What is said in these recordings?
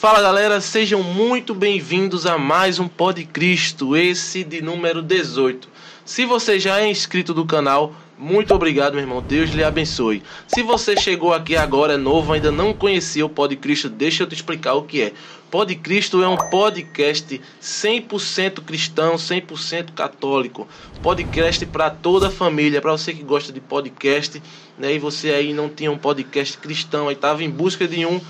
Fala galera, sejam muito bem-vindos a mais um Pod Cristo, esse de número 18. Se você já é inscrito do canal, muito obrigado, meu irmão. Deus lhe abençoe. Se você chegou aqui agora, é novo, ainda não conhecia o Pod Cristo, deixa eu te explicar o que é. Pod Cristo é um podcast 100% cristão, 100% católico. Podcast para toda a família, para você que gosta de podcast, né? E você aí não tinha um podcast cristão, aí estava em busca de um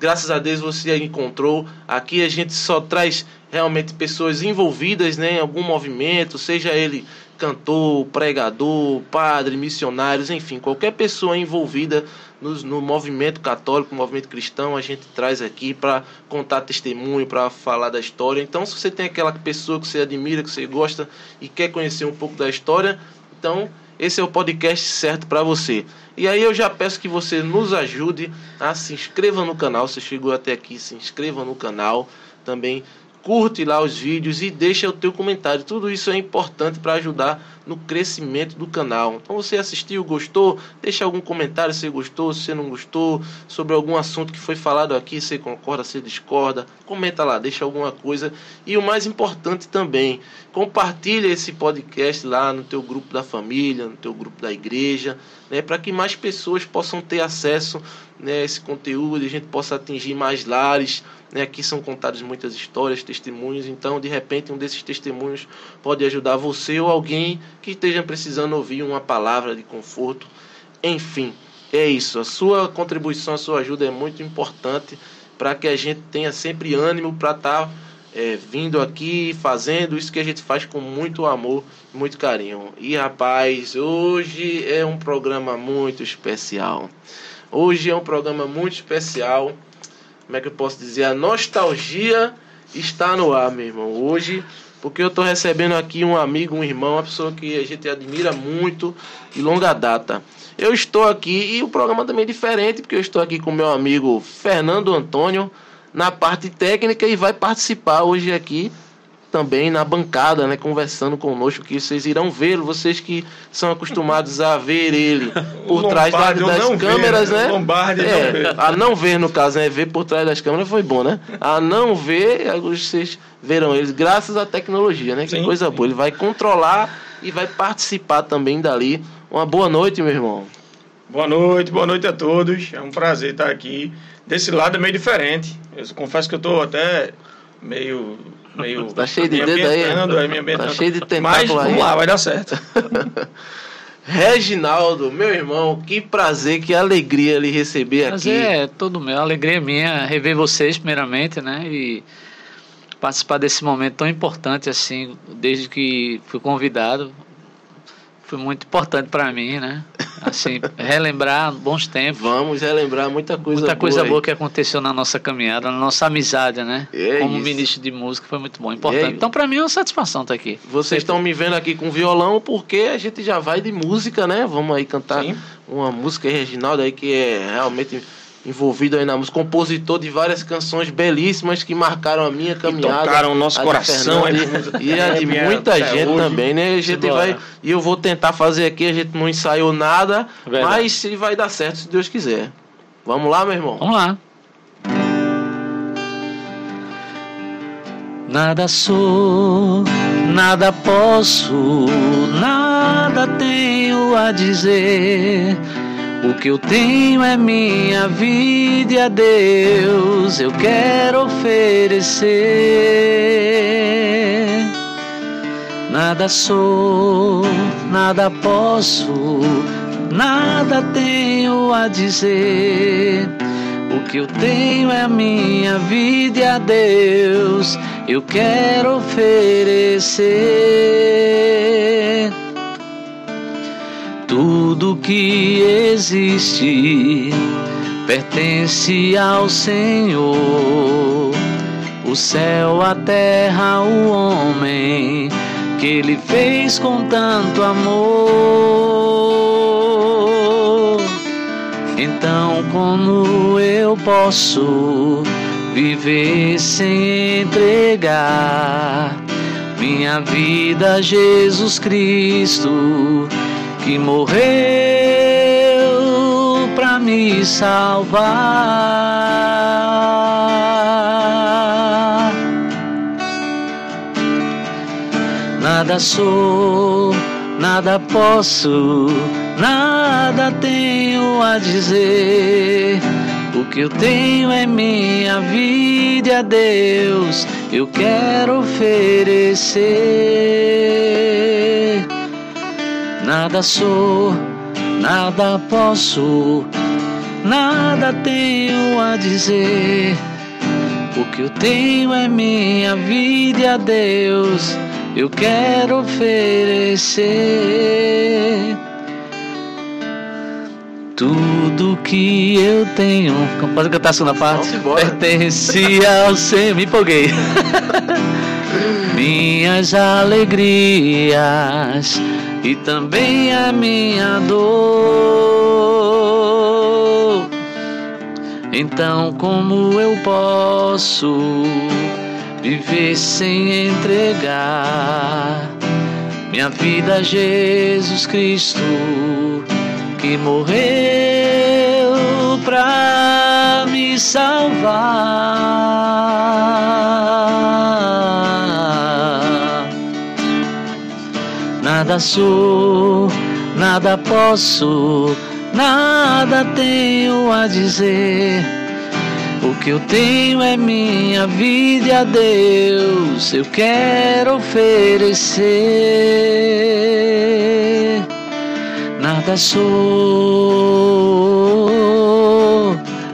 graças a Deus você encontrou. Aqui a gente só traz realmente pessoas envolvidas né, em algum movimento, seja ele cantor, pregador, padre, missionários, enfim, qualquer pessoa envolvida no, no movimento católico, no movimento cristão, a gente traz aqui para contar testemunho, para falar da história. Então, se você tem aquela pessoa que você admira, que você gosta e quer conhecer um pouco da história, então esse é o podcast certo para você. E aí eu já peço que você nos ajude a se inscreva no canal. Se chegou até aqui, se inscreva no canal. Também curte lá os vídeos e deixa o teu comentário. Tudo isso é importante para ajudar no crescimento do canal. Então você assistiu, gostou? Deixa algum comentário se gostou, se não gostou, sobre algum assunto que foi falado aqui, se concorda, se discorda. Comenta lá, deixa alguma coisa. E o mais importante também, compartilha esse podcast lá no teu grupo da família, no teu grupo da igreja, né, para que mais pessoas possam ter acesso né, esse conteúdo, a gente possa atingir mais lares. Né, aqui são contadas muitas histórias, testemunhos, então de repente um desses testemunhos pode ajudar você ou alguém que esteja precisando ouvir uma palavra de conforto. Enfim, é isso. A sua contribuição, a sua ajuda é muito importante para que a gente tenha sempre ânimo para estar tá, é, vindo aqui fazendo isso que a gente faz com muito amor, muito carinho. E rapaz, hoje é um programa muito especial. Hoje é um programa muito especial. Como é que eu posso dizer? A nostalgia está no ar, meu irmão. Hoje porque eu estou recebendo aqui um amigo, um irmão, uma pessoa que a gente admira muito de longa data. Eu estou aqui e o programa também é diferente, porque eu estou aqui com meu amigo Fernando Antônio na parte técnica e vai participar hoje aqui também na bancada, né, conversando conosco, que vocês irão vê-lo, vocês que são acostumados a ver ele por trás das, das câmeras, ver, né? Lombardi é, não a não ver no caso, né, ver por trás das câmeras foi bom, né? A não ver, vocês verão eles graças à tecnologia, né? Que sim, coisa sim. boa, ele vai controlar e vai participar também dali. Uma boa noite, meu irmão. Boa noite, boa noite a todos. É um prazer estar aqui. Desse lado é meio diferente. Eu confesso que eu estou até meio meio. Tá cheio de dedo aí. Tá cheio de tentáculo Mas vamos lá, vai dar certo. Reginaldo, meu irmão, que prazer, que alegria lhe receber prazer aqui. É todo meu, a alegria é minha rever vocês primeiramente, né? E participar desse momento tão importante assim, desde que fui convidado foi muito importante para mim, né? Assim, relembrar bons tempos. Vamos relembrar muita coisa muita boa. coisa boa que aconteceu na nossa caminhada, na nossa amizade, né? É Como isso. ministro de música foi muito bom, importante. É então, para mim é uma satisfação estar aqui. Vocês estão me vendo aqui com violão porque a gente já vai de música, né? Vamos aí cantar Sim. uma música aí, Reginaldo aí que é realmente envolvido aí na música, compositor de várias canções belíssimas que marcaram a minha caminhada. tocaram o nosso coração, Fernando, e a de minha- muita até gente hoje. também, né? A gente vai e eu vou tentar fazer aqui, a gente não ensaiou nada, Verdade. mas se vai dar certo se Deus quiser. Vamos lá, meu irmão. Vamos lá. Nada sou, nada posso, nada tenho a dizer. O que eu tenho é minha vida e a Deus eu quero oferecer. Nada sou, nada posso, nada tenho a dizer. O que eu tenho é minha vida e a Deus eu quero oferecer. Tudo que existe pertence ao Senhor. O céu, a terra, o homem que Ele fez com tanto amor. Então, como eu posso viver sem entregar minha vida a Jesus Cristo, que morreu pra me salvar. Nada sou, nada posso, nada tenho a dizer. O que eu tenho é minha vida e a Deus eu quero oferecer. Nada sou, nada posso, nada tenho a dizer. O que eu tenho é minha vida a Deus, eu quero oferecer. Tudo que eu tenho. Pode cantar a segunda parte? Pertence ao Senhor. Me empolguei. Minhas alegrias e também a minha dor. Então, como eu posso viver sem entregar minha vida a Jesus Cristo? que morreu pra me salvar. Nada sou, nada posso, nada tenho a dizer. O que eu tenho é minha vida a Deus, eu quero oferecer nada sou,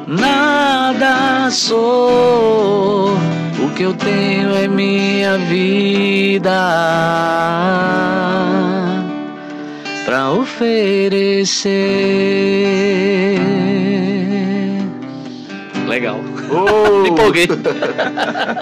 nada sou. O que eu tenho é minha vida para oferecer. Legal. Ô, Me empolguei.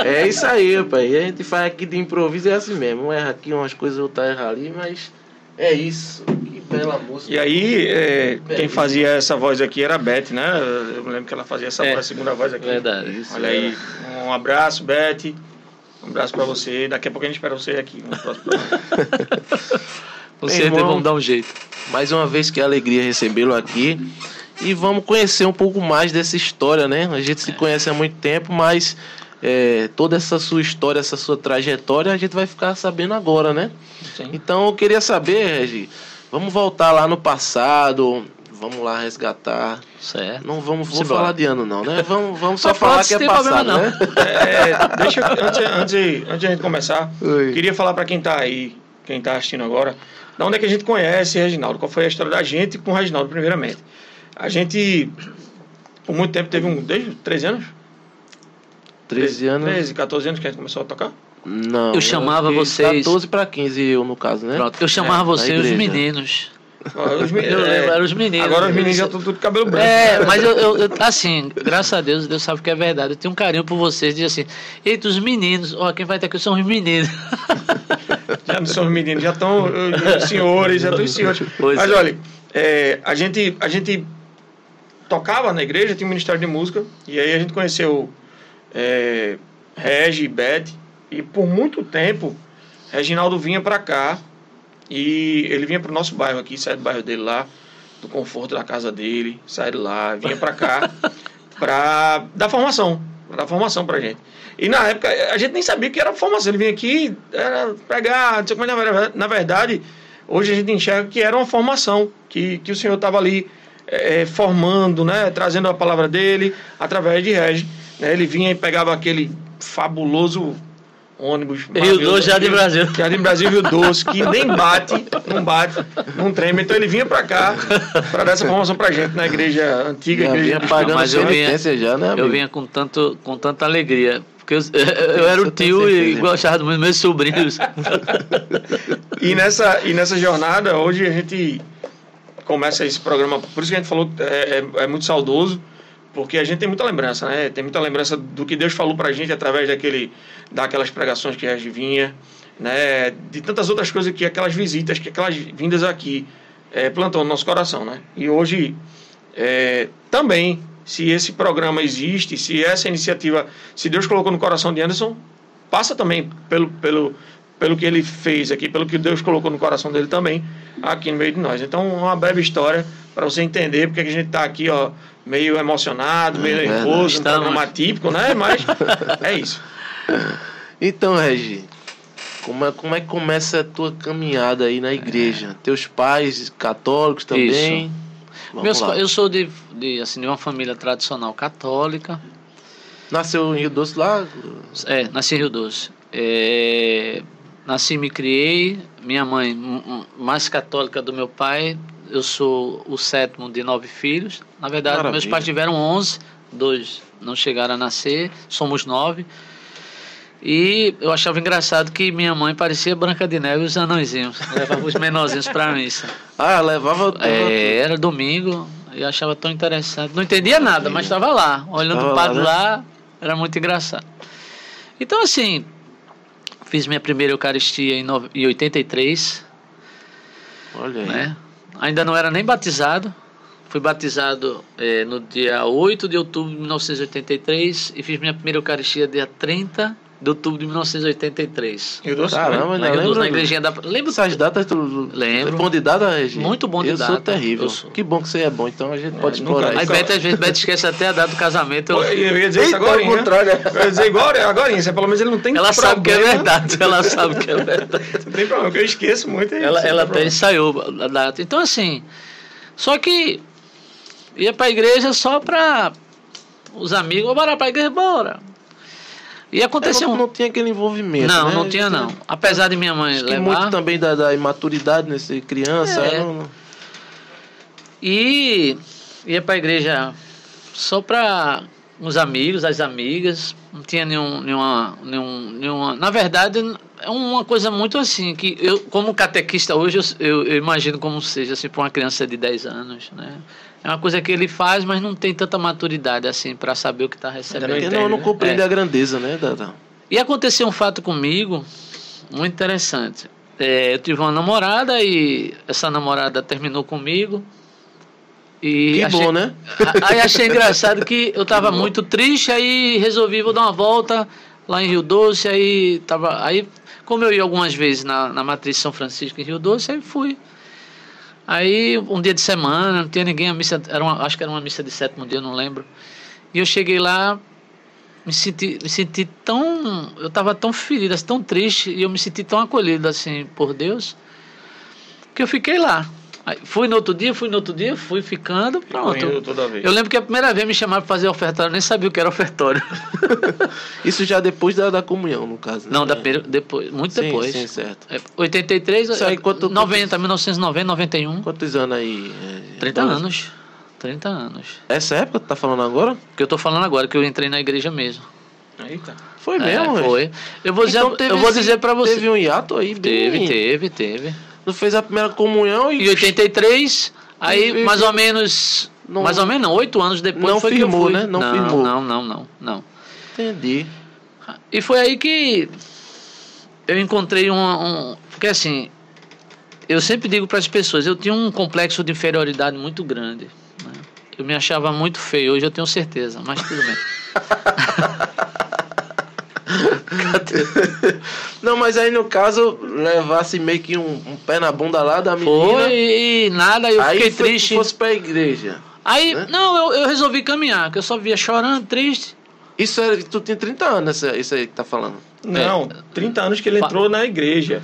É isso aí, pai. A gente faz aqui de improviso, é assim mesmo. Um erra aqui, umas coisas, outras erra ali, mas é isso. Que bela música. E aí, é, quem fazia essa voz aqui era a Beth, né? Eu me lembro que ela fazia essa É. voz, a segunda voz aqui. Verdade. Isso, Olha aí, um abraço, Beth. Um abraço pra você. Daqui a pouco a gente espera você aqui programa. Com certeza vamos dar um jeito. Mais uma vez que alegria recebê-lo aqui. E vamos conhecer um pouco mais dessa história, né? A gente se conhece há muito tempo, mas é, toda essa sua história, essa sua trajetória, a gente vai ficar sabendo agora, né? Sim. Então eu queria saber, Regi, vamos voltar lá no passado, vamos lá resgatar. Certo. Não vamos vou falar de ano não, né? Vamos, vamos só falar que é problema passado, não. né? É, deixa eu, antes, antes, de- antes de a gente começar, Oi. queria falar pra quem tá aí, quem tá assistindo agora, da onde é que a gente conhece Reginaldo, qual foi a história da gente com o Reginaldo, primeiramente. A gente, por muito tempo, teve um, desde 13 anos? 13 anos. 13, 14 anos que a gente começou a tocar? Não. Eu chamava fiz vocês- 14 para 15 eu no caso, né? Pronto. Eu chamava É, você na os meninos. Os meni- Eu é, lembro, eram os meninos. Agora os meninos já estão tudo de cabelo branco. É, mas eu, eu- eu- assim, graças a Deus, Deus sabe que é verdade. Eu tenho um carinho por vocês, diz assim, eita, os meninos, ó, quem vai estar aqui são os meninos. Já não são os meninos, já estão os senhores, já estão os senhores. Pois Mas é. olha, é, a, gente, a gente tocava na igreja, tinha um ministério de música, e aí a gente conheceu é, Regi, Beth, e por muito tempo, Reginaldo vinha pra cá, e ele vinha pro nosso bairro aqui, saía do bairro dele lá, do conforto da casa dele, saía de lá, vinha pra cá, pra dar formação, pra dar formação pra gente. E na época, a gente nem sabia que era formação, ele vinha aqui, era pegar, não sei como, é, na verdade- hoje a gente enxerga que era uma formação, que, que o Senhor estava ali eh, formando, né, trazendo a palavra dele através de Regi. Né, ele vinha e pegava aquele fabuloso ônibus. Rio Doce, Jardim Brasil. Jardim Brasil Rio Doce, que nem bate, não bate, não treme. Então ele vinha pra cá para dar essa formação pra gente na igreja antiga, igreja vinha pagando Mas eu vinha- já, né, Eu vinha com, tanto, com tanta alegria. Porque eu, eu era o tio e gostava dos meus sobrinhos. E nessa, e nessa jornada, hoje a gente começa esse programa, por isso que a gente falou que é, é, é muito saudoso, porque a gente tem muita lembrança, né? Tem muita lembrança do que Deus falou pra gente através daquele, daquelas pregações que a gente vinha, né? De tantas outras coisas que aquelas visitas, que aquelas vindas aqui é, plantou no nosso coração, né? E hoje é, também, se esse programa existe, se essa iniciativa, se Deus colocou no coração de Anderson, passa também pelo, pelo, pelo que ele fez aqui, pelo que Deus colocou no coração dele também, aqui no meio de nós. Então, uma breve história para você entender porque que a gente está aqui, ó, meio emocionado, meio É nervoso, um Estamos. programa atípico, né? Mas é isso. Então, Regi, Como é, como é que começa a tua caminhada aí na igreja? Teus pais católicos também? Meus eu sou de, de, assim, de uma família tradicional católica. Nasceu em Rio Doce lá? É, nasci em Rio Doce. É, nasci e me criei. Minha mãe, mais católica do meu pai. Eu sou o sétimo de nove filhos. Na verdade, meus Maravilha. pais tiveram onze, dois não chegaram a nascer, somos nove. E eu achava engraçado que minha mãe parecia Branca de Neve e os anõezinhos. Levava os menorzinhos para missa. Ah, levava. É, era domingo, eu achava tão interessante. Não entendia nada, mas estava lá, olhando Tava o lá, padre né? lá, era muito engraçado. Então, assim, fiz minha primeira Eucaristia em, no- em 83, Olha aí. né? Ainda não era nem batizado. Fui batizado eh, no dia 8 de outubro de 1983 e fiz minha primeira Eucaristia dia 30 de outubro de 1983. Rio Doce? Caramba, Doce, na igrejinha da. Lembro Essas datas tu. Lembro. É bom de data, Regi? Muito bom de eu data. sou terrível. Eu sou. Que bom que você é bom, então a gente pode nunca- explorar Aí isso. Beto, às vezes, Beto esquece até a data do casamento. eu- Eu ia dizer isso agora. ao contrário. Eu ia dizer igual agora. Isso é, pelo menos ele não tem Ela sabe que é problema. verdade, ela sabe que é verdade. Não tem problema, que eu esqueço muito. é Ela, isso, ela até tem ensaiou a data. Então, assim, só que ia pra igreja só pra os amigos, bora pra igreja, bora. E aconteceu não, um. não tinha aquele envolvimento. Não, né? não tinha não. Apesar de minha mãe Acho levar. muito também da, da imaturidade nesse criança. É. um- E ia pra igreja só pra os amigos, as amigas. Não tinha nenhum, nenhuma, nenhum, nenhuma. Na verdade, é uma coisa muito assim, que eu, como catequista hoje, eu, eu, eu imagino como seja assim, para uma criança de 10 anos, né? É uma coisa que ele faz, mas não tem tanta maturidade assim para saber o que está recebendo. Porque entende, não, não né? compreende É. a grandeza, né? Da, da- E aconteceu um fato comigo muito interessante. É, eu tive uma namorada e essa namorada terminou comigo. E Que achei, bom, né? Aí achei engraçado que eu tava muito triste, aí resolvi vou dar uma volta lá em Rio Doce, aí tava. Aí, como eu ia algumas vezes na, na matriz São Francisco em Rio Doce, aí fui. Aí um dia de semana, não tinha ninguém, a missa, era uma, acho que era uma missa de sétimo dia, não lembro. E eu cheguei lá, me senti, me senti tão. Eu estava tão ferido, assim, tão triste, e eu me senti tão acolhido assim por Deus, que eu fiquei lá. Aí, fui no outro dia, fui no outro dia, fui ficando, pronto. Eu lembro que a primeira vez me chamaram para fazer ofertório, eu nem sabia o que era ofertório. Isso já depois da, da comunhão, no caso. né? Não, da, primeira- depois, muito Sim, depois. Sim, certo. É, 83, Isso aí, quanto- 90, 1990, 91. Quantos anos aí? é, 30 doze? anos. 30 anos. Essa época que tá falando agora? Que eu tô falando agora, que eu entrei na igreja mesmo. Eita. Foi É, mesmo, Regi? foi. Eu vou dizer, Então teve eu vou dizer para você. Teve um hiato aí bem... Teve, teve, teve. Tu fez a primeira comunhão e... Em 83, aí E- mais ou menos. Não- mais ou menos oito anos depois Não foi firmou, que eu fui. né? Não não, firmou. Não, não, não, não. Entendi. E foi aí que eu encontrei uma, um. Porque assim, eu sempre digo para as pessoas, eu tinha um complexo de inferioridade muito grande. né? Eu me achava muito feio, hoje eu tenho certeza, mas tudo bem. Não, mas aí no caso, levasse meio que um, um pé na bunda lá da menina. Foi e nada, eu aí fiquei foi, triste. Tu fosse pra igreja. Aí, né? não, eu, eu resolvi caminhar, que eu só via chorando, triste. Isso era tu tinha 30 anos, isso aí que tá falando. Não, 30 anos que ele entrou na igreja.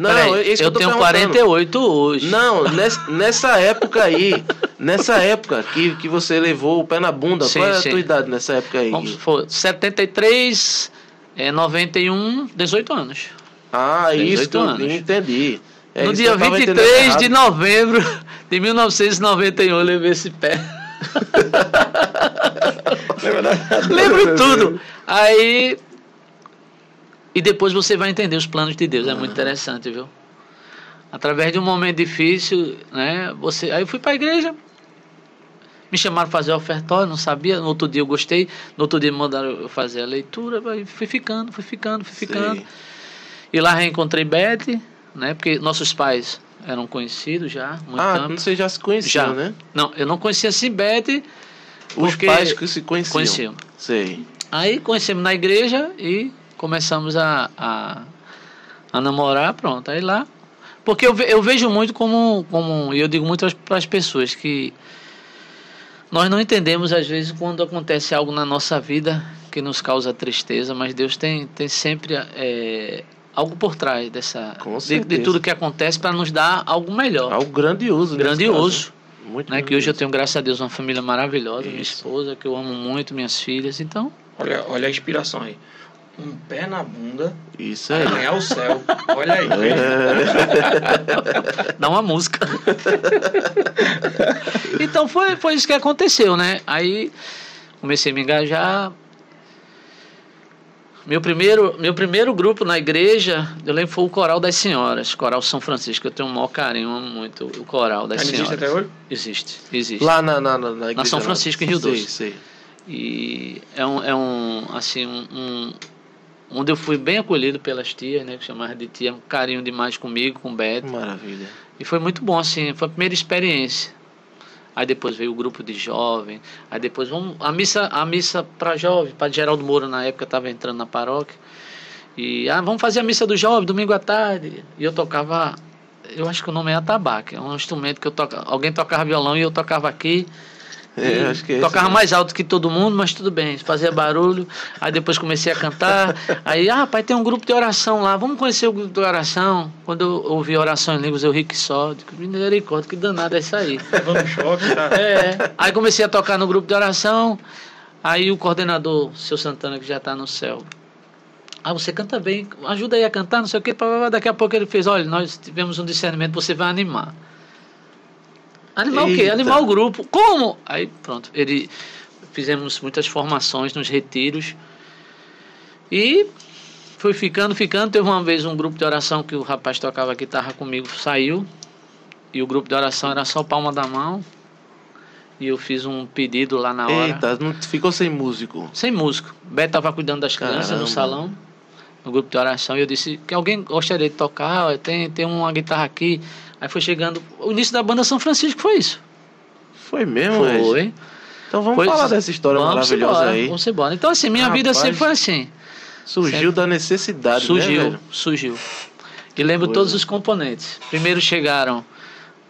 Não, Peraí, é isso eu que eu tenho perguntando. 48 hoje. Não, nessa, nessa época aí, nessa época que, que você levou o pé na bunda, Sim, qual é a sim. tua idade nessa época aí? Vamos supor, 73, é 91, 18 anos. Ah, 18 isso, anos. entendi. É no dia que eu tava entendendo 23 de novembro de 1991 eu levei esse pé. Lembro tudo. Aí. E depois você vai entender os planos de Deus. É muito interessante, viu? Através de um momento difícil, né? Você... Aí eu fui para a igreja. Me chamaram para fazer o ofertório, não sabia. No outro dia eu gostei. No outro dia me mandaram eu fazer a leitura. Fui ficando, fui ficando, fui ficando. Sei. E lá reencontrei Beth, né? Porque nossos pais eram conhecidos já, muito Ah, tempo. vocês já se conheciam, Já. né? Não, eu não conhecia assim Beth. Os pais que se conheciam. Conheciam. Sei. Aí conhecemos na igreja e começamos a, a, a namorar, pronto. Aí lá. Porque eu, ve- eu vejo muito como, como. E eu digo muito para as pessoas que nós não entendemos, às vezes, quando acontece algo na nossa vida que nos causa tristeza, mas Deus tem, tem sempre é, algo por trás dessa de, de tudo que acontece para nos dar algo melhor. Algo grandioso. grandioso. Muito Né, que hoje eu tenho, graças a Deus, uma família maravilhosa, minha Isso. esposa, que eu amo muito, minhas filhas. Então, Olha, olha a inspiração aí. Um pé na bunda, Isso aí. ganhar o céu. Olha aí. dá uma música. então foi, foi isso que aconteceu, né? Aí comecei a me engajar. Meu primeiro, meu primeiro grupo na igreja, eu lembro, foi o Coral das Senhoras, Coral São Francisco. Eu tenho um maior carinho, amo muito o Coral das Ainda Senhoras. existe até hoje? Existe, existe. Lá na, na, na, na igreja São lá. Francisco, em Rio Doce. Sei. E é um, é um assim, um- onde eu fui bem acolhido pelas tias, né, que chamavam de tia, um carinho demais comigo, com o Beto. Maravilha. E foi muito bom, assim, foi a primeira experiência. Aí depois veio o grupo de jovem, aí depois vamos, a missa, a missa para jovem, para Geraldo Moura na época estava entrando na paróquia. E ah, vamos fazer a missa do jovem domingo à tarde. E eu tocava, eu acho que o nome é atabaque, é um instrumento que eu toca, alguém tocava violão e eu tocava aqui. É, acho que é esse tocava mesmo. mais alto que todo mundo, mas tudo bem, fazia barulho. Aí depois comecei a cantar. Aí, ah, pai, tem um grupo de oração lá, vamos conhecer o grupo de oração. Quando eu ouvi oração em línguas, eu ri que só. Digo, misericórdia, que danado é isso aí. Levando um choque, tá? É. Aí comecei a tocar no grupo de oração. Aí o coordenador, seu Santana, que já está no céu. Ah, você canta bem, ajuda aí a cantar, não sei o quê. Daqui a pouco ele fez: olha, nós tivemos um discernimento, você vai animar. Animar o quê? Eita. Animar o grupo. Como? Aí pronto, ele fizemos muitas formações nos retiros. E foi ficando, ficando. Teve uma vez um grupo de oração que o rapaz tocava guitarra comigo, saiu. E o grupo de oração era só palma da mão. E eu fiz um pedido lá na hora. Eita, não ficou sem músico. Sem músico. Beto estava cuidando das crianças Caramba. no salão, no grupo de oração, e eu disse que alguém gostaria de tocar, tem, tem uma guitarra aqui. Aí foi chegando. O início da banda São Francisco foi isso. Foi mesmo? Foi. Então vamos Foi- falar dessa história vamos maravilhosa embora, aí. Vamos embora. Então, assim, minha vida Rapaz, sempre foi assim. Surgiu sempre. da necessidade, né, surgiu, velho? surgiu. E lembro todos os componentes. Primeiro chegaram.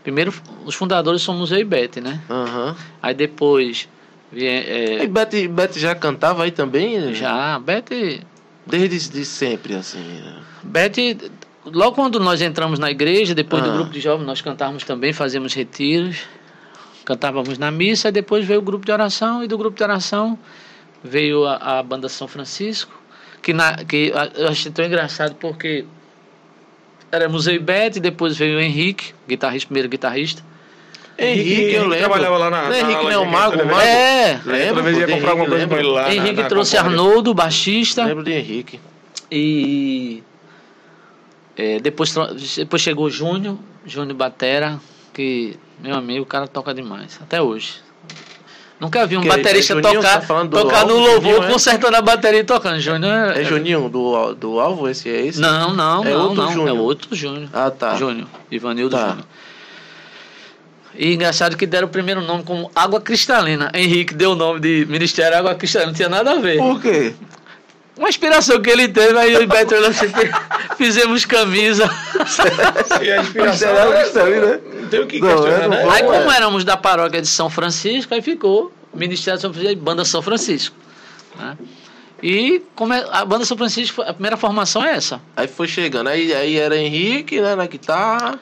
Primeiro, os fundadores somos eu e Beth, né? Aham. Aí depois. é, E Beth, Beth já cantava aí também? já, Beth. Desde de sempre, assim. né? Beth, logo quando nós entramos na igreja, depois do Ah. grupo de jovens, nós cantávamos também, fazíamos retiros, cantávamos na missa, e depois veio o grupo de oração, e do grupo de oração veio a, a banda São Francisco, que, na, que eu achei tão engraçado porque éramos eu e Beth, depois veio o Henrique, guitarrista, primeiro guitarrista. Henrique, eu lembro. trabalhava lá na. Não na Henrique, não é o Mago, o Mago? É, Lembro, Toda vez ia comprar alguma Henrique, coisa com lembro. ele lá. na- Henrique na trouxe Concórdia. Arnoldo, baixista. Lembro de Henrique. E é, depois, depois chegou o Júnior, Júnior Batera, que, meu amigo, o cara toca demais, até hoje. Nunca vi um Que- baterista é Juninho, tocar, tá tocar no louvor, Juninho, é? consertando a bateria e tocando. Júnior É Juninho do, do Alvo? Esse é esse? Não, não, É não, outro não. Júnior. É outro Júnior. Ah, tá. Júnior, Ivanildo Tá. Júnior. E engraçado que deram o primeiro nome como Água Cristalina. Henrique deu o nome de Ministério Água Cristalina, não tinha nada a ver. Por quê? Uma inspiração que ele teve, aí eu e Beto assim, fizemos camisa. E a inspiração. É- que está aí, né? Não tem o que Não, questionar, é, não né? Aí, Como é? éramos da paróquia de São Francisco, aí ficou Ministério de São Francisco e Banda São Francisco. né? E como é- a Banda São Francisco, a primeira formação é essa. Aí foi chegando. Aí, aí era Henrique, né, na guitarra.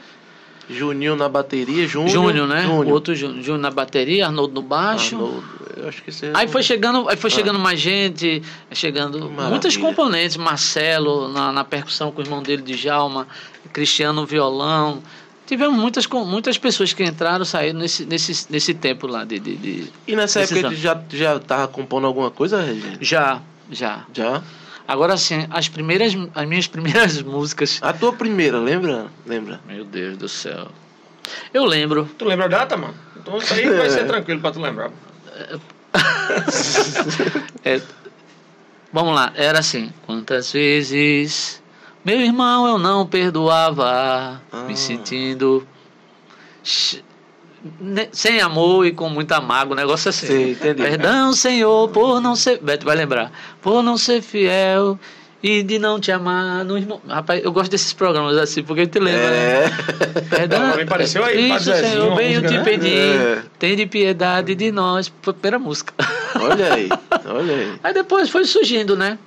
Juninho na bateria. Júnior. Júnior, né? Júnior. Outro Júnior, na bateria, Arnoldo no baixo. Arnoldo, eu acho que esse é Aí foi chegando, aí foi Ah. chegando mais gente, chegando Maravilha. muitos componentes, Marcelo na, na percussão com o irmão dele Djalma, Cristiano no violão. Tivemos muitas, muitas pessoas que entraram saíram nesse, nesse, nesse tempo lá de, de, de- E nessa época ele já, já tava compondo alguma coisa, Regina? Já, já. Já? Agora sim, as primeiras, as minhas primeiras músicas. A tua primeira, lembra? Lembra? Meu Deus do céu. Eu lembro. Tu lembra a data, mano? Então isso aí vai ser tranquilo pra tu lembrar. É, vamos lá, era assim. Quantas vezes meu irmão eu não perdoava, Ah. me sentindo sem amor e com muita mágoa, um negócio assim. Sei, entendi. Perdão, Senhor, por não ser. Beto vai lembrar. Por não ser fiel e de não te amar no irmão. Rapaz, eu gosto desses programas assim, porque te lembra, né? É. Perdão. Agora me pareceu aí, Isso, Padre Zezinho, Senhor, bem eu música, te né? pedi. É. Tem de piedade de nós. Foi a primeira música. Olha aí, olha aí. Aí depois foi surgindo, né?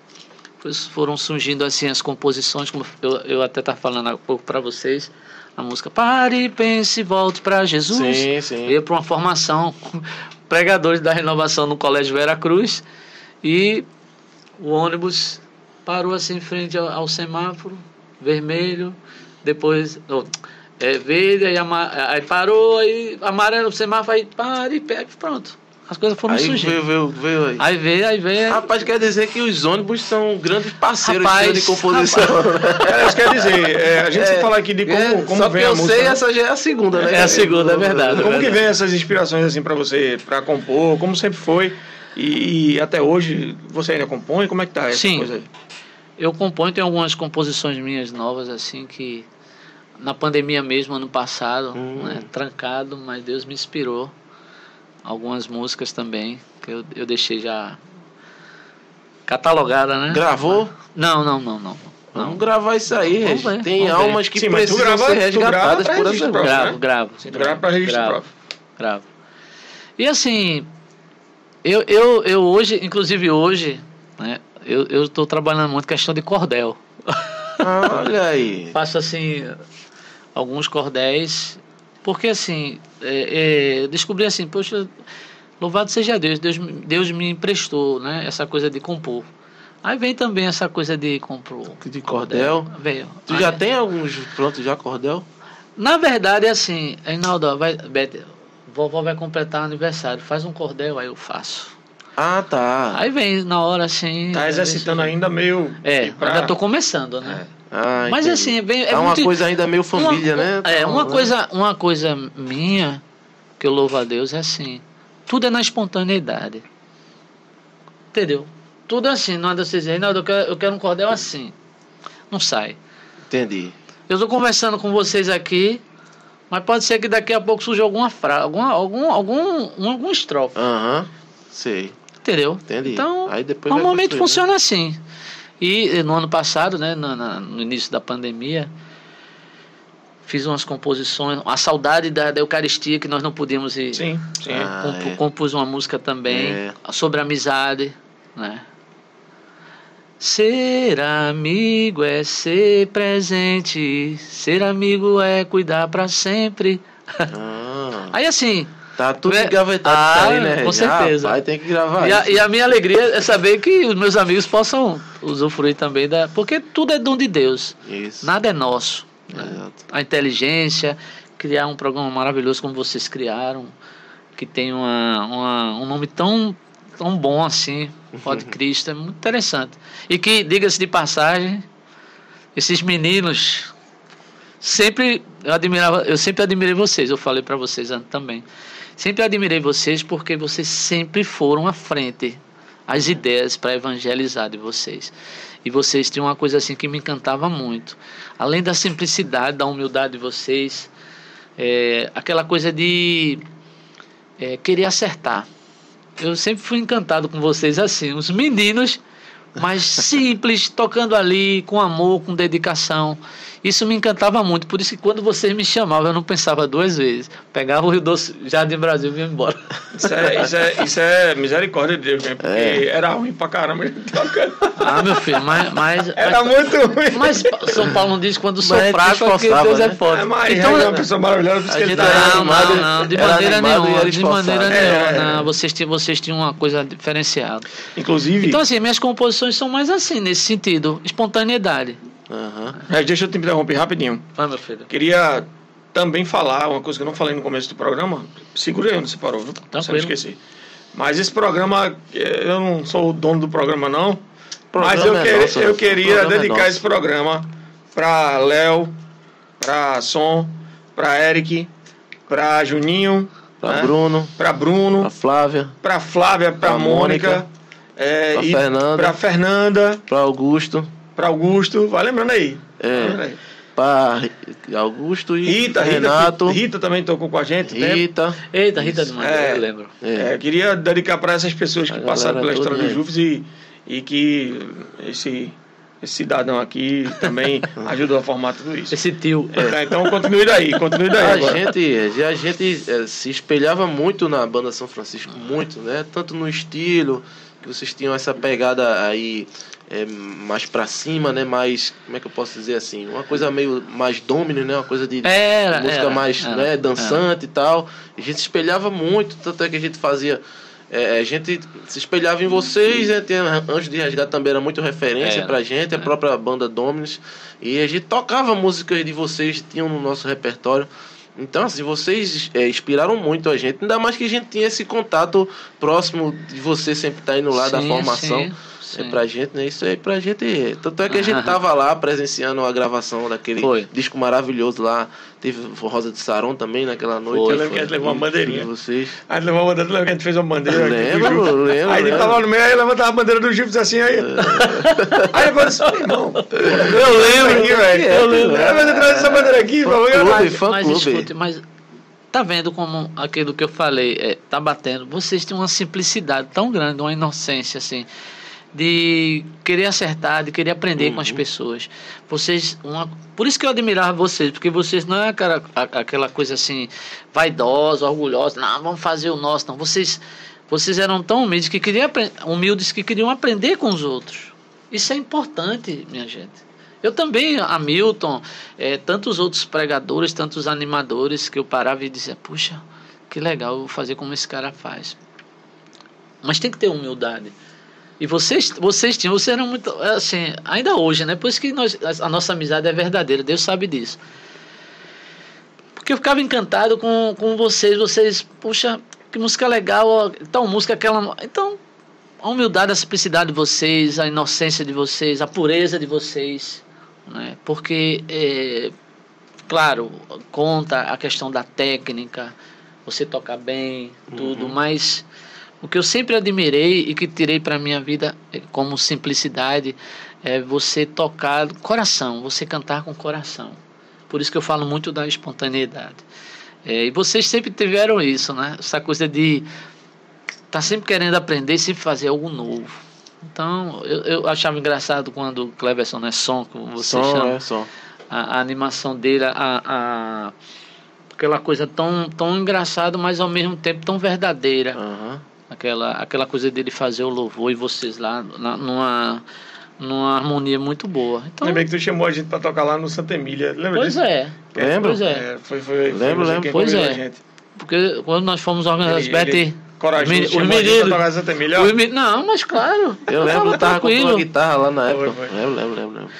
Pois foram surgindo assim as composições, como eu, eu até estava falando há pouco para vocês, a música Pare, pense, volte para Jesus. Sim, sim. Veio para uma formação pregadores da renovação no Colégio Vera Cruz e o ônibus parou assim em frente ao, ao semáforo vermelho, depois oh, é, verde, aí, ama- aí parou, aí amarelo, semáforo, aí pare, pega, pronto. As coisas foram Aí surgindo. veio, veio, veio aí. Aí veio, aí veio. Rapaz, quer dizer que os ônibus são grandes parceiros Rapaz, de composição. É, isso quer dizer, é, a gente sempre fala aqui de como, É, como só vem que a eu música. sei, né? essa já é a segunda, né? É a segunda, é verdade. Como que vem essas inspirações assim para você, para compor? Como sempre foi? E, e até hoje você ainda compõe? Como é que tá essa Sim. coisa aí? Eu componho, tem algumas composições minhas novas, assim, que na pandemia mesmo, ano passado, Hum. né, trancado, mas Deus me inspirou. Algumas músicas também, que eu, eu deixei já catalogada, né? Gravou? Não, não, não, não. Vamos não. gravar isso aí, Vamos ver, Tem vamos ver. almas que Sim, precisam grava- ser resgatadas por essa próprio, Gravo, né? gravo. Você grava para registro gravo, próprio. gravo. E assim, eu, eu, eu hoje, inclusive hoje, né, eu eu estou trabalhando muito questão de cordel. Olha aí. Faço assim alguns cordéis, porque assim, é, é, eu descobri assim, poxa, louvado seja Deus, Deus, me- Deus me emprestou, né, essa coisa de compor. Aí vem também essa coisa de compor. De cordel. Veio. Tu Aí- já tem alguns prontos já, cordel? Na verdade, é assim, Reinaldo, vai, Beth, vovó vai completar aniversário, faz um cordel, aí eu faço. Ah, tá. Aí vem na hora assim. Tá é, exercitando ainda meio. É, pra- ainda tô começando, né? Ah, Mas entendi. assim, é É uma muito- coisa ainda meio família, uma, né? É, Tá uma rolando. coisa, uma coisa minha que eu louvo a Deus é assim, tudo é na espontaneidade. Entendeu? Tudo é assim, não anda você dizer, Reinaldo, eu quero, eu quero um cordel assim. Não sai. Entendi. Eu estou conversando com vocês aqui, mas pode ser que daqui a pouco surja alguma frase, alguma, algum, algum, um, algum estrofe. Aham. Sei. Entendeu? Entendi. Então, Aí depois normalmente né? funciona assim. E eh, no ano passado, né, na- na- no início da pandemia, fiz umas composições, a saudade da, da Eucaristia que nós não podíamos ir. Sim, sim. Ah, Compu- é. Compus uma música também É. sobre amizade, né? Ser amigo é ser presente, ser amigo é cuidar pra sempre. Ah, Aí assim, tá tudo engavetado Ah, isso aí, né? com certeza. Rapaz, tem que gravar E a, e a minha alegria é saber que os meus amigos possam usufruir também da. Porque tudo é dom de Deus, Isso. nada é nosso. né? A inteligência, criar um programa maravilhoso como vocês criaram, que tem uma, uma- um nome tão, tão bom assim, Pode Cristo, é muito interessante. E que, diga-se de passagem, esses meninos sempre eu admirava, eu sempre admirei vocês, eu falei para vocês antes também. Sempre admirei vocês porque vocês sempre foram à frente as ideias para evangelizar de vocês. E vocês tinham uma coisa assim que me encantava muito. Além da simplicidade, da humildade de vocês, é, aquela coisa de é, querer acertar. Eu sempre fui encantado com vocês assim, os meninos, mas simples, tocando ali, com amor, com dedicação. Isso me encantava muito, por isso que quando vocês me chamavam, eu não pensava duas vezes. Pegava o Rio Doce Jardim Brasil e vinha embora. Isso é, isso, é, isso é misericórdia de Deus, né? Porque É. era ruim pra caramba. Ah, meu filho, mas. mas Era mas, muito ruim. mas São Paulo não diz quando sou fraco, é porque Deus é né? forte. É, mas então, é uma pessoa maravilhosa, por isso não, animado, não, não, de maneira nenhuma, de maneira esforçado. nenhuma. É. Não, vocês, tinham, vocês tinham uma coisa diferenciada. Inclusive, Então, assim, minhas composições são mais assim, nesse sentido, espontaneidade. É, deixa eu te interromper rapidinho. Vai, meu filho. Queria também falar uma coisa que eu não falei no começo do programa. Segura aí onde você parou, viu? Você não esqueci. Mas esse programa, eh, eu não sou o dono do programa, não. Programa mas eu, é que- nosso, eu queria é dedicar nosso. esse programa para Léo, para Som, para Eric, para Juninho, Pra né? Bruno, para Bruno, pra Flávia, para Flávia, para Mônica, Mônica, é, pra e Fernanda. para Fernanda, pra Augusto, para Augusto. Vai lembrando aí. É. Lembra aí. pra Augusto e Rita, Renato, Rita, Rita também tocou com a gente. né? Rita. Eita, Rita Madeira, É. eu lembro. É. É, queria dedicar para essas pessoas que A passaram pela história do. Jufes e, e que esse, esse cidadão aqui também ajudou a formar tudo isso. Esse tio. Tá, então continue daí, continue daí A agora. gente, a gente eh, se espelhava muito na banda São Francisco, muito, né? Tanto no estilo, que vocês tinham essa pegada aí é, mais pra cima, né? Mais, como é que eu posso dizer assim? Uma coisa meio mais domínio, né? Uma coisa de Era, música era, mais era, né, dançante e tal. A gente se espelhava muito, tanto é que a gente fazia. é, a gente se espelhava em vocês, né? Tinha, Anjos de Resgate também era muito referência Era, pra gente, a é. própria banda Dominus. E a gente tocava músicas de vocês, tinham no nosso repertório. Então, assim, vocês é, inspiraram muito a gente. Ainda mais que a gente tinha esse contato próximo de você sempre estar indo lá da Sim, formação. sim, É sim. pra gente, né? Isso aí pra gente. Tanto é que a gente tava lá presenciando a gravação daquele Foi. disco maravilhoso lá. Teve Rosa de Saron também naquela noite. Foi, Eu lembro que a gente levou uma bandeirinha. De vocês. Aí ele levou a bandeira, lembra que a gente fez uma bandeira aqui Lembro, lembro, Aí ele lembro. tava no meio, aí levantava a bandeira do Gil e fazia assim, aí... Aí agora disse, irmão, Eu lembro, aqui, velho. eu lembro. Aí você traz essa bandeira aqui, favor. Clube, mas, fã mas clube. escute, mas tá vendo como aquilo que eu falei é, tá batendo? Vocês têm uma simplicidade tão grande, uma inocência assim, de querer acertar, de querer aprender com as pessoas. Vocês, uma, por isso que eu admirava vocês, porque vocês não é aquela, aquela coisa assim vaidosa, orgulhosa, não, vamos fazer o nosso, não. Vocês, vocês eram tão humildes que queriam humildes que queriam aprender com os outros. Isso é importante, minha gente. Eu também, Hamilton, eh, tantos outros pregadores, tantos animadores que eu parava e dizia, puxa, que legal, eu vou fazer como esse cara faz. Mas tem que ter humildade. E vocês, vocês tinham, vocês eram muito, assim, ainda hoje, né? Por isso que nós, a nossa amizade é verdadeira, Deus sabe disso. Porque eu ficava encantado com, com vocês, vocês, puxa, que música legal, ó, tal música, aquela. Então, a humildade, a simplicidade de vocês, a inocência de vocês, a pureza de vocês, né? Porque, é, claro, conta a questão da técnica, você tocar bem, tudo, mas o que eu sempre admirei e que tirei para minha vida eh, como simplicidade é você tocar coração, você cantar com coração. Por isso que eu falo muito da espontaneidade. É, e vocês sempre tiveram isso, né? Essa coisa de tá sempre querendo aprender, sempre fazer algo novo. Então, eu, eu achava engraçado quando o Cleverson, né, som, como você Som, chama, é, som. a, a animação dele, a, a, aquela coisa tão, tão engraçada, mas ao mesmo tempo tão verdadeira. Aham. Aquela, aquela coisa dele fazer o louvor e vocês lá na- numa, numa harmonia muito boa. Então, Lembrei que tu chamou a gente pra tocar lá no Santa Emília. Lembra pois disso? é. Lembro. Pois é. É, foi, foi, foi Lembro, lembro. quem Pois é. a gente. Porque quando nós fomos organizar as Ele- ele- Betty. Corajoso, os a meninos- Santa Emília. os Não, mas claro. Eu lembro, eu tava com uma tranquilo. guitarra lá na Foi, época. foi. Lembro, lembro, lembro, lembro.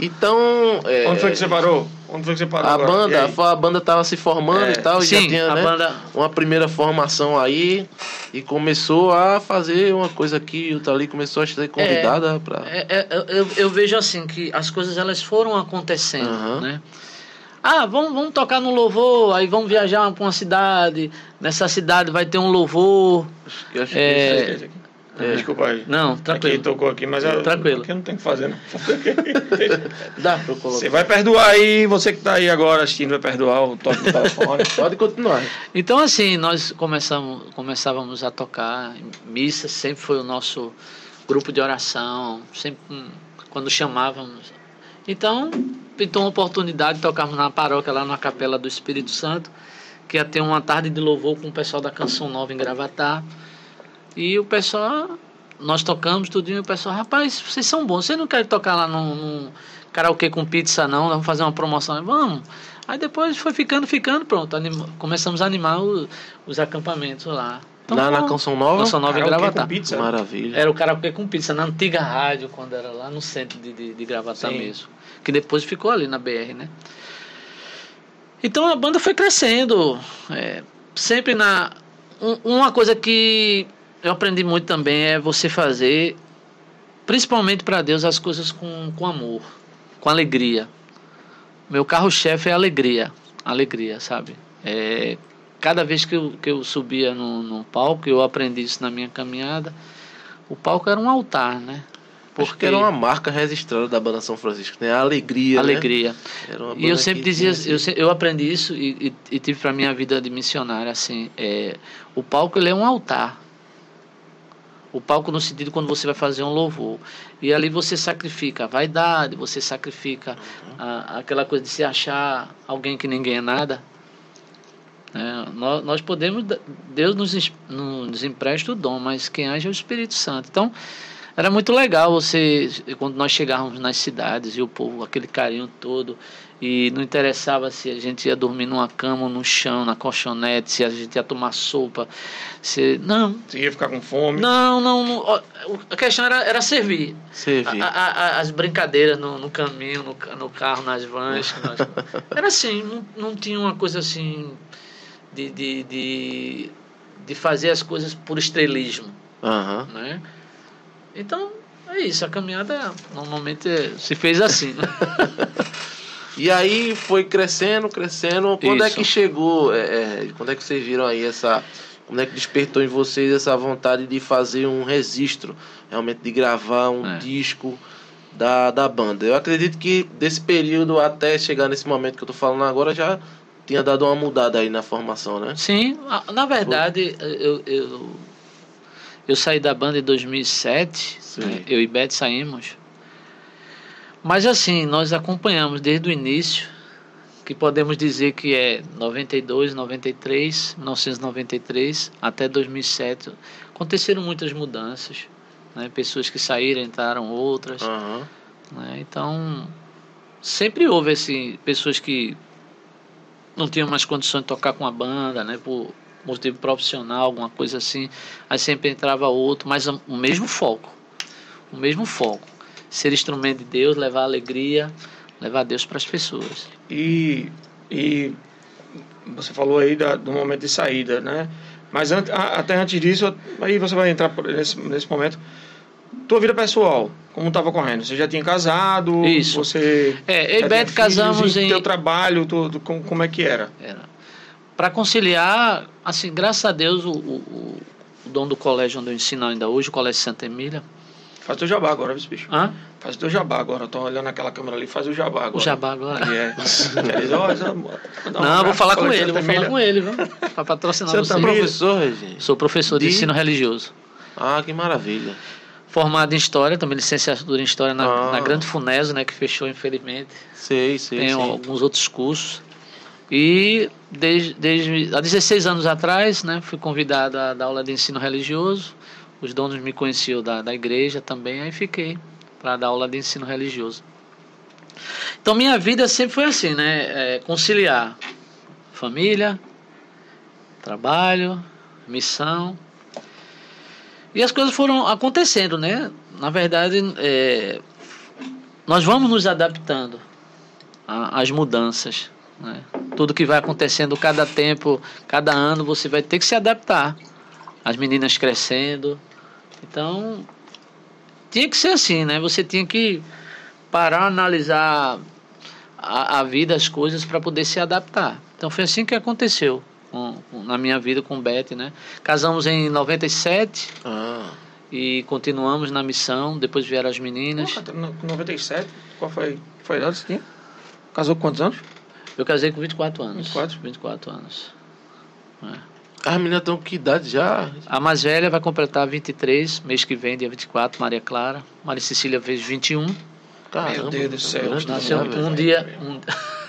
Então. é, Onde foi que você parou? Onde foi que você parou A agora? Banda, a banda tava se formando É, e tal, e já Sim, tinha, a né? banda. uma primeira formação aí e começou a fazer uma coisa aqui e outra ali, começou a ser convidada pra. É, é, eu- eu, vejo assim que as coisas elas foram acontecendo, Aham. né? Ah, vamos, vamos tocar no louvor, aí vamos viajar para uma cidade. Nessa cidade vai ter um louvor. Acho que- acho que É, aqui. Desculpa aí. Não, Aqui tranquilo. tocou aqui, mas eu, Tranquilo. Aqui não tem o que fazer, não. Dá pra eu colocar. Você vai perdoar aí, você que tá aí agora assistindo vai perdoar o toque do telefone. Pode continuar. Então assim, nós começamos, começávamos a tocar missa, sempre foi o nosso grupo de oração, sempre quando chamávamos. Então, pintou uma oportunidade de tocarmos na paróquia lá na Capela do Espírito Santo, que ia ter uma tarde de louvor com o pessoal da Canção Nova em Gravatar. E o pessoal, nós tocamos tudinho, e o pessoal, rapaz, vocês são bons, vocês não querem tocar lá num, num karaokê com pizza não, vamos fazer uma promoção, vamos. Aí depois foi ficando, ficando, pronto, anima- começamos a animar o- os acampamentos lá. Então, na, na. Canção Nova? Canção Nova em Karaokê Gravatar. com pizza. Maravilha. Era o karaokê com pizza, na antiga rádio, quando era lá no centro de, de, de Gravatar Sim. mesmo. Que depois ficou ali na BR, né? Então a banda foi crescendo. é, sempre na. um- uma coisa que eu aprendi muito também é você fazer, principalmente para Deus, as coisas com, com amor, com alegria. Meu carro-chefe é alegria. Alegria, sabe? É, cada vez que eu, que eu subia no, no palco, eu aprendi isso na minha caminhada. O palco era um altar, né? Porque era uma marca registrada da banda São Francisco, né? A alegria. né? alegria. Uma E eu sempre que dizia, eu, assim, se- eu aprendi isso e, e, e tive para minha vida de missionário assim, é, o palco ele é um altar. O palco no sentido quando você vai fazer um louvor e ali você sacrifica a vaidade, você sacrifica a- aquela coisa de se achar alguém que ninguém é nada. É, nós, nós podemos, Deus nos, nos empresta o dom, mas quem age é o Espírito Santo. Então, era muito legal você, quando nós chegávamos nas cidades e o povo, aquele carinho todo, e não interessava se a gente ia dormir numa cama ou no chão, na colchonete, se a gente ia tomar sopa, se... Não. Você ia ficar com fome? Não, não, não a questão era, era servir. Servir. A, a, as brincadeiras no, no caminho, no, no, carro, nas vans. nós... Era assim, não, não tinha uma coisa assim de, de, de, de fazer as coisas por estrelismo. Uhum. Né? Então, é isso. A caminhada normalmente se fez assim. E aí foi crescendo, crescendo. Quando é isso. é que chegou? É, é, quando é que vocês viram aí essa. Quando é que despertou em vocês essa vontade de fazer um registro? Realmente de gravar um é. disco da, da banda. Eu acredito que desse período até chegar nesse momento que eu tô falando agora já tinha dado uma mudada aí na formação, né? Sim, na verdade, eu, eu eu saí da banda em 2007, né? eu e Beth saímos. Mas assim, nós acompanhamos desde o início, que podemos dizer que é 92, 93, 1993 até 2007. Aconteceram muitas mudanças, né? pessoas que saíram, entraram outras. Uhum. Né? Então, sempre houve assim, pessoas que não tinham mais condições de tocar com a banda, né? Por, motivo profissional, alguma coisa assim. Aí sempre entrava outro, mas o mesmo foco. O mesmo foco. Ser instrumento de Deus, levar alegria, levar Deus para as pessoas. E, e você falou aí da, do momento de saída, né? Mas an, até antes disso, aí você vai entrar nesse, nesse momento. Tua vida pessoal, como estava correndo? Você já tinha casado? Isso. Você é, eu e Beto casamos em... Teu trabalho, tudo, como, como é que era? Era para conciliar, assim, graças a Deus, o, o, o dono do colégio onde eu ensino ainda hoje, o Colégio Santa Emília. Faz teu jabá agora, viu, bicho? Hã? Faz teu jabá agora. Eu tô olhando aquela câmera ali, faz o jabá agora. O jabá agora. É. não, vou falar com ele, vou falar com ele, viu? Para patrocinar você. Você é professor, Regina? Sou professor de... de ensino religioso. Ah, que maravilha. Formado em História, também licenciatura em História na, ah. na Grande Funeso, né, que fechou infelizmente. Sei, sei, Tenho sei. alguns outros cursos. E desde, desde há 16 anos atrás, né, fui convidado a dar aula de ensino religioso. Os donos me conheciam da, da igreja também, aí fiquei para dar aula de ensino religioso. Então minha vida sempre foi assim, né? É, conciliar família, trabalho, missão. E as coisas foram acontecendo, né? Na verdade, é, nós vamos nos adaptando às mudanças. Né? Tudo que vai acontecendo cada tempo, cada ano, você vai ter que se adaptar. As meninas crescendo. Então, tinha que ser assim, né? Você tinha que parar, analisar a, a vida, as coisas, para poder se adaptar. Então, foi assim que aconteceu com, com, na minha vida com o Beth, né? Casamos em 97. Ah. E continuamos na missão, depois vieram as meninas. Em 97? Qual foi, foi a idade que você tinha? Casou com quantos anos? Eu casei com 24 anos. 24? 24 anos. É. As meninas estão com que idade já? A mais velha vai completar 23, mês que vem, dia 24, Maria Clara. Maria Cecília fez 21. Caramba, meu Deus do céu. Nasceu um, um dia...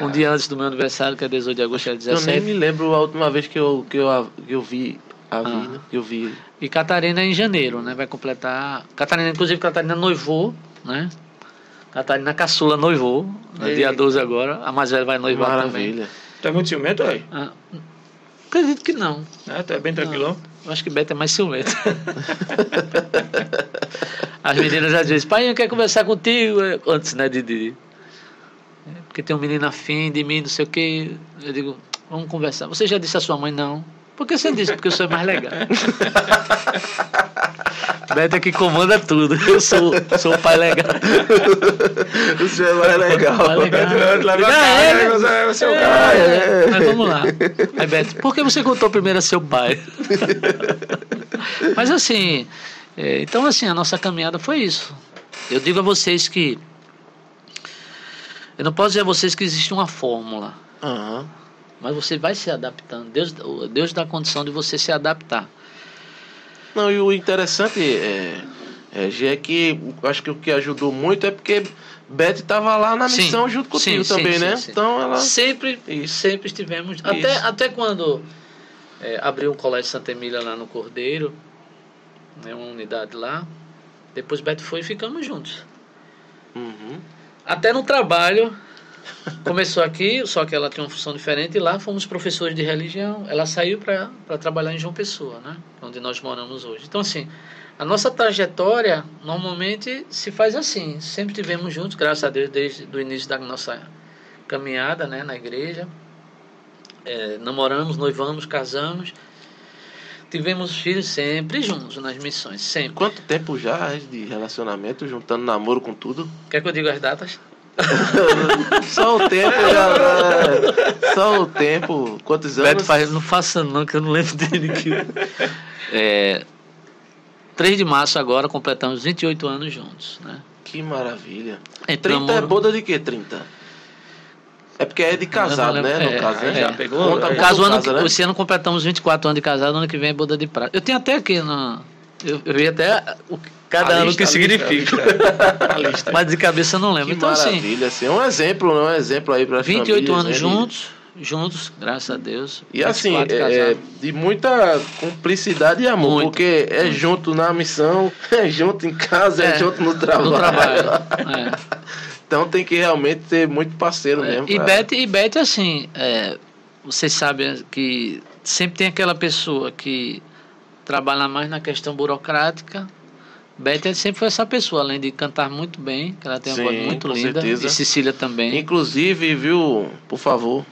Um, um dia antes do meu aniversário, que é 18 de agosto, é 17. Eu nem me lembro a última vez que eu, que eu, que eu vi a vida, ah. que eu vi. E Catarina é em janeiro, né? Vai completar. Catarina, inclusive, Catarina noivou, né? Catarina Caçula noivou, no dia 12 agora. A mais velha vai noivar Maravilha. também. Tu é muito ciumento, aí? Ah, acredito que não. É, é bem tranquilão? Eu acho que Beto é mais ciumento. As meninas já dizem, pai, eu quero conversar contigo. Antes, né, de, de... Porque tem um menino afim de mim, não sei o quê. Eu digo, vamos conversar. Você já disse à sua mãe, não. Por que você disse? Porque eu sou mais legal. Beto é que comanda tudo. Eu sou, sou o pai legal. o senhor é mais legal. Pai legal. Você é o. Mas vamos lá. Aí, Beto, por que você contou primeiro a seu pai? Mas assim, é, então assim, a nossa caminhada foi isso. Eu digo a vocês que eu não posso dizer a vocês que existe uma fórmula. Uhum. Mas você vai se adaptando. Deus, Deus dá a condição de você se adaptar. Não, e o interessante é, é, é que acho que o que ajudou muito é porque Beth estava lá na missão sim, junto contigo sim, também, sim, né? Então ela. Sempre, Isso. sempre estivemos. Até, até quando é, abriu o Colégio Santa Emília lá no Cordeiro, né, uma unidade lá. Depois Beth foi e ficamos juntos. Uhum. Até no trabalho, começou aqui, só que ela tinha uma função diferente, e lá fomos professores de religião. Ela saiu para trabalhar em João Pessoa, né? onde nós moramos hoje. Então, assim, a nossa trajetória normalmente se faz assim. Sempre tivemos juntos, graças a Deus, desde o início da nossa caminhada né, na igreja. É, namoramos, noivamos, casamos. Tivemos filhos sempre juntos nas missões, sempre. Quanto tempo já de relacionamento, juntando namoro com tudo? Quer que eu diga as datas? Só o tempo já. né? Só o tempo. Quantos anos? Beto faz, não faça não, que eu não lembro dele. Que... É, 3 de março agora completamos 28 anos juntos, né? Que maravilha. Entramos- 30 é boda de quê? 30? É porque é de casado, né? No É, caso, né? é. Já pegou? Conta, É. Caso ano, né? esse ano completamos 24 anos de casado, ano que vem é boda de prata. Eu tenho até aqui na. Eu, eu vi até o, cada A ano lista, que significa. Lista. Mas de cabeça eu não lembro. Que então, assim, maravilha, assim. É um exemplo, né? Um exemplo aí para 28 anos né? juntos, juntos, graças a Deus. E assim, 24 é, casados. de muita cumplicidade e amor, Muito. porque é junto na missão, é junto em casa, é, É, junto no trabalho. No trabalho. é. Então tem que realmente ter muito parceiro É, mesmo. e pra- Beth, e Beth, assim, é, vocês sabem que sempre tem aquela pessoa que trabalha mais na questão burocrática. Beth sempre foi essa pessoa, além de cantar muito bem, que ela tem uma Sim, voz muito com linda. certeza. E Cecília também. Inclusive, viu, por favor,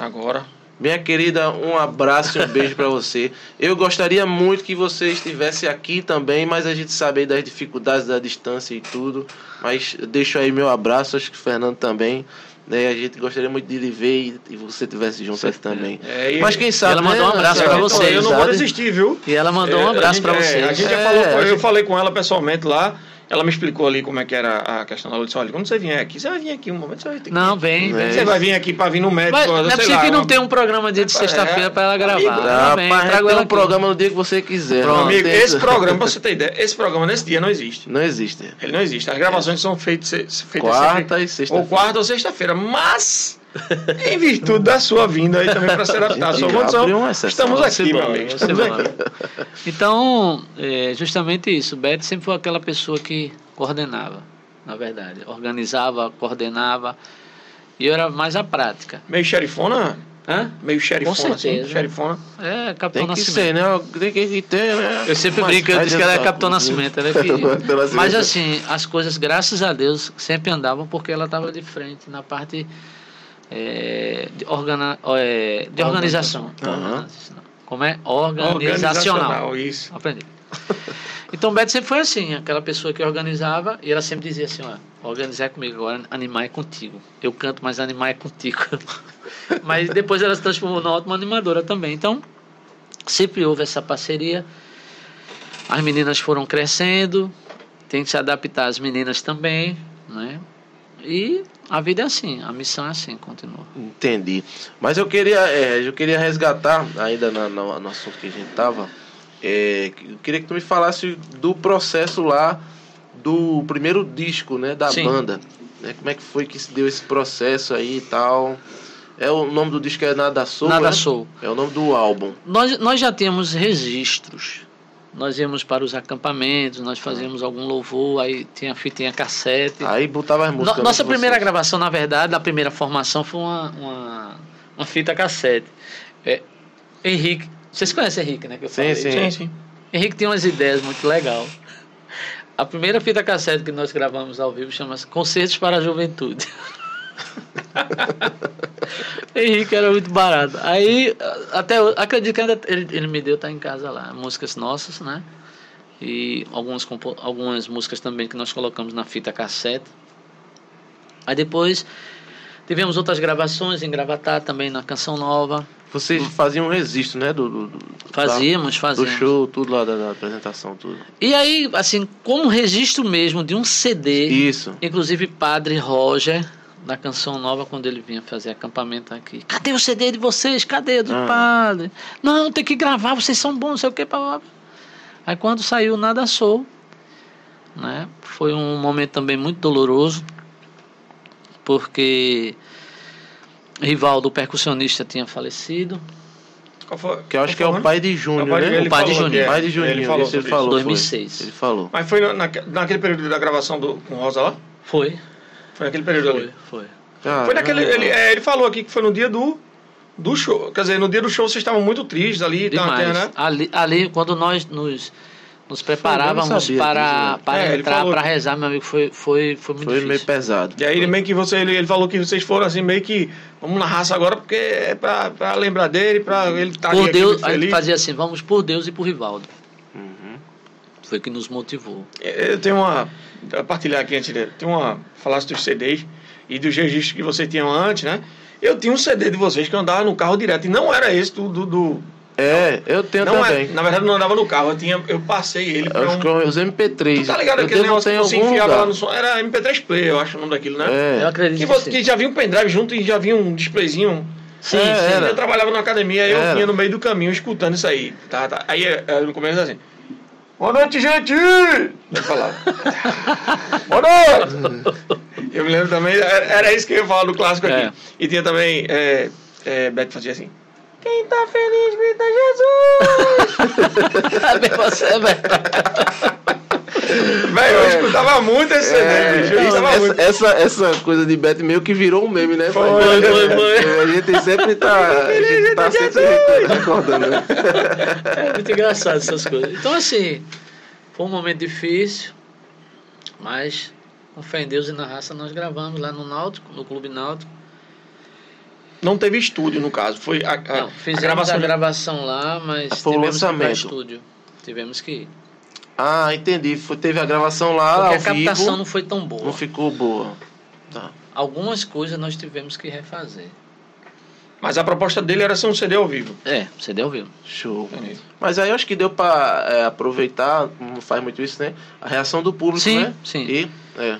Agora. minha querida, um abraço e um beijo pra você. Eu gostaria muito que você estivesse aqui também, mas a gente sabe aí das dificuldades da distância e tudo. Mas deixo aí meu abraço, acho que o Fernando também. Né? A gente gostaria muito de lhe ver e, e você estivesse junto aqui também. É, e- Mas quem sabe. ela mandou né, um abraço essa- pra vocês, Eu não vou desistir, viu? E ela mandou um É, abraço a gente- pra é, vocês. a gente já É, falou, eu gente- falei com ela pessoalmente lá. Ela me explicou ali como é que era a questão da disse, olha, quando você vier aqui, você vai vir aqui um momento, você vai ter que Não, vem. É. Você vai vir aqui para vir no médico, Mas não é sei possível que não uma- tem um programa dia de sexta-feira pra ela gravar. amigo, Ah, vem, rapaz, trago tem ela um aqui. programa no dia que você quiser. Pronto. não Amigo, tem- esse programa, pra você ter ideia, esse programa nesse dia não existe. Não existe. Ele não existe. As gravações são feitas, feitas Quarta sempre- e sexta-feira. Ou quarta ou sexta-feira. Mas, em virtude da sua vinda aí também para se adaptar à sua condição, estamos aqui, meu amigo. Estamos aqui. Então, é justamente isso. Beth sempre foi aquela pessoa que coordenava, na verdade. Organizava, coordenava. E eu era mais a prática. Meio xerifona? Hã? Meio xerifona, assim. certeza. Xerifona. É, Capitão Tem que Nascimento. ser, né? Tem que ter, né? Eu sempre Mas brinco, eu disse que ela é. Capitão Nascimento, ela é filha. Capitão Nascimento. Mas assim, as coisas, graças a Deus, sempre andavam porque ela estava de frente na parte é, de, organa, é, de organização. Aham. Como é? Organizacional. isso. Aprendi. Então Beto sempre foi assim, aquela pessoa que organizava e ela sempre dizia assim, ó, organizar é comigo agora, animar é contigo. Eu canto, mas animar é contigo. mas depois ela se transformou na ótima animadora também. Então, sempre houve essa parceria. As meninas foram crescendo, tem que se adaptar às meninas também, né? E a vida é assim, a missão é assim, continua. Entendi. Mas eu queria, é, eu queria resgatar, ainda na- no, no assunto que a gente tava, é, eu queria que tu me falasse do processo lá do primeiro disco, né, da Sim. banda. Né, como é que foi que se deu esse processo aí e tal? É o nome do disco é Nada Sou, Nada né? Sou. É o nome do álbum. Nós, nós já temos registros. Nós íamos para os acampamentos, nós fazíamos algum louvor, aí tinha fitinha cassete. Aí botava as No- músicas. nossa de primeira vocês. gravação, na verdade, a primeira formação foi uma, uma, uma fita cassete. É, Henrique, vocês conhecem Henrique, né? Que eu Sim, falei? sim. Sim, sim. Henrique tinha umas ideias muito legais. A primeira fita cassete que nós gravamos ao vivo chama-se Concertos para a Juventude. Henrique era muito barato. Aí, até acredito que ainda ele, ele me deu, tá em casa lá. Músicas nossas, né? E algumas, algumas músicas também que nós colocamos na fita cassete. Aí depois tivemos outras gravações em Gravatar também na Canção Nova. Vocês faziam um registro, né? Do, do, do- Fazíamos, do fazíamos. show, tudo lá da, da apresentação, tudo. E aí, assim, como registro mesmo de um CD, Isso. inclusive Padre Roger, da Canção Nova, quando ele vinha fazer acampamento aqui. Cadê o CD de vocês? Cadê do Ah. padre? Não, tem que gravar, vocês são bons, não sei o que. Aí quando saiu Nada Sou, né? Foi um momento também muito doloroso, porque Rivaldo, o percussionista, tinha falecido. Qual foi? Que eu acho que é foi o pai de Júnior, É o pai de- né? O pai de Júnior. que é. pai de Juninho, Ele falou isso ele falou. foi. 2006. Ele falou. Mas foi naque- naquele período da gravação do, com Rosa lá? Foi. Foi naquele período Foi, ali. foi. Foi naquele. Ele, é, ele falou aqui que foi no dia do, do show. Quer dizer, no dia do show vocês estavam muito tristes ali, tá, né? Ali, ali, quando nós nos, nos preparávamos sabia para, né? para É, entrar, para rezar, meu amigo, foi, foi, foi muito Foi meio difícil. pesado. E aí ele meio que você, ele, ele falou que vocês foram assim, meio que vamos na raça agora, porque é pra, pra lembrar dele, pra ele estar Por aqui Deus, muito a gente fazia assim, vamos por Deus e por Rivaldo. Foi que nos motivou. Eu tenho uma. Pra partilhar aqui antes dele. Tem uma. Falasse dos CDs e dos registros que você tinha antes, né? Eu tinha um CD de vocês que eu andava no carro direto. E não era esse do. do, do- É, eu tenho não também. é, na verdade, não andava no carro. Eu, tinha, eu passei ele pra Acho um. que é os MP3. Tu tá ligado eu aquele negócio que você enfiava lugar. lá no som? Era MP3 Play, eu acho o nome daquilo, né? É. Eu acredito Que, você, que já vinha um pendrive junto e já vinha um displayzinho. Sim, É, sim. era. Eu trabalhava na academia, aí eu vinha no meio do caminho escutando isso aí. Tá, tá. Aí no começo assim. Boa noite, gente! Eu falava. Boa noite! Eu me lembro também, era, era isso que eu ia falar do clássico aqui. É. E tinha também, é, é, Beto fazia assim. Quem tá feliz, grita Jesus! Sabe você, velho? Velho, eu escutava muito esse CD, bicho. Não, essa, essa, essa coisa de Beto meio que virou um meme, né? Foi, foi, foi. A gente sempre tá. A gente tá sempre recordando? É muito engraçado essas coisas. Então, assim, foi um momento difícil, mas com fé em Deus e na raça nós gravamos lá no Náutico, no Clube Náutico. Não teve estúdio, no caso. Foi a, a, Não, a fizemos gravação. a gravação lá, mas Foi o tivemos que ir lançamento. estúdio. Tivemos que ir. Ah, entendi. Foi, teve a gravação lá Porque ao a captação vivo. não foi tão boa. Não ficou boa. Tá. Algumas coisas nós tivemos que refazer. Mas a proposta dele era ser um CD ao vivo. É, CD ao vivo. Show. Entendi. Mas aí eu acho que deu pra é, aproveitar, não faz muito isso, né? A reação do público, Sim, né? sim. E, é.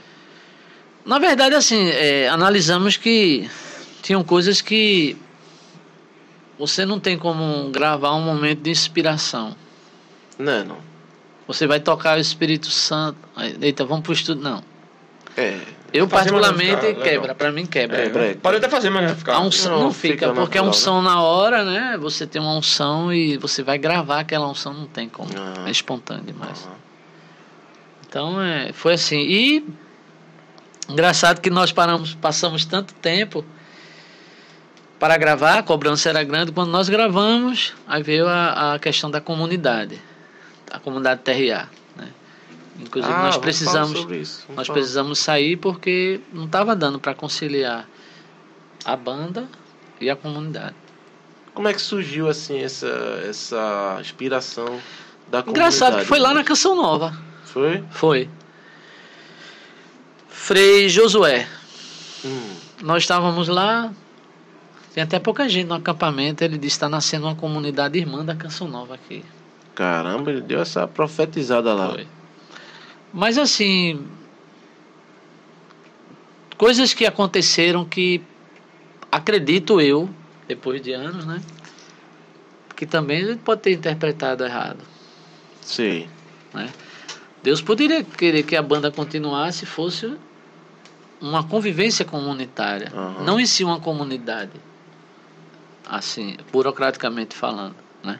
Na verdade, assim, é, analisamos que tinham coisas que você não tem como gravar um momento de inspiração. Não, não. Você vai tocar o Espírito Santo. Eita, vamos pro estudo. Não. É. Eu, particularmente, fica quebra. Pra mim, quebra. É, pode até fazer, mas não vai ficar. A unção Não, não, fica fica, porque a natural, unção na hora, né? Você tem uma unção e você vai gravar aquela unção, não tem como. Ah. É espontâneo demais. Ah. Então, é, foi assim. E engraçado que nós paramos, passamos tanto tempo para gravar, a cobrança era grande. Quando nós gravamos, aí veio a, a questão da comunidade, a comunidade TRA. Né? Inclusive, Ah, nós precisamos nós falar. precisamos sair porque não estava dando para conciliar a banda e a comunidade. Como é que surgiu, assim, essa, essa inspiração da comunidade? Engraçado que foi lá na Canção Nova. Foi? Foi. Frei Josué. Hum. Nós estávamos lá. Tem até pouca gente no acampamento. Ele disse que está nascendo uma comunidade irmã da Canção Nova aqui. Caramba, ele deu essa profetizada lá. Foi. Mas assim. Coisas que aconteceram que acredito eu, depois de anos, né? Que também ele pode ter interpretado errado. Sei. né? Deus poderia querer que a banda continuasse se fosse uma convivência comunitária, Aham. não em si uma comunidade, assim, burocraticamente falando, né?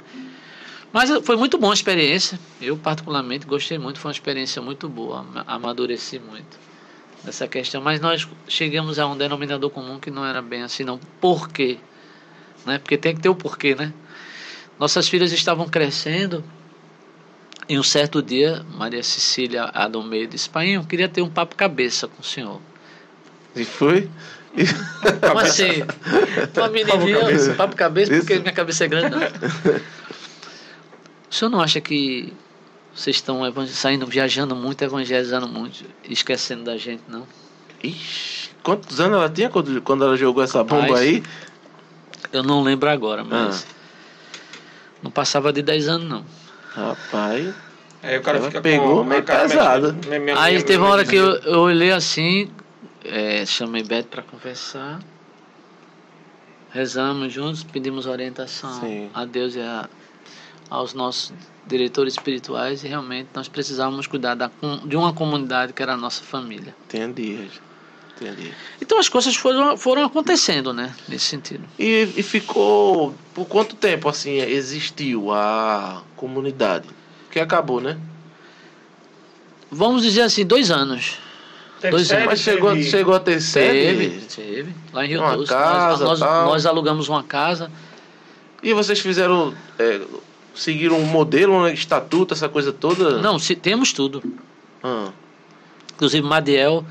Mas foi muito boa a experiência. Eu particularmente gostei muito, foi uma experiência muito boa, ama- amadureci muito nessa questão. Mas nós chegamos a um denominador comum que não era bem assim, não. Por quê? Né? Porque tem que ter o porquê, né? Nossas filhas estavam crescendo e um certo dia, Maria Cecília Adomeio disse: Pai, eu queria ter um papo cabeça com o senhor. E foi? Como assim? Uma menininha, cabeça. papo cabeça, porque minha cabeça é grande. Não. O senhor não acha que vocês estão saindo, viajando muito, evangelizando muito, esquecendo da gente, não? Ixi, quantos anos ela tinha quando, quando ela jogou essa bomba Rapaz, aí? Eu não lembro agora, mas. Ah. Não passava de 10 anos, não. Rapaz, Aí o cara Ela fica pegou com meio a cara pesado. mexendo. Minha- minha- Aí teve uma hora que eu, eu olhei assim, é, chamei Beto para conversar. Rezamos juntos, pedimos orientação Sim. a Deus e a, aos nossos diretores espirituais e realmente nós precisávamos cuidar da, de uma comunidade que era a nossa família. entendi. Entendi. Então as coisas foram, foram acontecendo, né? Nesse sentido. E, e ficou. Por quanto tempo assim existiu a comunidade? Que acabou, né? Vamos dizer assim, dois anos. Teve Dois anos. Mas chegou, teve- chegou a ter Teve, sede? teve. Lá em Rio Uma Doce. casa, nós, nós, nós alugamos uma casa. E vocês fizeram. é, seguiram um modelo, um estatuto, essa coisa toda? Não, se, temos tudo. Ah, Inclusive, Madiel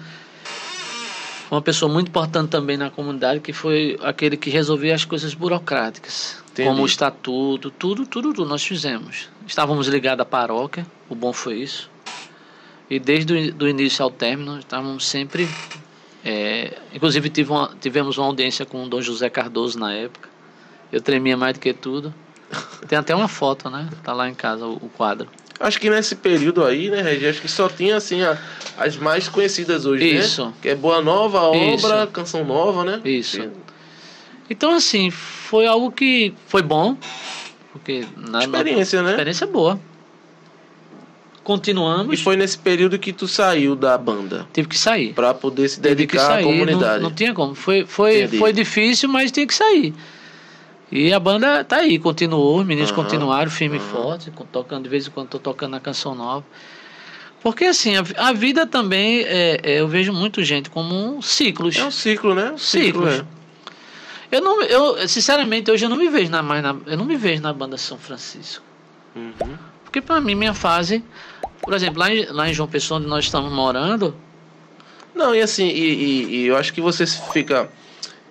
uma pessoa muito importante também na comunidade, que foi aquele que resolvia as coisas burocráticas. Entendi. Como o estatuto, tudo, tudo, tudo nós fizemos. Estávamos ligados à paróquia, o bom foi isso. E desde o do início ao término, estávamos sempre. é, inclusive, tive uma- tivemos uma audiência com o Dom José Cardoso na época. Eu tremia mais do que tudo. Tem até uma foto, né? Tá lá em casa o, o quadro. Acho que nesse período aí, né, Regi, acho que só tinha assim a- as mais conhecidas hoje, Isso. né? Que é Boa Nova, Obra, Isso. Canção Nova, né? Isso. Então, assim, foi algo que foi bom. Porque na Experiência, né? experiência boa. E Continuamos. foi nesse período que tu saiu da banda Tive que sair. pra poder se dedicar à sair. comunidade. Não, não tinha como. Foi, foi, Entendi. foi difícil, mas tinha que sair. E a banda tá aí, continuou, os meninos Aham, continuaram firme e aham. forte, tocando de vez em quando tô tocando na canção nova. Porque assim, a, a vida também, é, é, eu vejo muito gente como um ciclos. É um ciclo, né? Um ciclo, Ciclos. Eu não, eu sinceramente hoje eu não me vejo na, mais na, eu não me vejo na banda São Francisco. é. Uhum. Porque para mim minha fase, por exemplo, lá em, lá em João Pessoa onde nós estamos morando, Não, e assim, e, e- e eu acho que você fica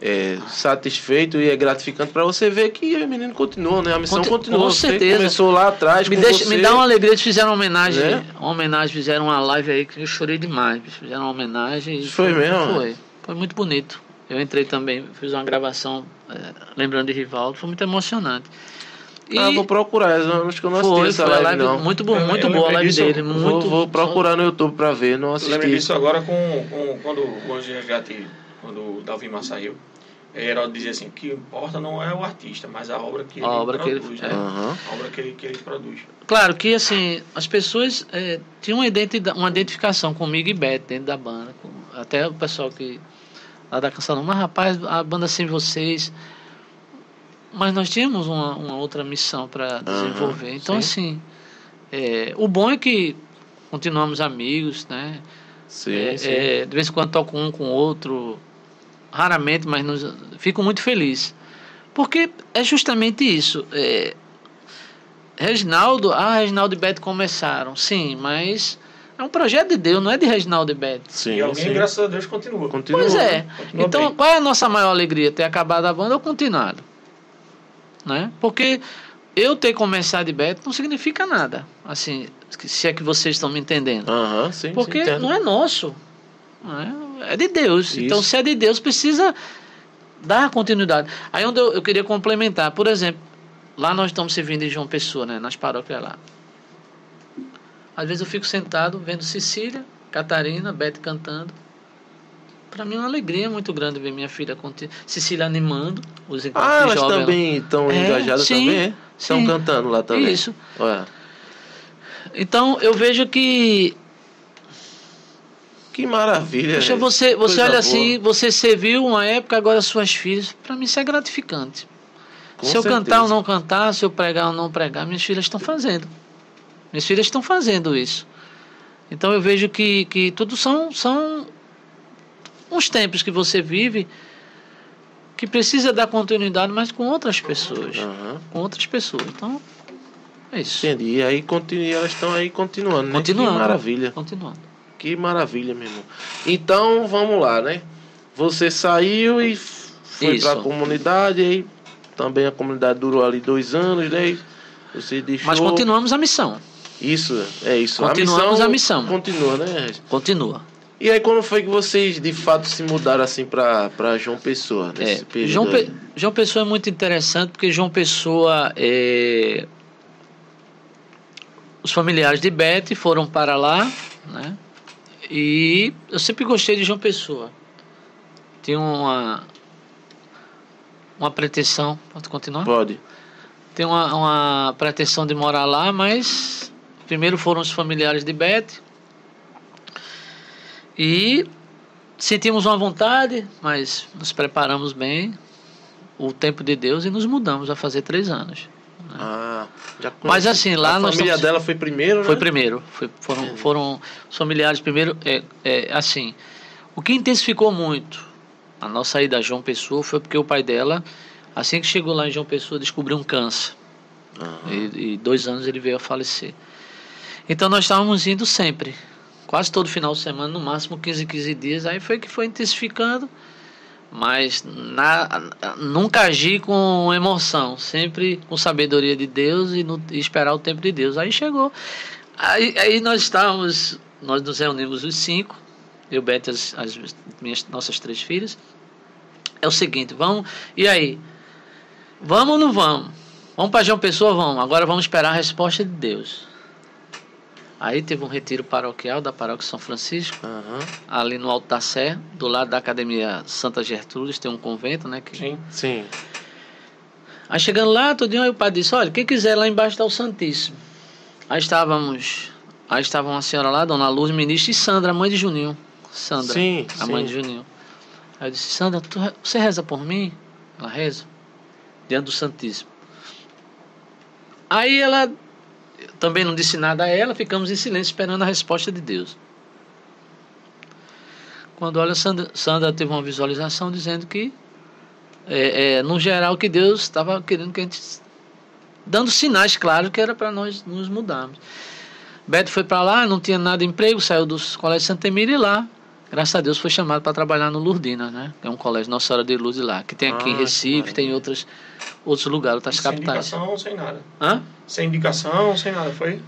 é, satisfeito e é gratificante pra você ver que o menino continua, né? A missão Conti- continua. com Você certeza. começou lá atrás me, com deixa, você. me dá uma alegria, eles fizeram uma homenagem, Né? uma homenagem, fizeram uma live aí que eu chorei demais, bicho. fizeram uma homenagem e Foi mesmo? Foi, foi muito bonito. Eu entrei também, fiz uma gravação é, lembrando de Rivaldo, foi muito emocionante. E Ah, vou procurar, eu acho que eu não assisti foi, essa foi live, live não. muito, bom, Eu- muito eu boa a live disso, dele, vou- muito vou, vou procurar no YouTube pra ver, não Eu assisti. lembrei disso agora com, com quando o Anjo Resgate, quando o Dalvimar saiu. Herói dizia assim, o que importa não é o artista, mas a obra que A ele obra que ele- produz, né? Aham. A obra que ele, que ele produz. Claro que assim, as pessoas é, tinham uma, identidade, uma identificação comigo e Beto dentro da banda. com- até o pessoal que lá da canção, mas rapaz, a banda sem vocês. Mas nós tínhamos uma, uma outra missão para desenvolver. então, sim. assim, é, o bom é que continuamos amigos, né? Sim, É, sim. é, de vez em quando toco um com o outro, raramente, mas nos, fico muito feliz. Porque é justamente isso. É, Reginaldo, ah, Reginaldo e Beto começaram, sim, mas é um projeto de Deus, não é de Reginaldo e Beto. Sim, e alguém, sim. graças a Deus, continua. Continua. Pois é. Continua Então, bem. qual é a nossa maior alegria? Ter acabado a banda ou continuado? Né? Porque eu ter começado de Beto não significa nada. Assim, se é que vocês estão me entendendo. Aham, sim. Porque sim, não é nosso. não é? É de Deus. Isso. Então, se é de Deus, precisa dar continuidade. Aí onde eu, eu queria complementar, por exemplo, lá nós estamos servindo em João Pessoa, né? Nas paróquias lá. Às vezes eu fico sentado vendo Cecília, Catarina, Beth cantando. Para mim é uma alegria muito grande ver minha filha conti- Cecília animando os encontros Ah, elas também estão É, engajadas sim, também? Estão sim. cantando lá também. Isso. Olha, Então eu vejo que que maravilha. Poxa, você, você olha boa. assim, você serviu uma época, agora suas filhas. Para mim isso é gratificante. Com se eu certeza. cantar ou não cantar, se eu pregar ou não pregar, minhas filhas estão fazendo. Minhas filhas estão fazendo isso. Então eu vejo que, que tudo são, são uns tempos que você vive que precisa dar continuidade, mas com outras pessoas. Aham. Com outras pessoas. Então, é isso. Entendi. E aí continua, elas estão aí continuando, né? Continuando. Que maravilha. Continuando. Que maravilha, meu irmão. Então, vamos lá, né? Você saiu e foi Isso. pra comunidade, aí também a comunidade durou ali dois anos, né? Você deixou... Mas continuamos a missão. Isso, é isso. Continuamos a missão. Continua, né? Continua. E aí, quando foi que vocês, de fato, se mudaram assim pra João Pessoa, nesse É, período João? Pe- João Pessoa é muito interessante porque João Pessoa é, os familiares de Beth foram para lá, né? E eu sempre gostei de João Pessoa. Tinha uma uma pretensão, pode continuar? Pode. Tem uma, uma pretensão de morar lá, mas primeiro foram os familiares de Beth. E sentimos uma vontade, mas nos preparamos bem, o tempo de Deus, e nos mudamos a fazer três anos. Ah, Mas assim, lá a família estamos- dela foi primeiro, né? Foi primeiro. Foi, foram, foram os familiares primeiro. É, é, assim, o que intensificou muito a nossa ida a João Pessoa foi porque o pai dela, assim que chegou lá em João Pessoa, descobriu um câncer. Aham. E, e dois anos ele veio a falecer. Então nós estávamos indo sempre. Quase todo final de semana, no máximo 15, 15 dias. Aí foi que foi intensificando. Mas na, nunca agi com emoção. Sempre com sabedoria de Deus e, no- e esperar o tempo de Deus. Aí chegou. Aí, aí nós estávamos, nós nos reunimos os cinco. Eu, Beth, as, as minhas, nossas três filhas. É o seguinte, vamos. E aí? Vamos ou não vamos? Vamos para João Pessoa? Vamos. Agora vamos esperar a resposta de Deus. Aí teve um retiro paroquial da paróquia São Francisco, Aham. ali no Alto da Sé, do lado da Academia Santa Gertrudes, tem um convento, né? Que... Sim. Sim. Aí chegando lá, tudinho, aí o padre disse, olha, quem quiser lá embaixo está o Santíssimo. Aí estávamos, aí estava uma senhora lá, Dona Luz, ministra, e Sandra, a mãe de Juninho. Sandra, Sim, a sim. mãe de Juninho. Aí eu disse, Sandra, tu você reza por mim? Ela reza, diante do Santíssimo. Aí ela, também não disse nada a ela, ficamos em silêncio esperando a resposta de Deus. Quando olha, Sandra, Sandra teve uma visualização dizendo que, é, é, no geral, que Deus estava querendo que a gente. dando sinais claros que era para nós nos mudarmos. Beto foi para lá, não tinha nada de emprego, saiu dos colégios Santa Emília e lá, graças a Deus, foi chamado para trabalhar no Lourdina, né? Que é um colégio Nossa Senhora de Luz de lá, que tem aqui Ah, em Recife, maravilha. tem em outras, outros lugares, outras Sem capitais. indicação, sem nada. Hã? Sem indicação, sem nada. Foi?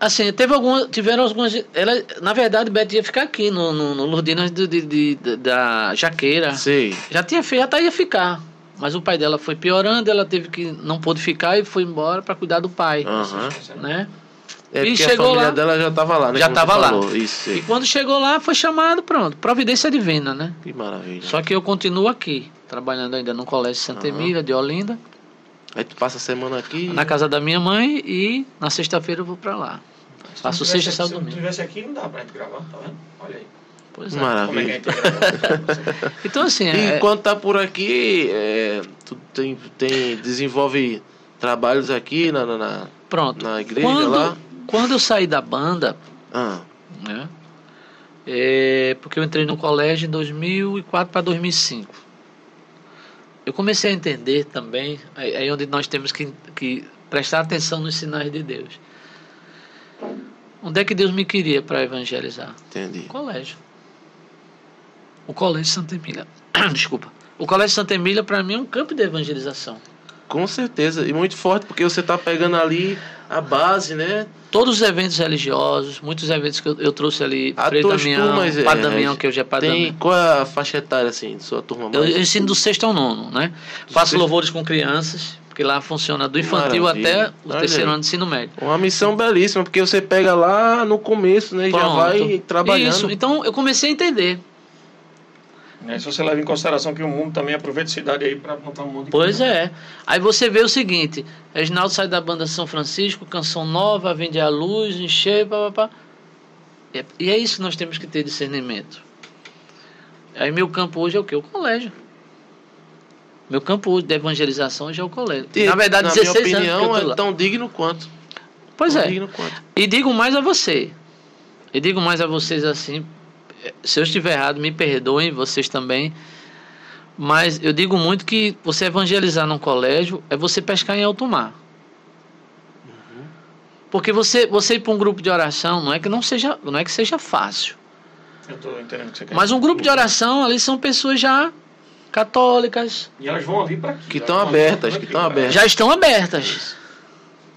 Assim, teve algumas, tiveram algumas. Ela, na verdade, Beto ia ficar aqui no, no, no Lourdinas de, de- de- de- da Jaqueira. Sei. Já tinha feito, já tá, ia ficar. Mas o pai dela foi piorando, ela teve que. não pôde ficar e foi embora para cuidar do pai. Aham. Né? É E porque chegou a família lá- dela já tava lá, né? Já como você tava lá. Isso, E quando chegou lá, foi chamado, pronto. Providência divina, né? Que maravilha. Só que eu continuo aqui, trabalhando ainda no Colégio Santa Aham. Emília, de Olinda, Aí tu passa a semana aqui. na casa da minha mãe e na sexta-feira eu vou para lá. Faço Se não sexta, sábado e Se não domingo. tivesse aqui, não dá pra gente gravar, tá vendo? Olha aí. Pois é. É Maravilha. grava? Então, assim, E é, enquanto tá por aqui, é, tu tem, tem, desenvolve trabalhos aqui na, na, na- pronto. na igreja quando, lá? Quando eu saí da banda, Ah, né? É, porque eu entrei no colégio em 2004 para 2005. Eu comecei a entender também, aí aí onde nós temos que, que prestar atenção nos sinais de Deus. Onde é que Deus me queria para evangelizar? entendi. O colégio. O Colégio Santa Emília. Desculpa. O Colégio Santa Emília, para mim, é um campo de evangelização. Com certeza. E muito forte, porque você tá pegando ali a base, né? Todos os eventos religiosos, muitos eventos que eu, eu trouxe ali, A Frei Damião, turmas, é, Padre Damião, que hoje é Padre Tem Damião. qual é a faixa etária, assim, de sua turma Eu, mais? eu ensino do sexto ao nono, né? Faço sexto- louvores com crianças, porque lá funciona do infantil Maravilha. até o Olha terceiro ano de ensino médio. Uma missão belíssima, porque você pega lá no começo, né? E já vai trabalhando. Isso, então eu comecei a entender. Né, Se você leva em consideração que o mundo também aproveita a cidade aí para montar um monte de Pois coisa. é. Aí você vê o seguinte: Reginaldo sai da banda São Francisco, canção nova, vende a luz, encher, papapá. E é- E é isso que nós temos que ter discernimento. Aí meu campo hoje é o quê? O colégio. Meu campo hoje de evangelização hoje é o colégio. E, Na verdade, na 16 minha anos que eu opinião, tô lá. é tão digno quanto. Pois tão é. digno quanto. E digo mais a você. E digo mais a vocês assim. Se eu estiver errado, me perdoem, vocês também. Mas eu digo muito que você evangelizar num colégio é você pescar em alto mar. Porque você, você ir para um grupo de oração não é que não seja, não é que seja fácil. Eu tô entendendo o que você quer Mas um grupo de oração ali são pessoas já católicas, E elas vão ali para Que estão abertas, que estão abertas. já estão abertas.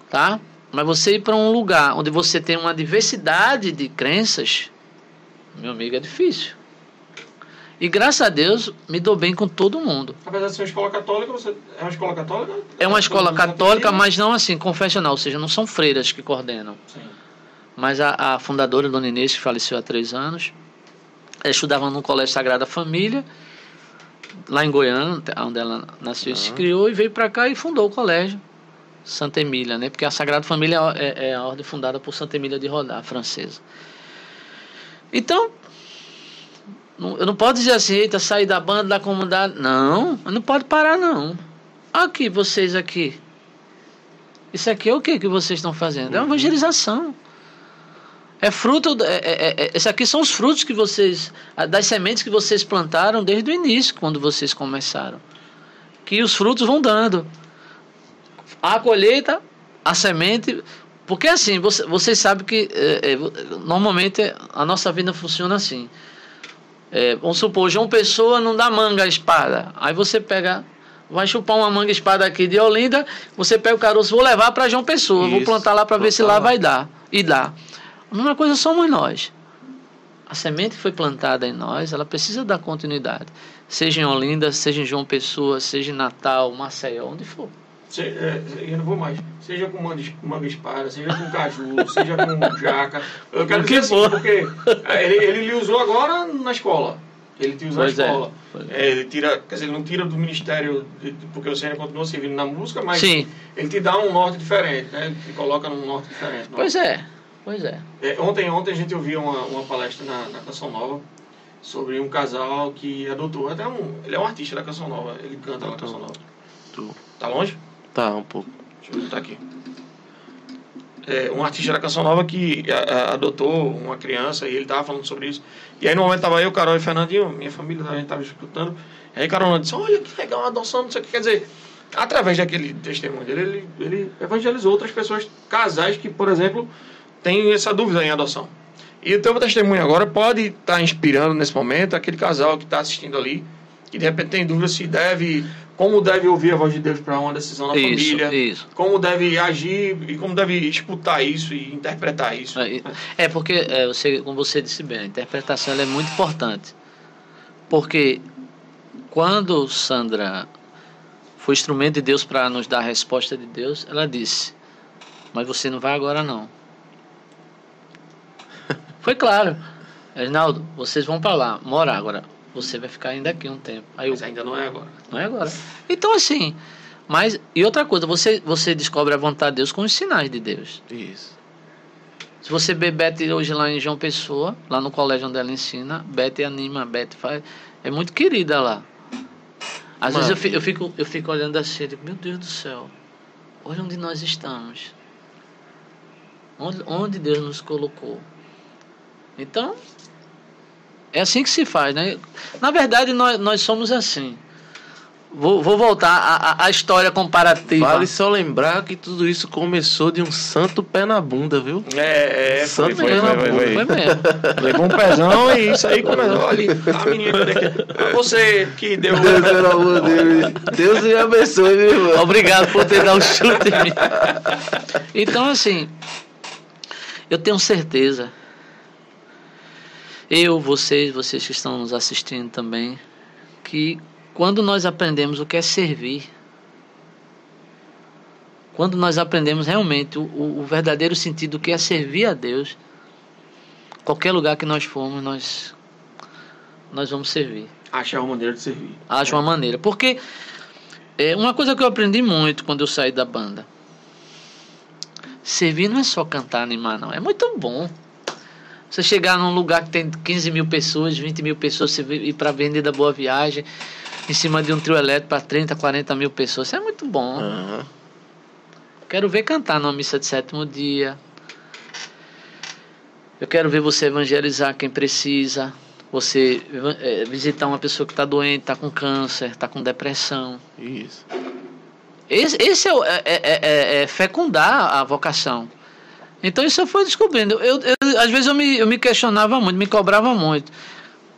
Tá? Mas você ir para um lugar onde você tem uma diversidade de crenças, meu amigo, é difícil. E graças a Deus, me dou bem com todo mundo. Apesar de ser uma escola católica, você é uma escola católica? É uma escola católica, mas não assim, confessional, ou seja, não são freiras que coordenam. Sim. Mas a, a fundadora, Dona Inês, que faleceu há três anos, estudava no Colégio Sagrada Família, lá em Goiânia, onde ela nasceu e se criou, e veio para cá e fundou o colégio Santa Emília, né? Porque a Sagrada Família é, é a ordem fundada por Santa Emília de Rodar, francesa. Então, eu não posso dizer assim, eita, sair da banda, da comunidade. Não, não pode parar, não. Aqui, vocês aqui. Isso aqui é o que que vocês estão fazendo? É uma evangelização. É fruto. É, é, é, aqui são os frutos que vocês. das sementes que vocês plantaram desde o início, quando vocês começaram. Que os frutos vão dando. A colheita, a semente. Porque assim, você, vocês sabem que é, é, normalmente a nossa vida funciona assim. É, vamos supor, João Pessoa não dá manga à espada. Aí você pega, vai chupar uma manga espada aqui de Olinda, você pega o caroço, vou levar para João Pessoa, Isso, vou plantar lá para ver se lá, lá vai dar. E dá. A mesma coisa somos nós. A semente que foi plantada em nós, ela precisa dar continuidade. Seja em Olinda, seja em João Pessoa, seja em Natal, Maceió, onde for. Se, é, eu não vou mais. Seja com manga, manga espada, seja com caju, seja com jaca. Eu quero dizer assim, porque é, ele, ele usou agora na escola. Ele te usa pois na é, escola. É. ele tira, quer dizer, ele não tira do ministério, porque o Senhor continua servindo na música, mas Sim. ele te dá um norte diferente, né? Ele te coloca num norte diferente. Pois é, pois é. é. ontem, ontem a gente ouviu uma, uma palestra na, na Canção Nova sobre um casal que adotou, até um, ele é um artista da Canção Nova, ele canta na Canção Nova. Tu. Tá longe? Tá, um pouco. Deixa eu botar aqui. É, um artista da Canção Nova que a, a, adotou uma criança e ele tava falando sobre isso. E aí no momento tava eu, Carol e Fernandinho, minha família a gente tava escutando. E aí Carol disse, olha que legal, uma adoção, não sei o que quer dizer. Através daquele testemunho dele, ele, ele evangelizou outras pessoas, casais que, por exemplo, têm essa dúvida em adoção. E o teu testemunho agora pode estar tá inspirando nesse momento aquele casal que está assistindo ali, que de repente tem dúvida se deve como deve ouvir a voz de Deus para uma decisão na isso, família, isso. como deve agir e como deve escutar isso e interpretar isso. É, é porque, é, você, como você disse bem, a interpretação é muito importante. Porque quando Sandra foi instrumento de Deus para nos dar a resposta de Deus, ela disse: Mas você não vai agora não. foi claro. Reginaldo, vocês vão para lá, morar agora você vai ficar ainda aqui um tempo. Aí mas eu, ainda não é agora. Não é agora. Então, assim, mas, e outra coisa, você, você descobre a vontade de Deus com os sinais de Deus. Isso. Se você vê Beth hoje lá em João Pessoa, lá no colégio onde ela ensina, Beth anima, Beth faz. É muito querida lá. Às Mano. vezes eu fico, eu fico, eu fico olhando assim, digo, meu Deus do céu, olha onde nós estamos. Onde, onde Deus nos colocou. Então, é assim que se faz, né? Na verdade, nós, nós somos assim. Vou, vou voltar à, história comparativa. Vale só lembrar que tudo isso começou de um santo pé na bunda, viu? É, é santo foi, pé foi, na foi, bunda. Foi, foi mesmo. Levou um pezão e isso aí começou. Olha, a menina aqui. Você que deu. Deus, pelo amor de Deus. Deus me abençoe, meu irmão. Obrigado por ter dado um chute em mim. Então, assim, eu tenho certeza eu, vocês, vocês que estão nos assistindo também, que quando nós aprendemos o que é servir, quando nós aprendemos realmente o, o verdadeiro sentido do que é servir a Deus, qualquer lugar que nós formos, nós, nós vamos servir. Achar uma maneira de servir. Acha uma maneira. Porque é uma coisa que eu aprendi muito quando eu saí da banda. Servir não é só cantar, animar, não. É muito bom. Você chegar num lugar que tem 15 mil pessoas, 20 mil pessoas, você ir para a Avenida Boa Viagem, em cima de um trio elétrico para 30, 40 mil pessoas. Isso é muito bom. Uhum. Quero ver cantar numa missa de sétimo dia. Eu quero ver você evangelizar quem precisa. Você é, visitar uma pessoa que está doente, está com câncer, está com depressão. Isso. Esse, esse é, é, é, é fecundar a vocação. Então isso eu fui descobrindo. Eu, eu, às vezes eu me, eu me questionava muito, me cobrava muito.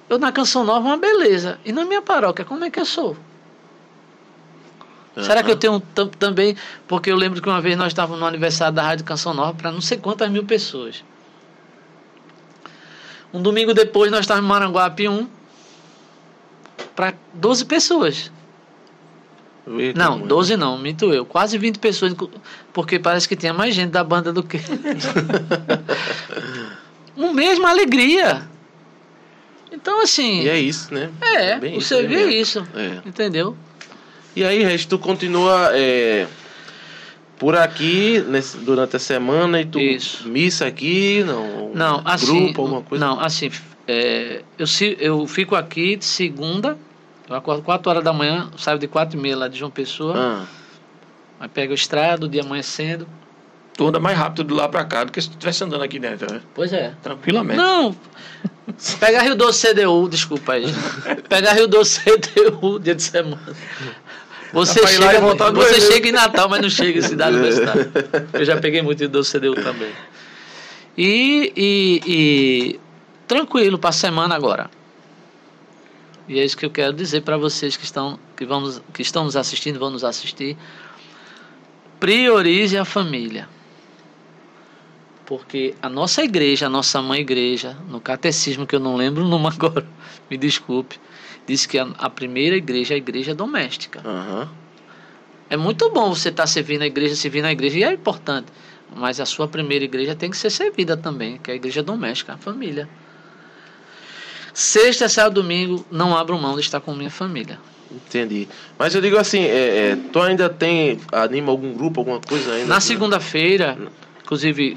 Eu na Canção Nova, uma beleza. E na minha paróquia, como é que eu sou? Uhum. Será que eu tenho também. Porque eu lembro que uma vez nós estávamos no aniversário da Rádio Canção Nova para não sei quantas mil pessoas. Um domingo depois nós estávamos em Maranguape 1 para 12 pessoas. Eita, não, mãe. 12 não, minto eu. Quase 20 pessoas, porque parece que tinha mais gente da banda do que. um mesmo alegria. Então, assim. E é isso, né? É, é você isso, vê é. isso. É. Entendeu? E aí, Regis, tu continua é, por aqui nesse, durante a semana e tu isso. missa aqui, não? Não, assim. Grupo, alguma coisa? Não, assim. é, eu, eu fico aqui de segunda, eu acordo 4 horas da manhã, saio de 4 e meia lá de João Pessoa, Ah, aí pego a estrada, o dia amanhecendo. Tu anda mais rápido de lá pra cá do que se tu estivesse andando aqui dentro, né? Pois é. Tranquilamente. Não, pega Rio Doce CDU, desculpa aí. Pega Rio Doce CDU, dia de semana. Você, Dá pra chega, você chega em Natal, mas não chega em cidade universitária. Eu já peguei muito Rio Doce CDU também. E, e, e tranquilo para a semana agora. E é isso que eu quero dizer para vocês que estão, que, vamos, que estão nos assistindo, vão nos assistir. Priorize a família. Porque a nossa igreja, a nossa mãe igreja, no catecismo, que eu não lembro o nome agora, me desculpe, diz que a, a primeira igreja é a igreja doméstica. aham. É muito bom você estar servindo a igreja, servindo a igreja, e é importante. Mas a sua primeira igreja tem que ser servida também, que é a igreja doméstica, a família. Sexta, sábado, domingo, não abro mão de estar com minha família. Entendi. Mas eu digo assim, é, é, tu ainda tem. anima algum grupo, alguma coisa ainda? Na segunda-feira, inclusive,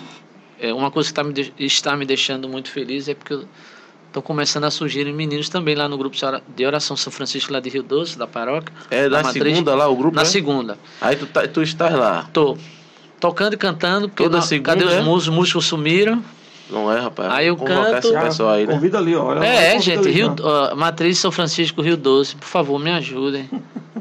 é, uma coisa que tá me de- está me deixando muito feliz é porque eu estou começando a surgir meninos também lá no grupo de ora- de oração São Francisco lá de Rio Doce, da paróquia. É da na matriz. segunda lá o grupo? Na é? segunda. Aí tu, tá, tu estás lá. Tô tocando e cantando, porque Toda na- segunda, cadê os é? músicos? Os músicos sumiram. Não é, rapaz? Aí eu canto- esse pessoal aí, né? Convida ali. Olha, É, convida gente, ali, Rio, ó. Matriz São Francisco, Rio Doce, por favor, me ajudem.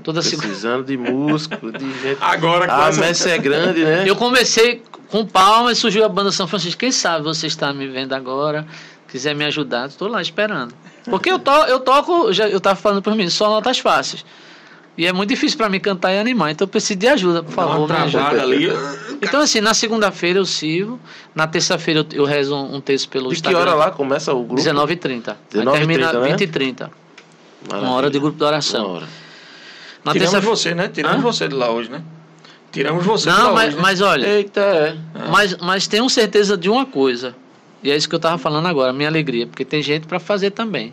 Toda segunda. Precisando de músico, de gente. Agora com A essa- messe é grande, né? Eu comecei com palmas, surgiu a banda São Francisco. Quem sabe você está me vendo agora, quiser me ajudar, estou lá esperando. Porque eu, to, eu toco, já, eu estava falando por mim, só notas fáceis. E é muito difícil para mim cantar e animar, então eu preciso de ajuda, por Dá uma favor, travada ali. Então, assim, na segunda-feira eu sirvo, na terça-feira eu, eu rezo um, texto pelo De que Instagram. hora lá começa o grupo? 19h30. Aí 19h30, termina né? 20h30. Maravilha. Uma hora de grupo de Uma oração. Na Tiramos terça você, né? Tiramos Hã? você de lá hoje, né? Tiramos você de Não, lá mas, hoje, né? mas olha, Eita, é. mas, mas tenho certeza de uma coisa. E é isso que eu estava falando agora, minha alegria. Porque tem gente para fazer também.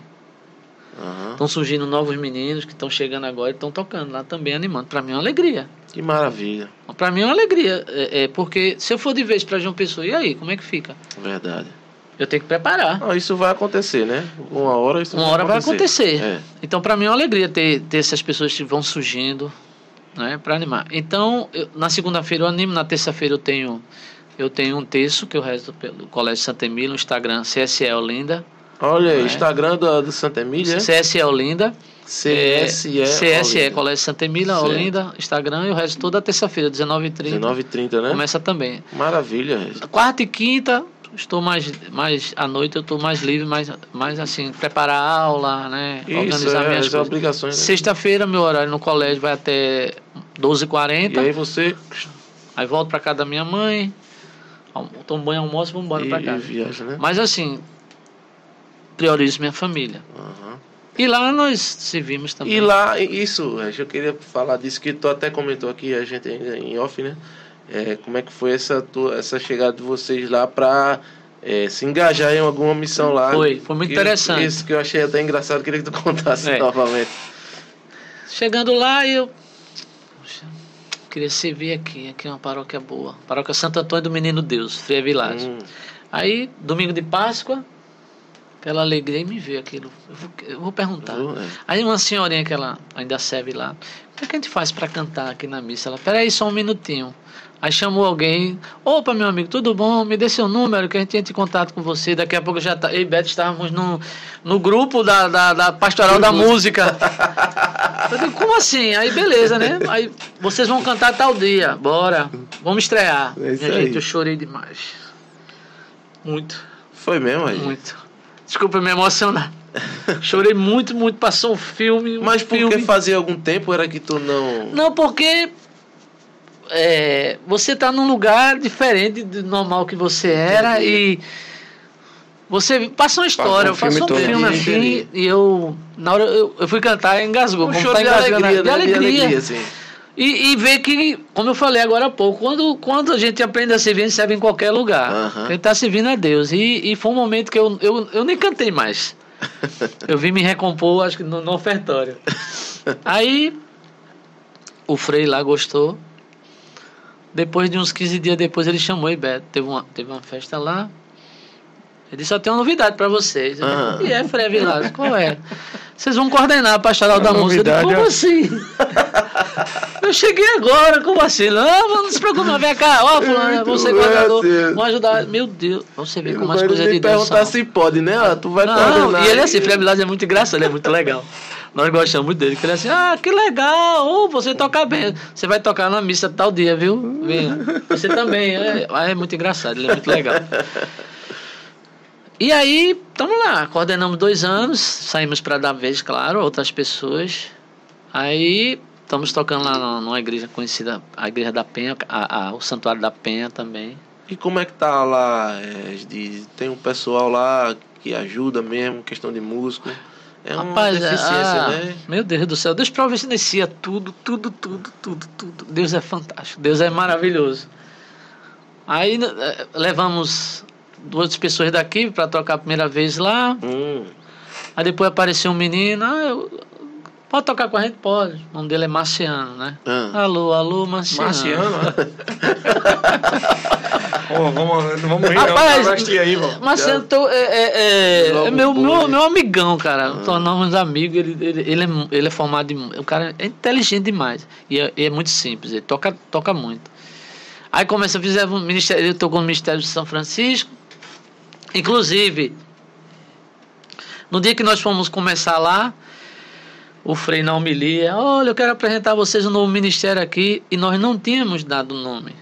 Estão surgindo novos meninos que estão chegando agora e estão tocando lá também, animando. Para mim é uma alegria. Que maravilha. Para mim é uma alegria. É, é porque se eu for de vez para João Pessoa, e aí, como é que fica? Verdade. Eu tenho que preparar. Isso vai acontecer, né? Uma hora isso Uma hora vai acontecer. É. Então, para mim é uma alegria ter, ter essas pessoas que vão surgindo, né, para animar. Então, eu- na segunda-feira eu animo, na terça-feira eu tenho eu tenho um texto que eu rezo pelo Colégio Santa Emília, no Instagram CSE Olinda, Olha aí, É. Instagram do, do Santa Emília. é? CSE Olinda, CSE. CSE Olinda. Colégio Santa Emília. Olinda, Instagram, eu rezo toda terça-feira, 19h30. 19h30, né? Começa também. Maravilha. Regis. Quarta e quinta, estou mais, mais à noite, eu estou mais livre, mais, mais assim, preparar a aula, né? Isso, organizar é, minhas as coisas. obrigações. né? Sexta-feira, meu horário no colégio vai até 12h40. E aí você Aí volto pra casa da minha mãe, tomo banho, almoço e vamos embora e, pra e casa. viaja, né? Mas assim, priorizo minha família. Aham. E lá nós servimos também. E lá, isso, eu queria falar disso que tu até comentou aqui, a gente ainda em off, né? É, como é que foi essa, tua, essa chegada de vocês lá pra é, se engajar em alguma missão lá? Foi, foi muito Que- interessante. Isso que eu achei até engraçado, queria que tu contasse É. novamente. Chegando lá, eu. Poxa, queria servir aqui. Aqui é uma paróquia boa. Paróquia Santo Antônio do Menino Deus, Freia Vilagem. Hum, Aí, domingo de Páscoa, aquela alegria me veio aquilo. Eu vou, eu vou perguntar. É. Aí uma senhorinha que ela ainda serve lá, o que, é que a gente faz para cantar aqui na missa? Ela, peraí só um minutinho. Aí chamou alguém, opa meu amigo, tudo bom? Me dê seu número que a gente entra em contato com você. Daqui a pouco já tá, eu e Beto estávamos no, no grupo da, da, da Pastoral da Música. Eu digo, como assim? Aí beleza, né? Aí vocês vão cantar tal dia, bora, vamos estrear. É isso Minha aí. gente, eu chorei demais. Muito. Foi mesmo, Regis? Muito. Desculpa me emocionar. Chorei muito, muito. Passou um filme. Um Mas filme. porque fazia algum tempo era que tu não. Não, porque é, você está num lugar diferente do normal que você era e você passa uma história, Passa um filme passou um filme Entendi, assim entendi. e eu na hora eu, eu fui cantar e engasgou, Um choro tá de engasgando, alegria, de né? alegria. assim. E, e ver que, como eu falei agora há pouco, quando, quando a gente aprende a servir, a gente serve em qualquer lugar. A gente está servindo a Deus. E, e foi um momento que eu, eu, eu nem cantei mais. Eu vim me recompor, acho que no, no ofertório. Aí o Frei lá gostou. Depois de uns 15 dias depois ele chamou e Beto. Teve uma, teve uma festa lá. Ele disse, eu tenho uma novidade pra vocês. Ah. E é, Frei Vilas, qual é? Vocês vão coordenar a pastoral da música. Eu digo, como ó. assim? Eu cheguei agora, como assim? Não, não se preocupe, não, vem cá, ó, fulano, você Deus. vão ajudar. Meu Deus, você vê como as coisas de Deus perguntar são. se pode, né? Tu vai Não, e ele é assim, Vilas é muito engraçado, ele é muito legal. Nós gostamos muito dele, que ele é assim, ah, que legal, ô, você toca bem. Você vai tocar na missa tal dia, viu? Venha. Você também, é, é muito engraçado, ele é muito legal. E aí, estamos lá, coordenamos dois anos, saímos para dar vez, claro, outras pessoas. Aí, estamos tocando lá numa- igreja conhecida, a Igreja da Penha, a- a- o Santuário da Penha também. E como é que tá lá? É, tem um pessoal lá que ajuda mesmo, questão de músico. É uma Rapaz, deficiência, ah, né? Meu Deus do céu, Deus providencia tudo, tudo, tudo, tudo, tudo. Deus é fantástico, Deus é maravilhoso. Aí eh, levamos duas pessoas daqui para tocar a primeira vez lá. Hum, Aí depois apareceu um menino, ah, eu- pode tocar com a gente? Pode. O nome dele é Marciano, né? ah. Alô, alô, Marciano. Marciano, né? Vamos, vamos rir, Rapaz, não. Travesti aí, pô. Marciano tô- é, é- é- é meu, meu, meu amigão, cara. Tornamos amigos. Ele, ele, ele, é, ele é formado em. O cara é inteligente demais. E é, e é muito simples. Ele toca, toca muito. Aí começa, fizemos um ministério. Ele tocou no Ministério de São Francisco. Inclusive, no dia que nós fomos começar lá, o Frei na homilia, olha, eu quero apresentar a vocês um novo ministério aqui. E nós não tínhamos dado o nome.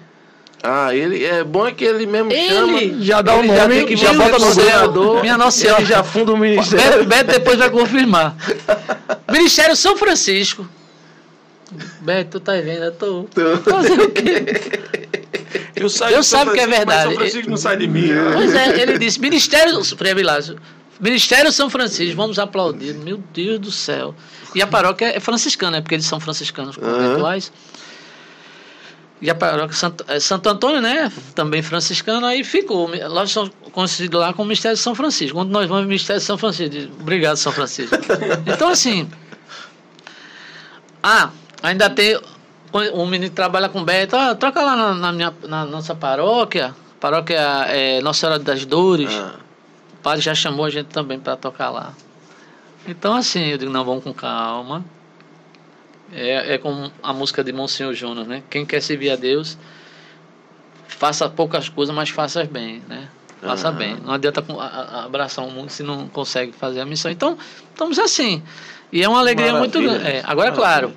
Ah, ele é bom é que ele mesmo Ele chama. já dá o ele nome, já, tem que já bota no o vereador, Minha Nossa ele Senhora. já funda o Beto, ministério. Beto depois vai confirmar. Ministério São Francisco. Beto, tu tá vendo? Eu tô. Fazer o quê? Eu, saio São sabe que é verdade. São Francisco não sai de mim. Pois é, ele disse: Ministério. Frei Vilásio, Ministério São Francisco, vamos aplaudir. Meu Deus do céu. E a paróquia é franciscana, é porque eles são franciscanos conventuais. E a paróquia Santo, é Santo Antônio, né? Também franciscano, aí ficou. Nós somos conhecidos lá como Ministério de São Francisco. Quando nós vamos ao Ministério de São Francisco, diz, obrigado, São Francisco. Então, assim. Ah, ainda tem. Um menino que trabalha com Beto, ah, troca lá na, na minha, na nossa paróquia. Paróquia é, Nossa Senhora das Dores. Ah, padre já chamou a gente também para tocar lá. Então, assim, eu digo, não, vamos com calma. É, é como a música de Monsenhor Jonas, né? Quem quer servir a Deus, faça poucas coisas, mas faça bem, né? Faça Aham. bem. Não adianta abraçar o mundo se não consegue fazer a missão. Então, estamos assim. E é uma alegria muito Maravilha. grande. É, agora, Maravilha. claro,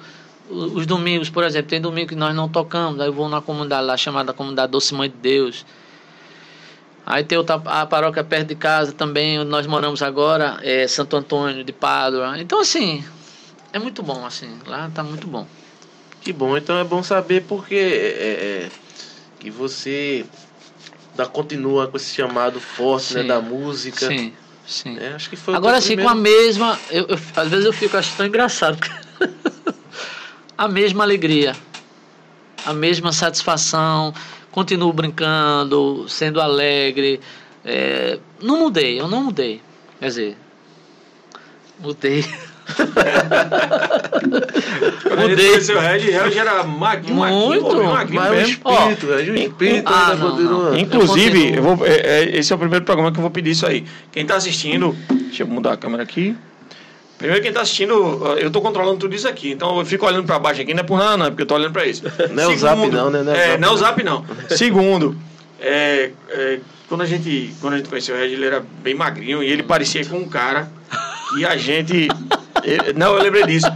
os domingos, por exemplo, tem domingo que nós não tocamos, aí eu vou na comunidade lá chamada Comunidade Doce Mãe de Deus. Aí tem outra, a paróquia perto de casa também, onde nós moramos agora, é Santo Antônio de Pádua. Então, assim, é muito bom, assim, lá tá muito bom. que bom, então é bom saber porque é, é, que você dá, continua com esse chamado forte né, Sim. da música. Sim, sim. É, acho que foi Agora, assim, com a mesma. Eu, eu- às vezes eu fico achando tão engraçado. a mesma alegria, a mesma satisfação. Continuo brincando, sendo alegre. é, não mudei, eu não mudei. Quer dizer, mudei. Quando Mudei. o o Regi era maguinho, Muito. pô, maguinho Mas o mesmo. espírito, é, o espírito Ah, ainda não, continua. não. Inclusive, Eu eu vou, é, é, esse é o primeiro programa que eu vou pedir isso aí. Quem está assistindo, deixa eu mudar a câmera aqui. Primeiro, quem está assistindo, eu estou controlando tudo isso aqui. Então eu fico olhando para baixo aqui, não é por nada, não, é porque eu estou olhando para isso. Não é o zap não, né? Não é é, não é o zap não. Segundo, é, é, quando, a gente, quando a gente conheceu o Regi, ele era bem magrinho e ele parecia com um cara que a gente. ele- não, eu lembrei disso.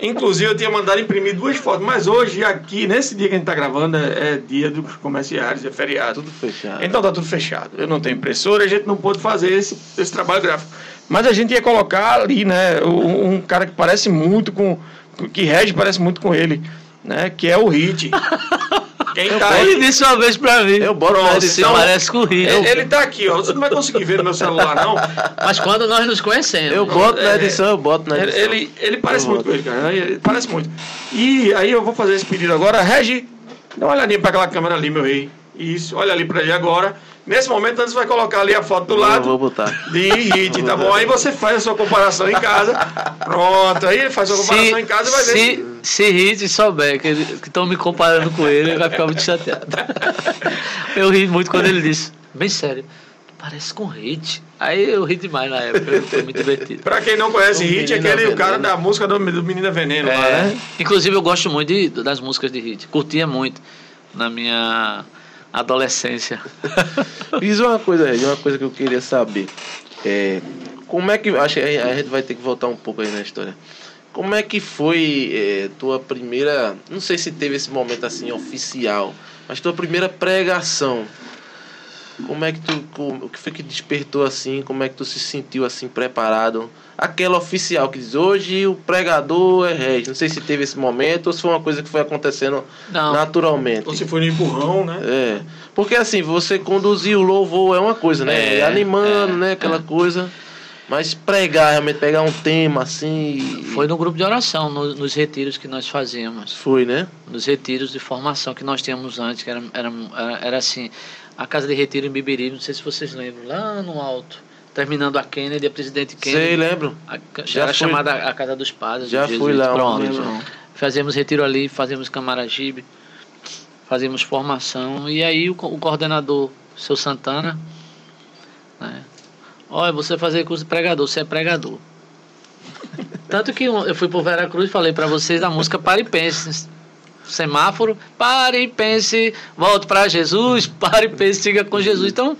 Inclusive, eu tinha mandado imprimir duas fotos, mas hoje, aqui, nesse dia que a gente está gravando, é, é dia dos comerciários, é feriado. Tudo fechado. Então tá tudo fechado. Eu não tenho impressora, a gente não pôde fazer esse, esse trabalho gráfico. Mas a gente ia colocar ali, né, um, um cara que parece muito com. que rege parece muito com ele, né? Que é o Hit. Quem tá Ele aí. disse uma vez pra mim. Eu boto na "Você edição." parece com o Rio. Ele, ele tá aqui, ó. Você não vai conseguir ver no meu celular, não. Mas quando nós nos conhecemos. Eu boto na É, edição, eu boto na Ele, edição. ele, ele parece Eu muito com ele, cara. Ele parece muito. E aí eu vou fazer esse pedido agora. Regi, dá uma olhadinha pra aquela câmera ali, meu rei. Isso, olha ali pra ele agora. Nesse momento, antes vai colocar ali a foto do Eu lado. vou botar. de hit, tá bom? Aí você faz a sua comparação em casa. Pronto, aí faz a sua comparação em casa e vai ver. se, se Hit souber que estão me comparando com ele, ele vai ficar muito chateado. Eu ri muito quando ele disse, bem sério, parece com hit. Aí eu ri demais na época, foi muito divertido. Pra quem não conhece O Hit, é aquele o cara da música do, do Menina Veneno lá, É, né? Inclusive eu gosto muito de- das músicas de hit. Curtia muito na minha adolescência. Diz uma coisa, Red, uma coisa que eu queria saber. É, como é que. Acho que a gente vai ter que voltar um pouco aí na história. Como é que foi é, tua primeira. Não sei se teve esse momento assim oficial, mas tua primeira pregação. Como é que tu. como- o que foi que despertou assim? Como é que tu se sentiu assim preparado? Aquela oficial que diz hoje o pregador é rei. Não sei se teve esse momento ou se foi uma coisa que foi acontecendo Não. naturalmente. Ou se foi no empurrão, né? É. Porque assim, você conduzir o louvor é uma coisa, né? É, Animando, é, né? Aquela coisa. Mas pregar, realmente, pegar um tema assim. Foi no grupo de oração, no- nos retiros que nós fazíamos. Foi, né? Nos retiros de formação que nós tínhamos antes, que era, era, era, era assim, a casa de retiro em Bibiri, não sei se vocês lembram, lá no alto, terminando a Kennedy, a presidente Kennedy. Sei, lembro. A, Já era fui- chamada a Casa dos Padres. Já dos fui lá Pronto. Fazíamos retiro ali, fazíamos Camaragibe, fazíamos formação. E aí o, o coordenador, seu Santana, né? Olha, você fazer curso de pregador, você é pregador. Tanto que eu fui pro Veracruz e falei para vocês a música Pare e Pense. Semáforo, pare e pense, volte para Jesus, pare e pense, siga com Jesus. Então,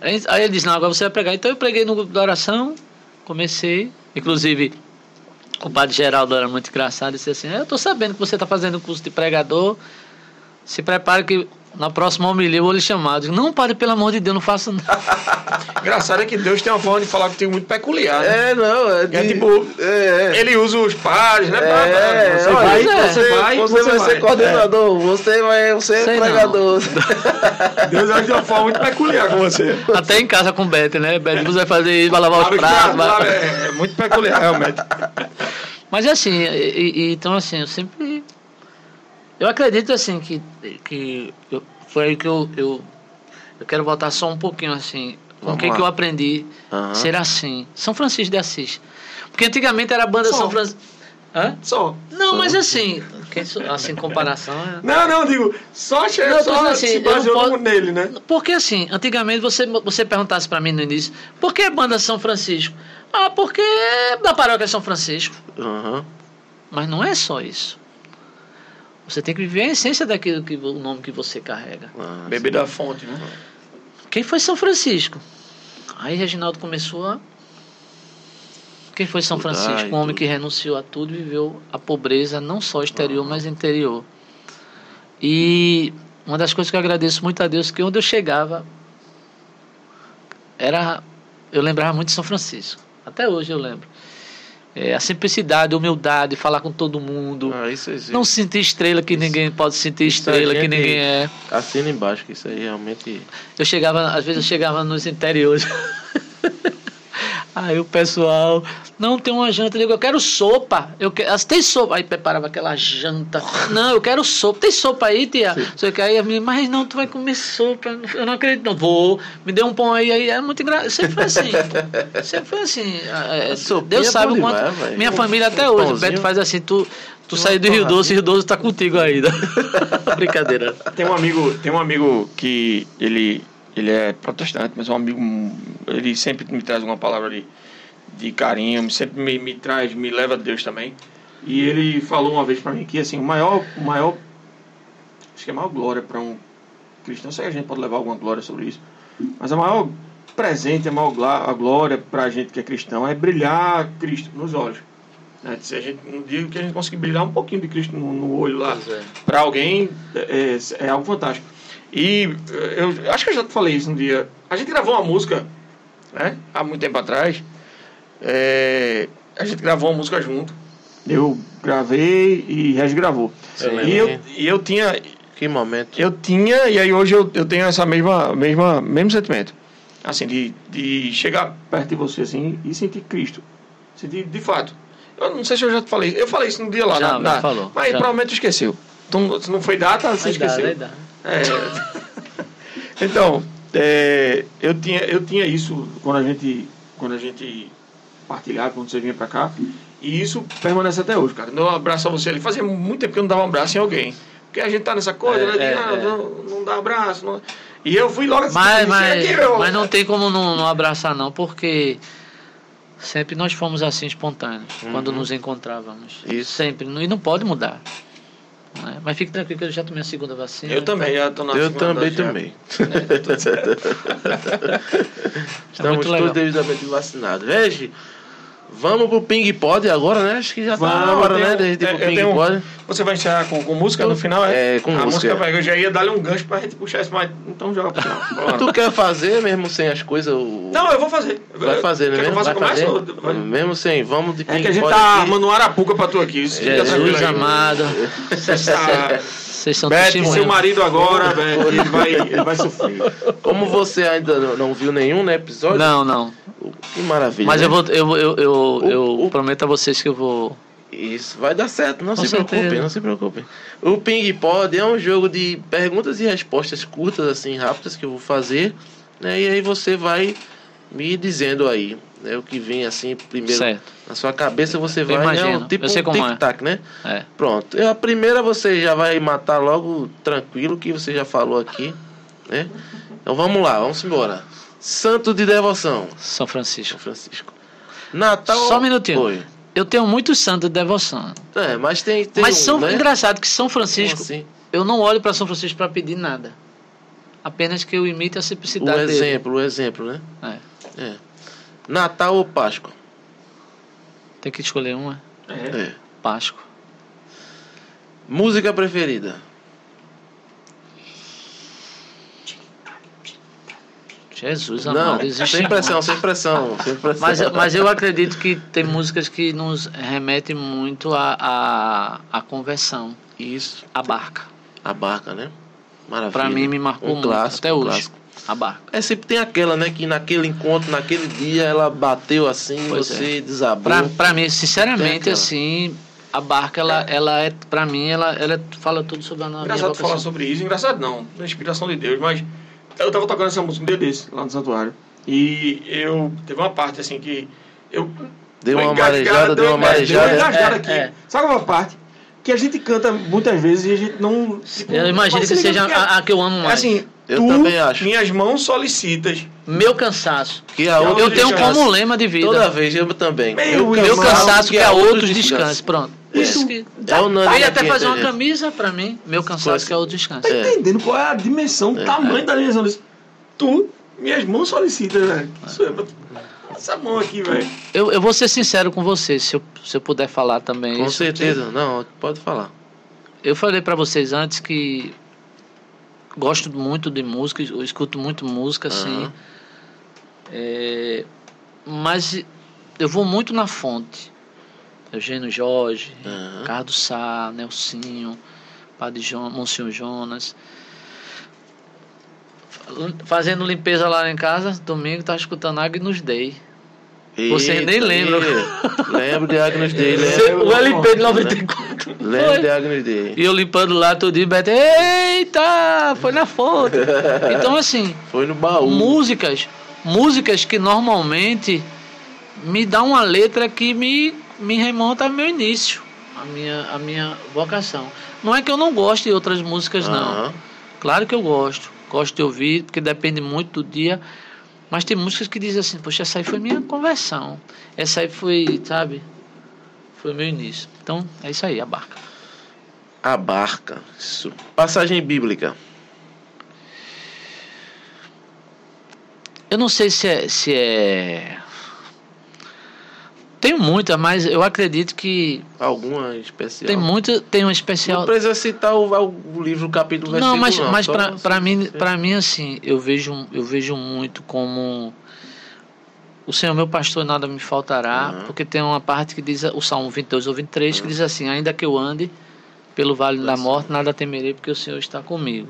aí ele disse, não, agora você vai pregar. Então eu preguei no grupo da oração, comecei, inclusive o padre Geraldo era muito engraçado, disse assim, eu tô sabendo que você está fazendo curso de pregador, se prepare que na próxima homilia eu vou lhe chamar. Digo, não, padre, pelo amor de Deus, não faça nada. Engraçado é que Deus tem uma forma de falar contigo muito peculiar. né? É, não. É, É de- tipo, É, é. Ele usa os pares, né? É, você, vai, é. você vai, você vai ser coordenador, você vai ser Sei pregador. É. Deus age de uma forma muito peculiar com você. Até em casa com o Beth, né? Beth, você vai fazer isso, vai lavar os que pratos. vai- é, é muito peculiar, realmente. Mas assim, e- e- então assim, eu sempre. Eu acredito assim que, que eu- foi aí que eu, eu. Eu quero voltar só um pouquinho assim. Com o Vamos que, que eu aprendi Aham. ser assim. São Francisco de Assis. Porque antigamente era a banda Só. São Francisco. Hã? Só. Não, mas assim, assim, comparação. é- Não, não, digo, só, che Não, eu tô só assim, se baseou posso- nele, né? Porque assim, antigamente você, você perguntasse pra mim no início, por que banda São Francisco? Ah, porque é da paróquia São Francisco. Aham. Mas não é só isso. Você tem que viver a essência daquilo que o nome que você carrega. Ah, Beber da fonte, né? Quem foi São Francisco? Aí Reginaldo começou a. Quem foi São Estudar Francisco? Um homem que renunciou a tudo e viveu a pobreza, não só exterior, mas interior. E uma das coisas que eu agradeço muito a Deus, que onde eu chegava, era. Eu lembrava muito de São Francisco. Até hoje eu lembro. É, a simplicidade, a humildade, falar com todo mundo. Ah, isso existe. Não sentir estrela que ninguém pode sentir Isso estrela que gente- ninguém é. Assina embaixo, que isso aí realmente. Eu chegava, às vezes eu chegava nos interiores. Aí o pessoal, não tem uma janta, eu digo, eu quero sopa. Eu quero, tem sopa. Aí preparava aquela janta. Não, eu quero sopa. Tem sopa aí, tia? Só que aí a menina, mas não, tu vai comer sopa. Eu não acredito, não. Vou, me dê um pão aí, aí é muito engraçado. Sempre foi assim. Sempre foi assim. É, Sopinha Deus é sabe o quanto. demais, minha família até um hoje. O pãozinho. Beto faz assim, tu, tu Uma saiu do Rio. Doce, Rio Doce tá contigo ainda. Brincadeira. Tem um amigo, tem um amigo que ele, ele é protestante, mas é um amigo, ele sempre me traz uma palavra de, de carinho, sempre me, me traz, me leva a Deus também. E ele falou uma vez pra mim que assim, o maior, o maior, acho que a maior glória para um cristão, sei que a gente pode levar alguma glória sobre isso, mas a maior presente, a maior glá- a glória pra gente que é cristão é brilhar Cristo nos olhos. Né? Se a gente não digo que a gente conseguir brilhar um pouquinho de Cristo no, no olho lá, é. para alguém é, é algo fantástico. E eh, eu acho que eu já te falei isso um dia. A gente gravou uma música, né? Há muito tempo atrás. É, a gente gravou uma música junto. Eu gravei e Regis gravou. E eu, e eu tinha. Que momento. Eu tinha, e aí hoje eu, eu tenho essa mesma, mesma, mesmo sentimento. Assim, de, de chegar perto de você assim e sentir Cristo. Sentir de fato. Eu não sei se eu já te falei. Eu falei isso no dia lá. Já, na, na- falou, Mas já. provavelmente esqueceu. Então, se não foi data, você Vai dar, esqueceu. vai dar. É. então, é, eu, tinha, eu tinha isso quando a gente, quando a gente partilhava, quando você vinha pra cá. E isso permanece até hoje, cara. Um abraço a você ali. Fazia muito tempo que eu não dava um abraço em alguém. Porque a gente tá nessa coisa, É, né? De, é, ah, é. Não, não dá abraço. não- E eu fui logo Mas, "Chega mas, aqui, meu." mas não tem como não, não abraçar, não, porque sempre nós fomos assim espontâneos, quando nos encontrávamos. Uhum. Isso. Sempre. E não pode mudar. Né? Mas fique tranquilo que eu já tomei a segunda vacina. Eu também, já tô na Eu segunda também, dose também. Estamos É muito todos legal. devidamente vacinados. Regi, vamos pro Ping Pod agora, né? Acho que já tá na hora, né? De ir é, pro Ping tenho- Pod. Você vai encerrar com, com música no final, é? É, com a música. vai- Eu já ia dar-lhe um gancho pra gente puxar isso, mas então joga pro final. Tu quer fazer mesmo sem as coisas? o- Não, eu vou fazer. Vai fazer, né? Mesmo? Vai fazer? ou- vai- Mesmo sem, vamos de Ping É que a gente Pod tá aqui. armando um arapuca pra tu aqui. Tranquilo Jesus amado. Ah, Vocês são Beth, seu marido agora, velho, ele vai, ele vai sofrer. Como você ainda não- viu nenhum né, episódio, Não, não. que maravilha. Mas né? eu vou, eu, eu, eu, eu o- prometo a vocês que eu vou. Isso, vai dar certo, não Com se certeza. preocupem, não se preocupem. O Ping Pod é um jogo de perguntas e respostas curtas, assim, rápidas, que eu vou fazer, né? E aí você vai me dizendo aí, né? O que vem, assim, primeiro Certo. na sua cabeça, você vai, né? imagino, um Tipo eu sei um é. tic-tac, né? É. Pronto. A primeira você já vai matar logo tranquilo, que você já falou aqui, né? Então vamos lá, vamos embora. Santo de devoção, São Francisco. São Francisco. Natal. Só um minutinho. Oi. Eu tenho muitos santos de devoção. É, mas tem, tem Mas um, são né? engraçado que São Francisco, assim? eu não olho para São Francisco para pedir nada. Apenas que eu imite a O simplicidade dele. exemplo, o exemplo, né? É. É. Natal ou Páscoa? Tem que escolher uma. É. Páscoa. Música preferida? Jesus Não, amado. existe sem pressão, muito. sem pressão, sem pressão. Mas, mas eu acredito que tem músicas que nos remetem muito à à à conversão, Isso, à barca. a barca, né? Maravilha. Pra mim me marcou um muito, clássico, até hoje. clássico. A barca. É, sempre tem aquela, né? Que naquele encontro, naquele dia, ela bateu assim, Pois você desabou. Pra, pra mim, sinceramente, assim, a barca, ela, ela é, pra mim, ela, ela fala tudo sobre a minha Engraçado falar sobre isso. Engraçado não, da inspiração de Deus, mas eu tava tocando essa música um dia desse, lá no santuário. E eu. Teve uma parte assim que. Eu. Deu uma marejada, deu uma marejada. Deu uma É, aqui. é. Sabe uma parte? Que a gente canta muitas vezes e a gente não. tipo, Eu imagino que seja que é- a, a que eu amo É mais. assim, Eu tu, também acho. minhas mãos solicitas. Meu cansaço. Que a Eu outra Eu tenho descanse. como lema de vida. Toda vez, eu também. Meu Meu cansaço que a outros outros descanse. Pronto. Isso. É unânime Eu ia aqui até fazer uma camisa pra mim. Meu cansaço que a outros descanse. Tá É. entendendo qual é a dimensão, o tamanho da dimensão disso? Tu, minhas mãos solicitas, velho. É Essa mão aqui, velho. Eu, eu vou ser sincero com vocês, se eu, se eu puder falar também Com isso. certeza. Não, pode falar. Eu falei pra vocês antes que gosto muito de música, eu escuto muito música, assim. É, mas eu vou muito na fonte. Eugênio Jorge, Aham. Ricardo Sá, Nelsinho, Padre Jonas, Monsenhor Jonas. Fazendo limpeza lá em casa, domingo, tava escutando Agnus Dei. Vocês nem lembram. Lembro de Agnes Day, lembro. O LP de 94. Lembro Foi. de Agnes Day. E eu limpando lá tudo e Beto, eita, foi na fonte. Então, assim, Foi no baú. músicas, músicas que normalmente me dá uma letra que me, me remonta ao meu início, a minha, a minha vocação. Não é que eu não goste de outras músicas, não. Claro que eu gosto. Gosto de ouvir, porque depende muito do dia. Mas tem músicas que dizem assim, poxa, essa aí foi minha conversão. Essa aí foi, sabe? Foi o meu início. Então, é isso aí, a barca. A barca. Isso. Passagem bíblica. Eu não sei se é. Se é... Tenho muita, mas eu acredito que Alguma especial. tem muita. Tem um Não especial. precisa citar o, o livro, o capítulo, Não, mas, não. mas pra, você- pra, mim, pra mim, assim, eu vejo, eu vejo muito como. O Senhor meu pastor nada me faltará, Uhum. porque tem uma parte que diz, o Salmo 22 ou 23, que diz assim: Ainda que eu ande pelo vale da Nossa. morte, nada temerei, porque o Senhor está comigo.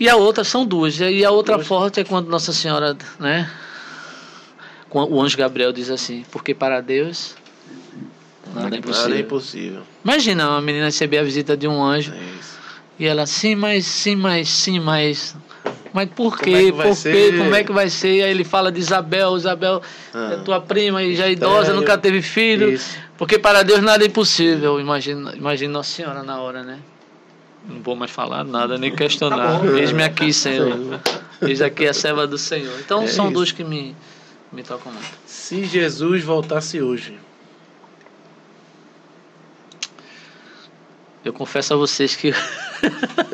E a outra são duas. E a outra Duas. forte é quando Nossa Senhora, né? O anjo Gabriel diz assim: Porque para Deus nada é Nada é impossível. impossível. Imagina uma menina receber a visita de um anjo. É. E ela, sim, mas, sim, mas, sim, mas. Mas por Como quê? é que vai por quê? Como é que vai ser? E aí ele fala de Isabel, Isabel Ah. é tua prima e já é idosa, Sério? nunca teve filho. Isso. Porque para Deus nada é impossível. Imagina, imagina Nossa Senhora na hora, né? Não vou mais falar nada, nem questionar. Tá. Eis-me aqui, Senhor. Eis aqui a serva do Senhor. Então É são isso. dois que me, me tocam muito. Se Jesus voltasse hoje, Eu confesso a vocês que.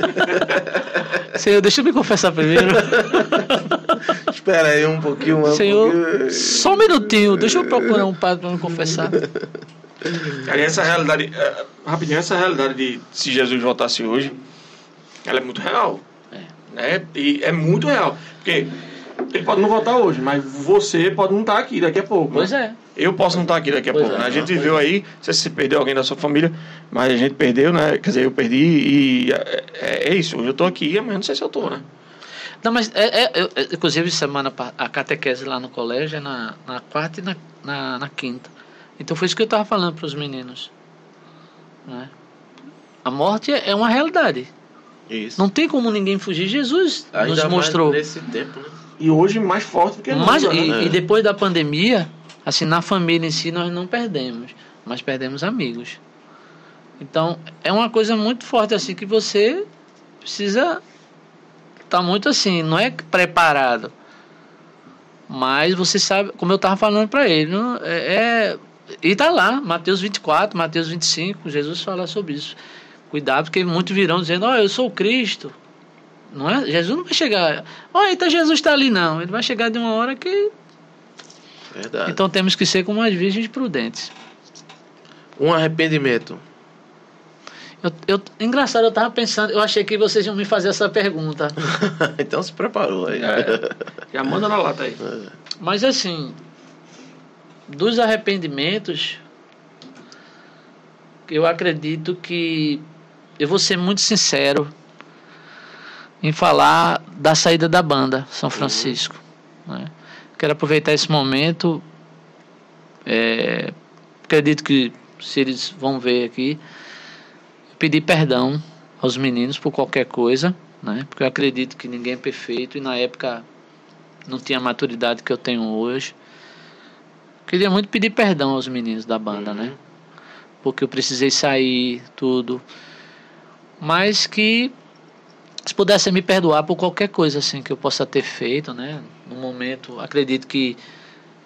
Senhor, deixa eu me confessar primeiro. espera aí um pouquinho. um Senhor, pouquinho. só um minutinho, deixa eu procurar um padre para me confessar. Cara, essa realidade, é, rapidinho, essa realidade de se Jesus voltasse hoje, ela é muito real. Né? E é muito real. Porque ele pode não voltar hoje, mas você pode não estar aqui daqui a pouco. Pois né? é. Eu posso não estar aqui daqui a Pois pouco. é. né? A gente viveu aí, não sei se você perdeu alguém da sua família, mas a gente perdeu, né? Quer dizer, eu perdi e é, é- é isso. Hoje eu tô aqui, amanhã não sei se eu tô, né? Não, mas é, é- eu- é- inclusive semana a catequese lá no colégio é na, na quarta e na, na, na quinta. Então foi isso que eu estava falando para os meninos. Né? A morte é é uma realidade. Isso. Não tem como ninguém fugir. Jesus Ainda nos mais mostrou. nesse tempo, né? E hoje mais forte do que Mas, nunca, e, né? e depois da pandemia, assim, na família em si nós não perdemos, mas perdemos amigos. Então, é uma coisa muito forte assim que você precisa estar muito assim, não é preparado. Mas você sabe, como eu estava falando para ele, não, é, é- e tá lá, Mateus 24, Mateus 25, Jesus fala sobre isso. Cuidado, porque muitos virão dizendo, ó, eu sou o Cristo. Não é? Jesus não vai chegar, ó, então Jesus está ali, não. Ele vai chegar de uma hora que. Verdade. Então temos que ser como as virgens prudentes. Um arrependimento. Eu, eu, engraçado, eu tava pensando, eu achei que vocês iam me fazer essa pergunta. então se preparou aí. É. Já manda na lata aí. Mas assim, dos arrependimentos, eu acredito que eu vou ser muito sincero em falar da saída da banda São Francisco. né? Quero aproveitar esse momento. é, acredito que se eles vão ver aqui, pedir perdão aos meninos por qualquer coisa, né? Porque eu acredito que ninguém é perfeito e na época não tinha a maturidade que eu tenho hoje. Queria muito pedir perdão aos meninos da banda, né? Porque eu precisei sair, tudo. Mas que se pudessem me perdoar por qualquer coisa assim que eu possa ter feito, né? No momento, acredito que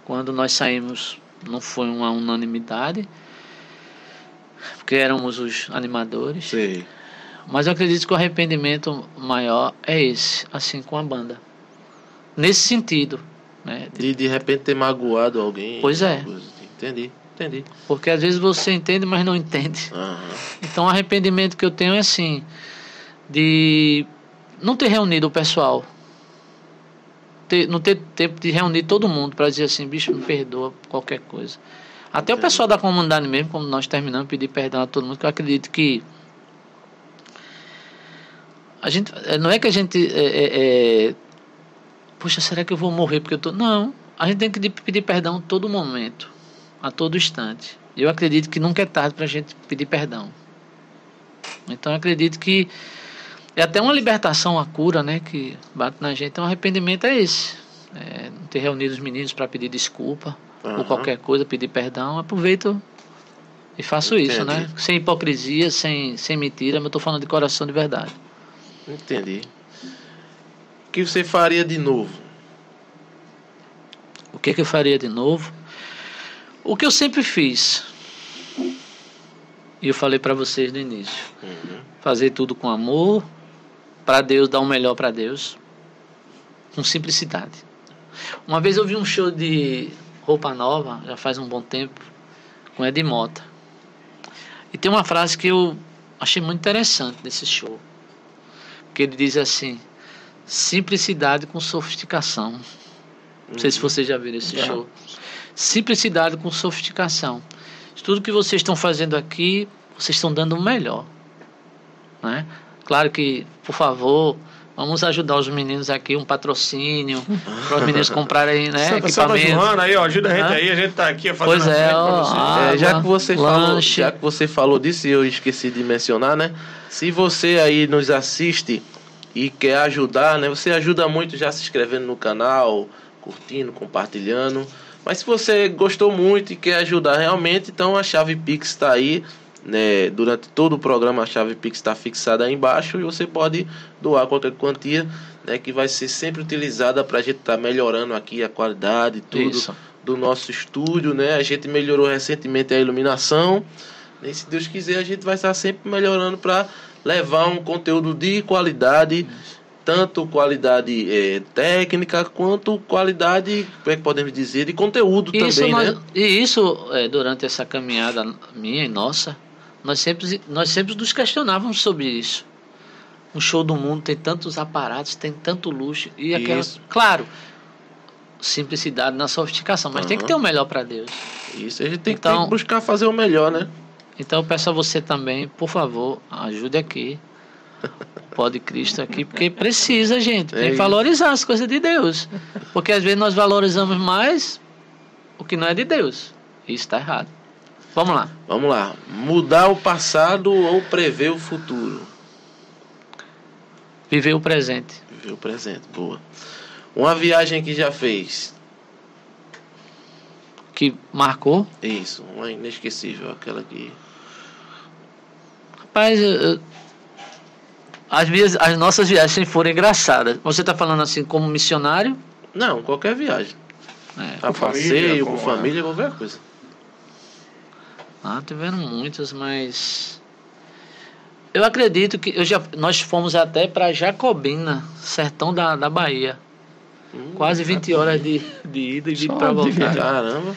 quando nós saímos não foi uma unanimidade, porque éramos os animadores. Sei. Mas eu acredito que o arrependimento maior é esse, assim com a banda. Nesse sentido, né? De de repente ter magoado alguém. Pois é. assim. Entendi, entendi. Porque às vezes você entende, mas não entende. Aham. Então o arrependimento que eu tenho é assim, de não ter reunido o pessoal. Ter- não ter tempo de reunir todo mundo para dizer assim, bicho, me perdoa por qualquer coisa. Até o Entendi. pessoal da comunidade mesmo, como nós terminamos, pedir perdão a todo mundo, que eu acredito que a gente eh, não é que a gente é, é, é, puxa, será que eu vou morrer porque eu tô não, a gente tem que pedir perdão a todo momento, a todo instante. Eu acredito que nunca é tarde para a gente pedir perdão. Então eu acredito que é até uma libertação, a cura, né, que bate na gente. Então o arrependimento é esse, é, não ter reunido os meninos para pedir desculpa Aham. por qualquer coisa, pedir perdão. Aproveito e faço isso, né? Entendi. Sem hipocrisia, sem, sem mentira, mas eu tô falando de coração de verdade. Entendi. O que você faria de novo? O que, que eu faria de novo? O que eu sempre fiz. E eu falei para vocês no início. Uhum. Fazer tudo com amor, para Deus, dar o melhor para Deus, com simplicidade. Uma vez eu vi um show de roupa nova, já faz um bom tempo, com Ed Mota. E tem uma frase que eu achei muito interessante nesse show. Que ele diz assim: simplicidade com sofisticação. Não sei se vocês já viram esse Já. show. Simplicidade com sofisticação. Tudo que vocês estão fazendo aqui, vocês estão dando o melhor. Né? Claro que, por favor, vamos ajudar os meninos aqui, um patrocínio, para os meninos comprarem né, Santa, Santa equipamento. Joana aí, ó, ajuda a gente Hã? aí, a gente tá aqui fazendo Pois é, ó, É, já que você falou, lanche. já que você falou disso e eu esqueci de mencionar, né? Se você aí nos assiste e quer ajudar, né? Você ajuda muito já se inscrevendo no canal, curtindo, compartilhando. Mas se você gostou muito e quer ajudar realmente, então a chave Pix está aí né, durante todo o programa a chave Pix está fixada aí embaixo e você pode doar qualquer quantia né, que vai ser sempre utilizada para a gente estar tá melhorando aqui a qualidade tudo Isso. do nosso estúdio. Né? A gente melhorou recentemente a iluminação. E se Deus quiser, a gente vai estar sempre melhorando para levar um conteúdo de qualidade, tanto qualidade é, técnica quanto qualidade, como é que podemos dizer, de conteúdo isso também, nós, né? E isso, é, durante essa caminhada minha e nossa, nós sempre, nós sempre nos questionávamos sobre isso. Um show do mundo tem tantos aparatos, tem tanto luxo. E aquela. Isso. Claro, simplicidade na sofisticação, mas uhum. tem que ter o melhor para Deus. Isso, a gente tem, então, que, tem que buscar fazer o melhor, né? Então eu peço a você também, por favor, ajude aqui. Pode Cristo aqui, porque precisa, gente. Tem é que valorizar as coisas de Deus. Porque às vezes nós valorizamos mais o que não é de Deus. Isso está errado. Vamos lá. Vamos lá. Mudar o passado ou prever o futuro? Viver o presente. Viver o presente, boa. Uma viagem que já fez. Que marcou? Isso, uma inesquecível, aquela que. Rapaz, eu, as, minhas, as nossas viagens foram engraçadas. Você está falando assim como missionário? Não, qualquer viagem. É, a passeio, com, com família, qualquer coisa. Ah, tiveram muitas, mas eu acredito que eu já, nós fomos até para Jacobina, sertão da, da Bahia. Hum, Quase 20 horas de, de ida e de para voltar. Caramba.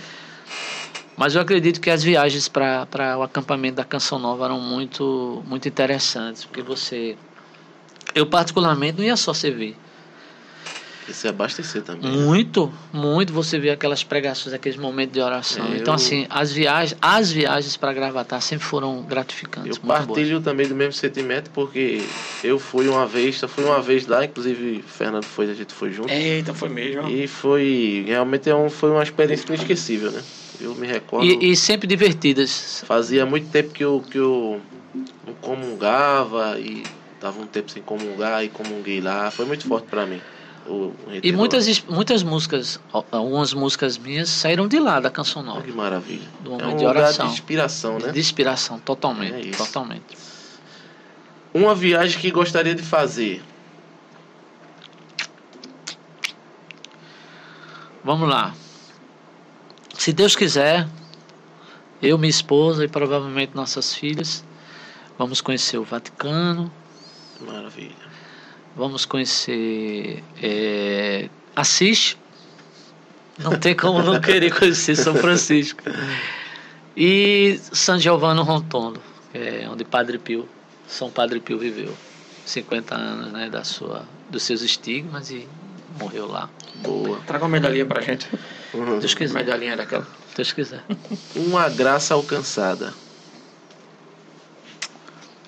Mas eu acredito que as viagens para o acampamento da Canção Nova eram muito, muito interessantes, porque você. Eu, particularmente, não ia só servir. E se abastecer também. Muito, muito. Você vê aquelas pregações, aqueles momentos de oração. É, então, eu... assim, as viagens, as viagens para Gravatar sempre foram gratificantes. Eu partilho boas. também do mesmo sentimento, porque eu fui uma vez, só fui uma vez lá, inclusive Fernando foi, a gente foi junto. Eita, foi mesmo. E foi, realmente é um, foi uma experiência inesquecível, né? Eu me recordo. E, e, sempre divertidas. Fazia muito tempo que eu, que eu não comungava e tava um tempo sem comungar e comunguei lá. Foi muito forte para mim. O, e muitas, muitas músicas, algumas músicas minhas saíram de lá da canção nova. Que maravilha. Do momento é um de oração. de inspiração, né? De inspiração, totalmente. É totalmente. Uma viagem que gostaria de fazer. Vamos lá. Se Deus quiser, eu, minha esposa e provavelmente nossas filhas, vamos conhecer o Vaticano. Maravilha. Vamos conhecer é, Assis. Não tem como não querer conhecer São Francisco. E São Giovanni Rontondo, é, onde Padre Pio, São Padre Pio viveu. 50 anos né, da sua, dos seus estigmas e morreu lá. Boa. Traga uma medalhinha pra gente. Uhum. Deus quiser. Medalhinha daquela. Deus quiser. Uma graça alcançada.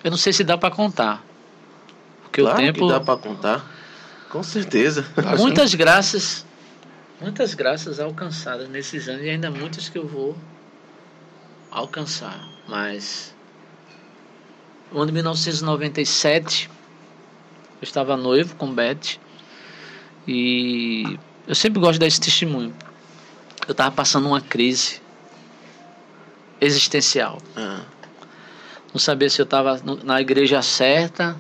Eu não sei se dá para contar. Porque claro o tempo. Dá para contar. Com certeza. Muitas graças, muitas graças alcançadas nesses anos e ainda muitas que eu vou alcançar. Mas no ano de 1997 eu estava noivo com Beth e eu sempre gosto de dar esse testemunho. Eu estava passando uma crise existencial. Ah. Não sabia se eu estava na igreja certa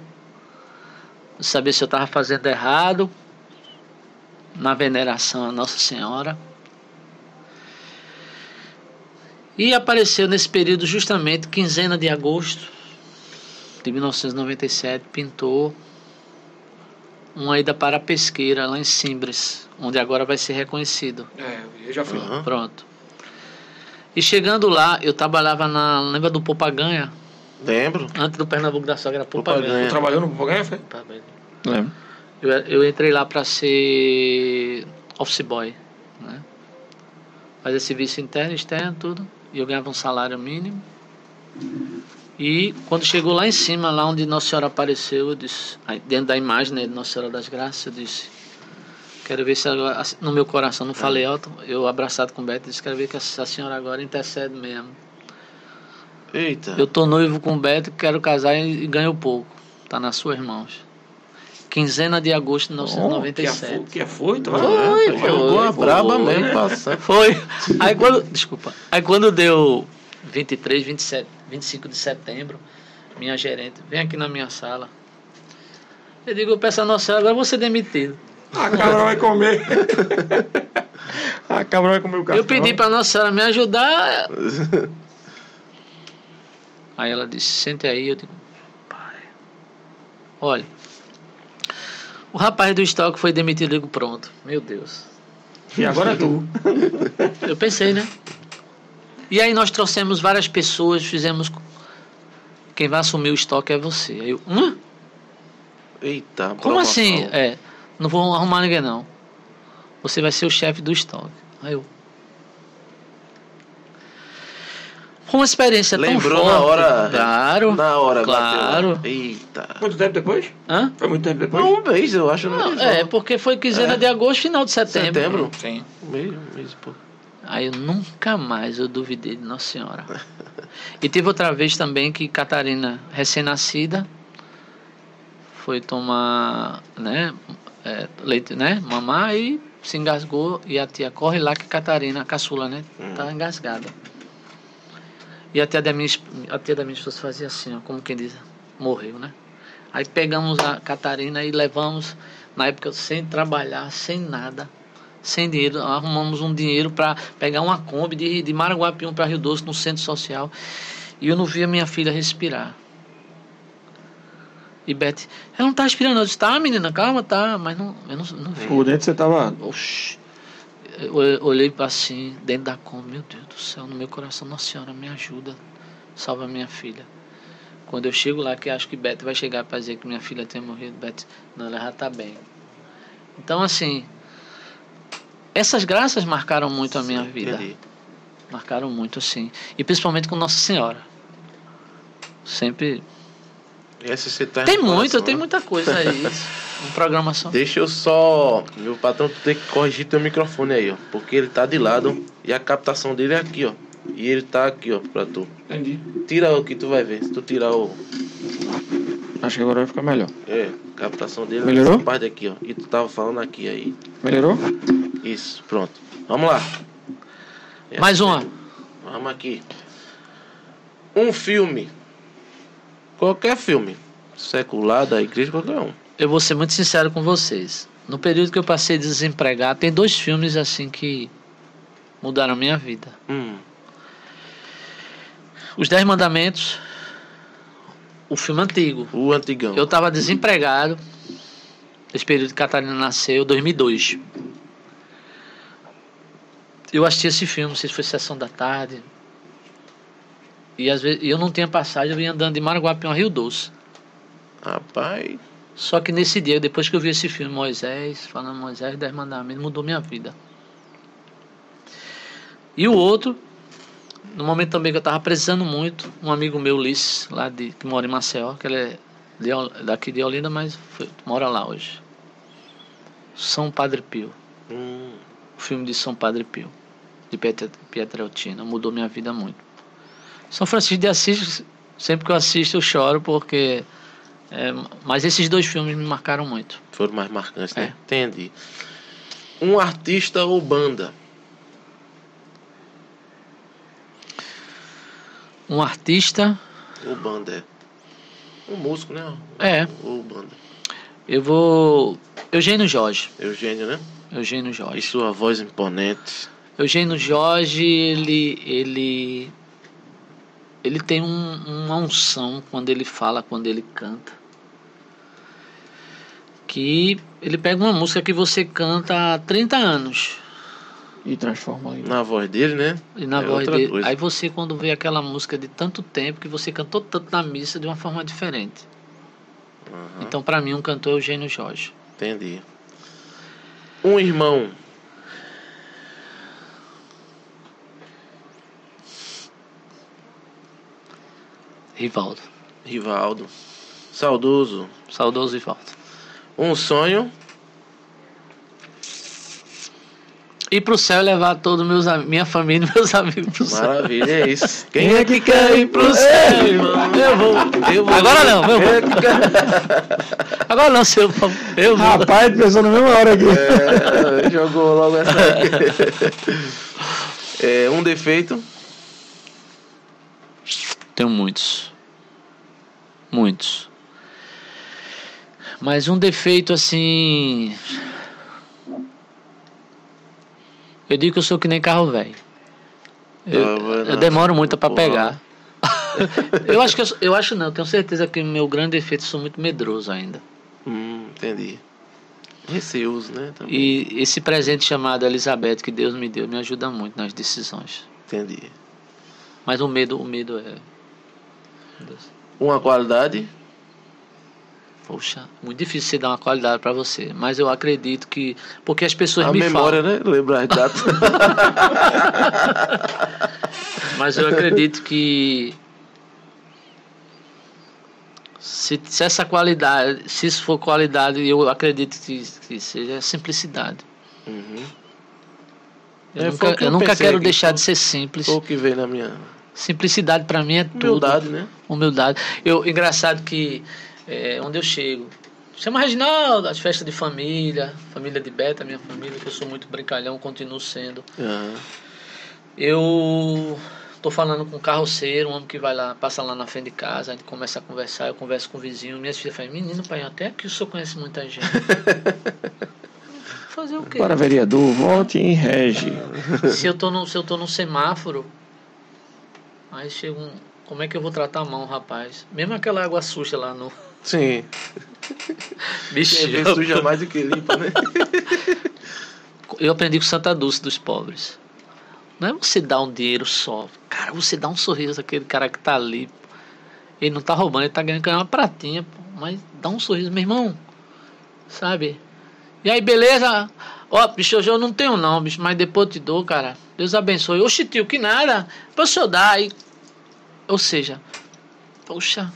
saber se eu estava fazendo errado na veneração a Nossa Senhora. E apareceu nesse período justamente quinzena de agosto de 1997, pintou uma ida para a pesqueira lá em Simbres, onde agora vai ser reconhecido. É, eu já fui uhum. Pronto. E chegando lá, eu trabalhava na. Lembra do Popaganha? Lembro. Antes do Pernambuco da Sogra Popaganha. Tu trabalhou no Popaganha, foi? Lembro. Eu, eu entrei lá para ser office boy, né? Fazer serviço interno, externo, tudo. E eu ganhava um salário mínimo. E quando chegou lá em cima, lá onde Nossa Senhora apareceu, eu disse, dentro da imagem né, de Nossa Senhora das Graças, eu disse, quero ver se agora, no meu coração, não falei alto, eu abraçado com Beto, disse, quero ver que a senhora agora intercede mesmo. Eita. Eu tô noivo com o Beto, quero casar e, ganho pouco. Tá nas suas mãos. Quinzena de agosto de 1997. Oh, que foi, foi, foi, Jogou a braba mesmo, passando. Foi. Aí quando, desculpa. Aí quando deu 23, 27, 25 de setembro, minha gerente, vem aqui na minha sala. Eu digo, eu peço a Nossa Senhora, agora eu vou ser demitido. A cabra vai comer. a cabra vai comer o cartão. Eu pedi para Nossa Senhora me ajudar. Aí ela disse, sente aí, eu digo, pai, olha, o rapaz do estoque foi demitido, eu digo, pronto, meu Deus. E agora tu. Eu pensei, né? E aí nós trouxemos várias pessoas, fizemos. Quem vai assumir o estoque é você. Aí eu, hã? Eita, Como promoção. assim? É, não vou arrumar ninguém não. Você vai ser o chefe do estoque. Aí eu. Foi uma experiência Lembrou tão forte. na hora. Claro. Na hora, Claro. bateu. Eita. Muito tempo depois? Hã? Foi muito tempo depois? Não, um mês, eu acho. Não, mês, é, porque foi quinzena É. de agosto, final de setembro. Setembro? Sim. Um mês, um mês, pô. Aí eu nunca mais eu duvidei de Nossa Senhora. E teve outra vez também que Catarina, recém-nascida, foi tomar, né, é, leite, né, mamar e se engasgou e a tia corre lá que Catarina, a caçula, né, tá engasgada. E a tia da minha, a tia da minha esposa fazia assim, ó, como quem diz, morreu, né? Aí pegamos a Catarina e levamos, na época, sem trabalhar, sem nada, sem dinheiro, arrumamos um dinheiro para pegar uma Kombi de, de Maraguapium para Rio Doce, no centro social. E eu não via minha filha respirar. E Beth, ela não tá respirando. Eu disse, tá, menina, calma, tá, mas não, eu não, não vi. Por dentro você tava. Oxi. Eu olhei para assim, dentro da Kombi, meu Deus do céu, no meu coração, Nossa Senhora, me ajuda, salva minha filha. Quando eu chego lá, que acho que Beth vai chegar para dizer que minha filha tem morrido, Beth, não, ela já tá bem. Então, assim, essas graças marcaram muito a minha vida. Entendi. Marcaram muito, assim. E principalmente com Nossa Senhora. Sempre. Essa você tá Tem muito, coração, tem né? muita coisa aí. Programação. Deixa eu só. Meu patrão, tu tem que corrigir teu microfone aí, ó. Porque ele tá de lado e a captação dele é aqui, ó. E ele tá aqui, ó, pra tu. Entendi. Tira o que tu vai ver. Se tu tirar o. Acho que agora vai ficar melhor. É, a captação dele Melhorou? nessa parte aqui, ó. E tu tava falando aqui aí. Melhorou? Isso, pronto. Vamos lá. Mais uma. Vamos aqui. Um filme. Qualquer filme. Secular, da igreja, qualquer um. Eu vou ser muito sincero com vocês. No período que eu passei desempregado, tem dois filmes assim que mudaram a minha vida. Hum. Os Dez Mandamentos, o filme antigo. O antigão. Eu estava desempregado. Nesse período que Catarina nasceu, 2002. Eu assisti esse filme, não sei se foi sessão da tarde. E às vezes eu não tinha passagem, eu vinha andando de Maraguapião a Rio Doce. Rapaz. Só que nesse dia, depois que eu vi esse filme, Moisés, falando Moisés, Dez Mandamentos, mudou minha vida. E o outro, no momento também que eu estava precisando muito, um amigo meu, Ulisses, lá de, que mora em Maceió, que ele é de daqui de Olinda, mas foi- mora lá hoje. São Padre Pio. Hum. O filme de São Padre Pio, de Pietrelcina, mudou minha vida muito. São Francisco de Assis, sempre que eu assisto eu choro porque. É, mas esses dois filmes me marcaram muito. Foram mais marcantes, né? É. Entendi. Um artista ou banda. Um artista, Ou banda, é. Um músico, né? É. Ou banda. eu vou. Eugênio Jorge. Eugênio, né? Eugênio E Jorge. sua voz imponente. Eugênio Jorge, ele. ele ele tem um, uma unção quando ele fala, quando ele canta. Que ele pega uma música que você canta há 30 anos. E transforma aí. Na voz dele, né? E na É voz outra dele. coisa. Aí você, quando vê aquela música de tanto tempo, que você cantou tanto na missa de uma forma diferente. Aham, Então, para mim, um cantor é Eugênio Jorge. Entendi. Um irmão. Rivaldo. Rivaldo. Saudoso. Saudoso Rivaldo. Um sonho. Ir pro céu e levar toda minha família e meus amigos pro céu. Maravilha, é isso. Quem é que quer ir pro céu, irmão? Eu vou. Eu vou. Agora não, eu Quem vou. é quer- Agora não, seu. Eu vou. Rapaz, pensou na mesma hora aqui. É, jogou logo essa aí. É, um defeito. tenho muitos. Muitos. Mas um defeito assim. Eu digo que eu sou que nem carro velho. Eu, vai eu demoro muito para pegar. eu acho que eu, eu acho não, eu tenho certeza que meu grande defeito sou muito medroso ainda. Hum, entendi. Receoso, né? Também. E esse presente chamado Elizabeth que Deus me deu me ajuda muito nas decisões. Entendi. Mas o medo, o medo é. Uma qualidade? Poxa, muito difícil você dar uma qualidade para você. Mas eu acredito que. Porque as pessoas a me memória, falam. né? Lembrar as datas. Mas eu acredito que. Se, se essa qualidade, se isso for qualidade, eu acredito que, que seja simplicidade. uhum. Eu É, nunca, eu eu nunca quero deixar foi- de ser simples. Foi o que veio na minha Simplicidade para mim é tudo. humildade, né? Humildade. Eu, engraçado que é, onde eu chego, chama Reginaldo, as festas de família, família de Beta, minha família, que eu sou muito brincalhão, continuo sendo. Ah, Eu tô falando com um carroceiro, um homem que vai lá, passa lá na frente de casa, a gente começa a conversar, eu converso com o vizinho, minhas filhas falam, menino, pai, até aqui o senhor conhece muita gente. Fazer o quê? Para vereador, vote em rege. Se eu tô no, se eu tô num semáforo, aí chega um. Como é que eu vou tratar a mão, rapaz? Mesmo aquela água suja lá no. Sim. Bicho, Quem suja mais do que limpa, né? eu aprendi com Santa Dulce dos pobres. Não é você dar um dinheiro só. Cara, você dá um sorriso àquele cara que tá ali. Ele não tá roubando, ele tá ganhando uma pratinha, pô. Mas dá um sorriso, meu irmão. Sabe? E aí, beleza? Ó, bicho, hoje eu não tenho não, bicho, mas depois eu te dou, cara. Deus abençoe. Oxe, tio, que nada. Pra o senhor dar aí. Ou seja, poxa.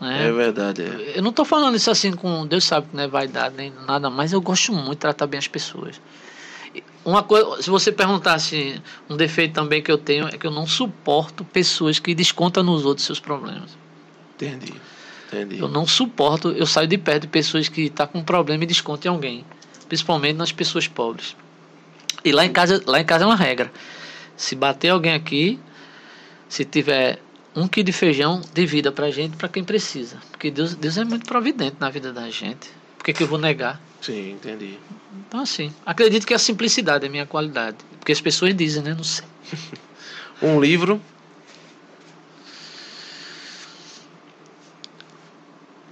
Né? É verdade, é. Eu não tô falando isso assim com. Deus sabe que não é vaidade nem nada, mas eu gosto muito de tratar bem as pessoas. Uma coisa, se você perguntasse um defeito também que eu tenho, é que eu não suporto pessoas que descontam nos outros seus problemas. Entendi. Entendi. Eu não suporto, eu saio de perto de pessoas que estão com um problema e descontam em alguém. Principalmente nas pessoas pobres. E lá em casa, lá em casa é uma regra. Se bater alguém aqui, se tiver um quilo de feijão, divida pra gente, pra quem precisa. Porque Deus, Deus é muito providente na vida da gente. Por que, que eu vou negar? Sim, entendi. Então, assim, acredito que a simplicidade é minha qualidade. Porque as pessoas dizem, né? Não sei. Um livro.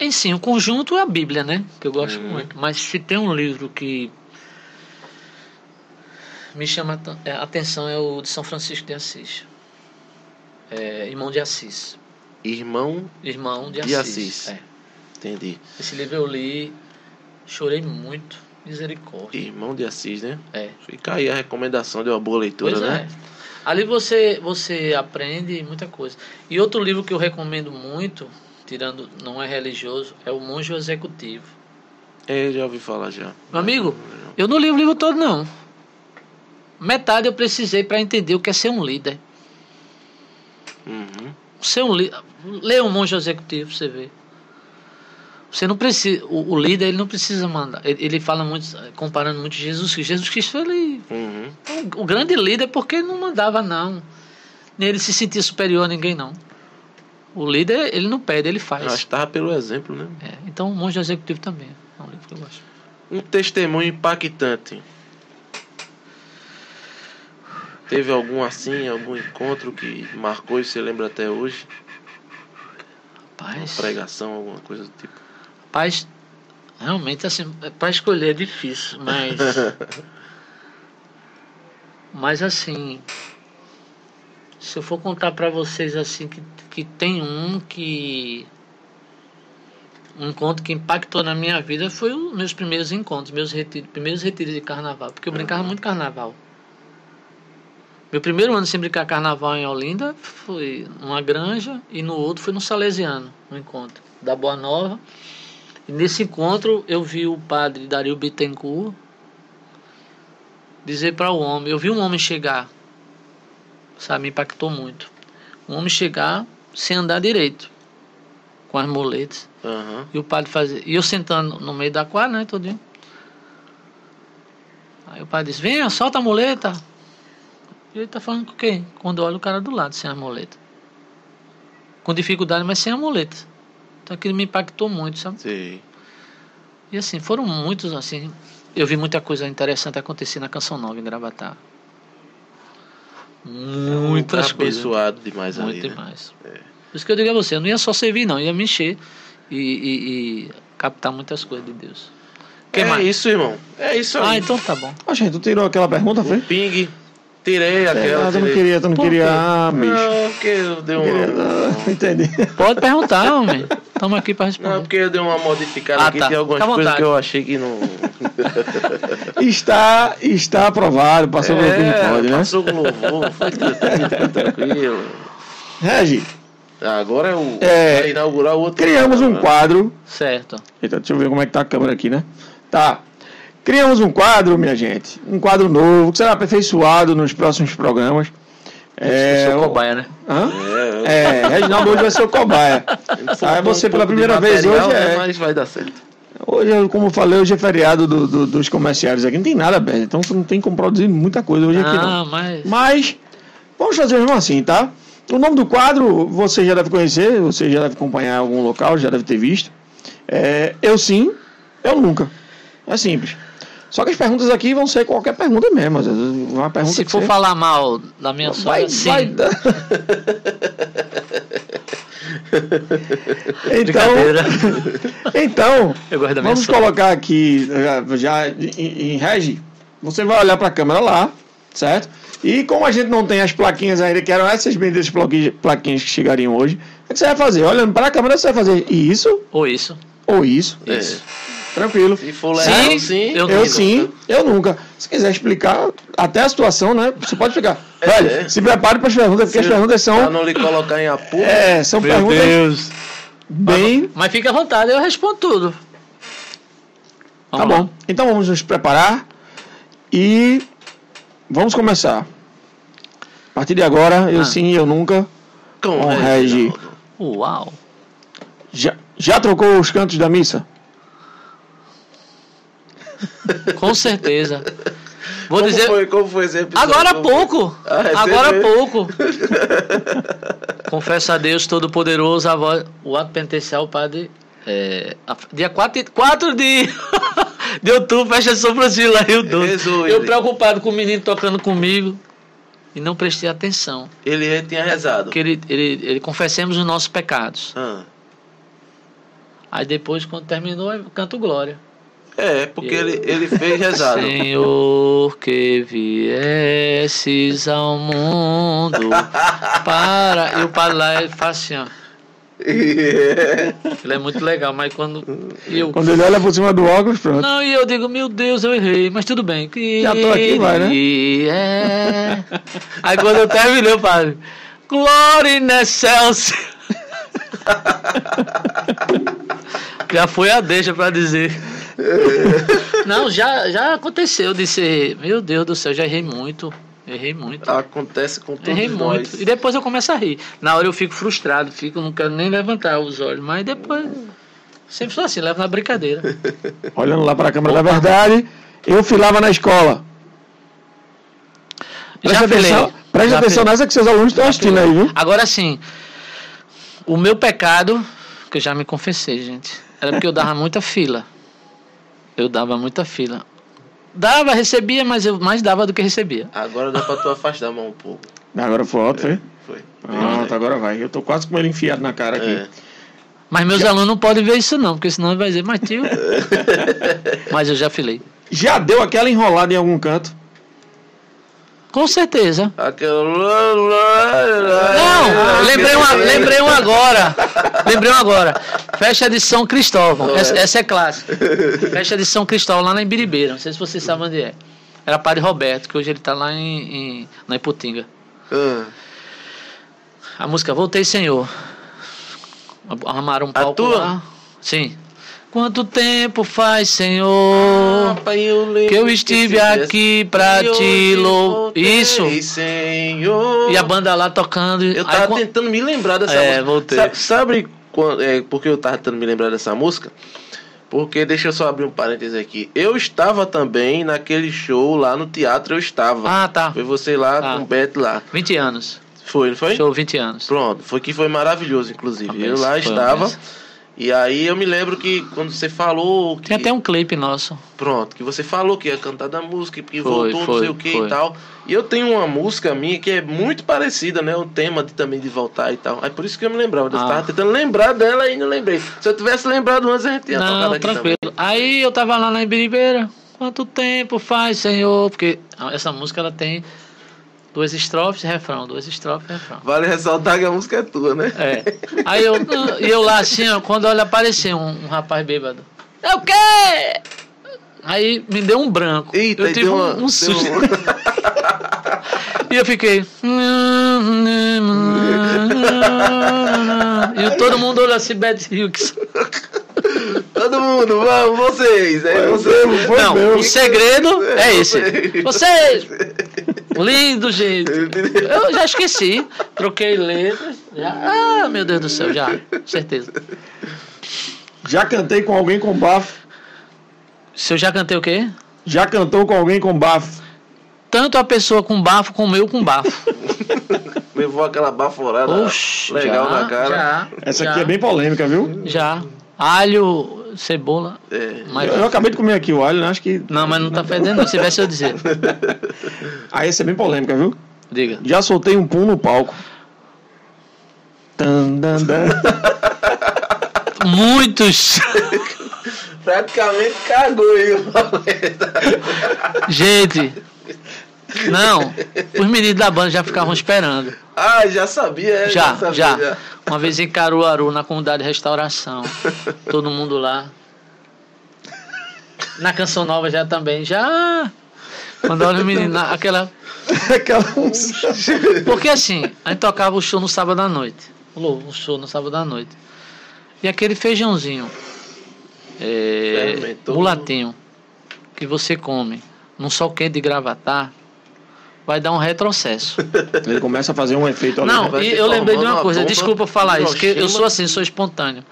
Em si, o conjunto é a Bíblia, né? Que eu gosto Uhum. muito. Mas se tem um livro que me chama a atenção é o de São Francisco de Assis. É, Irmão de Assis. Irmão. Irmão de De Assis. Assis. É. Entendi. Esse livro eu li, chorei muito. Misericórdia. Irmão de Assis, né? É. Fica aí a recomendação de uma boa leitura, Pois né? é. Ali você, você aprende muita coisa. E outro livro que eu recomendo muito, tirando, não é religioso, é o Monge Executivo. É, já ouvi falar já. Meu amigo, eu não li o livro todo, não. Metade eu precisei para entender o que é ser um líder. Uhum. Ser um líder. Lê o Monge Executivo, você vê. Você não precisa. O, o líder, ele não precisa mandar. Ele, ele fala muito, comparando muito Jesus Cristo. Jesus Cristo, ele Uhum. O, o grande líder porque ele não mandava, não. Nem ele se sentia superior a ninguém, não. O líder, ele não pede, ele faz. Acho que tava pelo exemplo, né? É, então, o Monge Executivo também. É um livro que eu gosto. Um testemunho impactante. Teve algum assim, algum encontro que marcou e você lembra até hoje? Uma Rapaz, pregação, alguma coisa do tipo. rapaz realmente, assim, para escolher é difícil, mas. mas, assim. Se eu for contar para vocês, assim, que, que tem um que. Um encontro que impactou na minha vida foi os meus primeiros encontros, meus retiros, primeiros retiros de carnaval, porque eu brincava muito carnaval. Meu primeiro ano sem brincar carnaval em Olinda foi numa granja e no outro foi no Salesiano, no encontro da Boa Nova. E nesse encontro eu vi o padre Dario Bittencourt dizer para o homem, eu vi um homem chegar, sabe, me impactou muito. Um homem chegar sem andar direito, com as muletas. Aham. E o padre fazia. E eu sentando no meio da quadra, né, todinho. Aí o padre disse, venha, solta a muleta. E ele tá falando com quem? Quando olha o cara do lado, sem a muleta. com dificuldade, mas sem amuleto. Então aquilo me impactou muito, sabe? Sei. E assim, foram muitos, assim. Eu vi muita coisa interessante acontecer na Canção Nova em Gravatar. Muitas coisas. abençoado demais Muito ali, né? demais. Por isso que eu digo a você, eu não ia só servir, não, eu ia me encher e, e- e captar muitas coisas de Deus. Que é mais? isso, irmão. É isso Ah, aí. então tá bom. Ó, gente, tu tirou aquela pergunta, foi? O ping, tirei É, aquela. tu não queria, tu não Por queria. quê? Ah, bicho. Não, porque eu dei Não queria, uma. não. Entendi. Pode perguntar, homem. Estamos aqui para Não, responder. porque eu dei uma modificada Ah, aqui, tá. tem algumas Fica coisas que eu achei que não. Está, está aprovado, passou pelo que pode, né? É, Passou com louvor, foi tranquilo, foi tranquilo. Regi, Agora é o. É, inaugurar o outro. criamos um né? quadro. Certo. Eita, deixa eu ver como é que tá a câmera aqui, né? Tá. Criamos um quadro, minha gente. Um quadro novo, que será aperfeiçoado nos próximos programas. eu É, sou o- cobaia, né? Hã? É, É, Reginaldo hoje vai ser o cobaia. Ah, você um pela primeira vez hoje né, é. Mas vai dar certo. Hoje, como eu falei, hoje é feriado do- do- dos comerciários aqui. Não tem nada aberto, então você não tem como produzir muita coisa hoje aqui, não. Ah, mas. Mas vamos fazer mesmo assim, tá? O nome do quadro você já deve conhecer, você já deve acompanhar em algum local, já deve ter visto. É, eu sim, eu nunca. É simples. Só que as perguntas aqui vão ser qualquer pergunta mesmo. Uma pergunta Se for você- falar mal da minha vai, sogra, sim. vai dar. então, então vamos sogra. colocar aqui já, em, em regi. Você vai olhar para a câmera lá, certo? E como a gente não tem as plaquinhas ainda, que eram essas benditas plaquinhas, plaquinhas que chegariam hoje, o que você vai fazer? Olhando para a câmera, você vai fazer isso Ou isso. ou isso. Isso. Tranquilo. Se for Sim, legal, sim. eu Eu nunca. sim, eu nunca. Se quiser explicar até a situação, né? Você pode ficar. É, Velho, é. se prepare para as perguntas, porque as perguntas Pra são. não lhe colocar em apuro. É, são Meu perguntas Deus. bem. Mas fica à vontade, eu respondo tudo. Tá Vamos lá. bom. Então vamos nos preparar e vamos começar. A partir de agora, eu Ah. sim, eu nunca. Com Com o Regi. Reginaldo. Uau. Já, já trocou os cantos da missa? Com certeza. Vou Como dizer. foi, como foi esse episódio? Agora há pouco. Ah, é Agora há pouco. Confesso a Deus Todo-Poderoso, a voz, o ato penitencial, o padre. É, a- dia 4, 4 de, de outubro, fecha São Francisco lá, Rio Doce. Rezou Eu preocupado com o menino tocando comigo e não prestei atenção. Ele tinha rezado. Porque ele, ele, ele confessemos os nossos pecados. Ah. Aí depois, quando terminou, eu canto glória. É, porque ele, ele fez rezado. Senhor, que viesses ao mundo para. E o padre lá ele faz assim, ó. Ele é muito legal, mas quando. eu. Quando ele olha por cima do óculos, pronto. Não, e eu digo, meu Deus, eu errei, mas tudo bem. Que Já tô aqui, vai, né? É. Aí quando eu terminei, o padre. Glória in excelsis. Já foi a deixa pra dizer. Não, já, já aconteceu de ser. Meu Deus do céu, já errei muito. Errei muito. Acontece com todos Errei nós. muito. E depois eu começo a rir. Na hora eu fico frustrado, fico, não quero nem levantar os olhos. Mas depois. Sempre sou assim, levo na brincadeira. Olhando lá para a câmera da verdade, eu filava na escola. Preste Já filei. atenção, preste Já atenção filei. nessa que seus alunos estão assistindo filei. aí, viu? Agora sim, o meu pecado, que eu já me confessei, gente, era porque eu dava muita fila. Eu dava muita fila. Dava, recebia, mas eu mais dava do que recebia. Agora dá pra tu afastar a mão um pouco. Agora foi alto, foi? Foi. Pronto, agora vai. Eu tô quase com ele enfiado na cara aqui. É. Mas meus alunos não podem ver isso não, porque senão ele vai dizer, mas tio. mas eu já filei. Já deu aquela enrolada em algum canto? Com certeza. Aquela. Não, lembrei um, lembrei um agora. Lembrei um agora. Festa de São Cristóvão. Essa, essa é clássica. Festa de São Cristóvão lá na Ibiribeira. Não sei se vocês sabem onde é. Era Padre Roberto, que hoje ele está lá em, em, na Iputinga. Ah, A música Voltei Senhor. Arrumaram um A palco tua? lá. Sim. Quanto tempo faz, Senhor, Pai, eu que eu estive aqui pra te louvar. Isso. Senhor. E a banda lá tocando. Eu Aí, tava quan- tentando me lembrar dessa É, música. voltei. Sabe, sabe quando, é, por que eu tava tentando me lembrar dessa música? Porque, deixa eu só abrir um parênteses aqui. Eu estava também naquele show lá no teatro, eu estava. Ah, tá. Foi você lá Ah. com o Beto lá. 20 anos. Foi, não foi? Show 20 anos. Pronto, foi que foi maravilhoso, inclusive. Eu lá estava. E aí eu me lembro que quando você falou que. Tem até um clipe nosso. Pronto, que você falou que ia cantar da música, que Foi, voltou, não foi, sei o que foi. e tal. E eu tenho uma música minha que é muito parecida, né? O tema de, também de voltar e tal. É por isso que eu me lembrava. Eu Ah. tava tentando lembrar dela e não lembrei. Se eu tivesse lembrado antes, a gente tinha tocado Não, aqui tranquilo. também. Aí eu tava lá na Ibiribeira. Quanto tempo faz, Senhor? Porque essa música ela tem duas estrofes refrão, duas estrofes refrão. Vale ressaltar que a música é tua, né? É. Aí eu, e eu lá assim, ó, quando olha apareceu um, um rapaz bêbado. É o quê? Aí me deu um branco. Eita, eu tive deu um, um deu susto. uma- E eu fiquei. E todo mundo olhou assim, Beth Hughes. Todo mundo, vamos, vocês. É você. Foi Não, meu. o segredo é esse. vocês. Vocês! Lindo, gente. Eu já esqueci. Troquei letras. Já. Ah, meu Deus do céu, já. Certeza. Já cantei com alguém com bafo. Se eu já cantei o quê? Já cantou com alguém com bafo. Tanto a pessoa com bafo como eu com bafo. Levou aquela baforada Oxi, legal já, na cara. Já, Essa já, aqui é bem polêmica, viu? Já. Alho, cebola. É. Mas, Eu, eu acabei de comer aqui o alho, né? acho que. não, mas não tá fedendo, não. Se tivesse eu dizer. Aí essa é bem polêmica, viu? Diga. Já soltei um pum no palco. Tan, dan, dan. Muitos. Praticamente cagou aí. Gente. Não. Os meninos da banda já ficavam esperando. Ah, já sabia, é, Já, sabia, já. Uma vez em Caruaru, na comunidade de restauração. Todo mundo lá. Na Canção Nova já também. Já. Quando olha o menino, aquela. Aquela Porque assim, a gente tocava o show no sábado à noite. O show no sábado à noite. E aquele feijãozinho. É, mulatinho. Que você come num sol quente de gravatar. Vai dar um retrocesso. Ele começa a fazer um efeito ali. Não, e eu lembrei de uma coisa, bomba desculpa falar isso, que eu sou assim, sou espontâneo.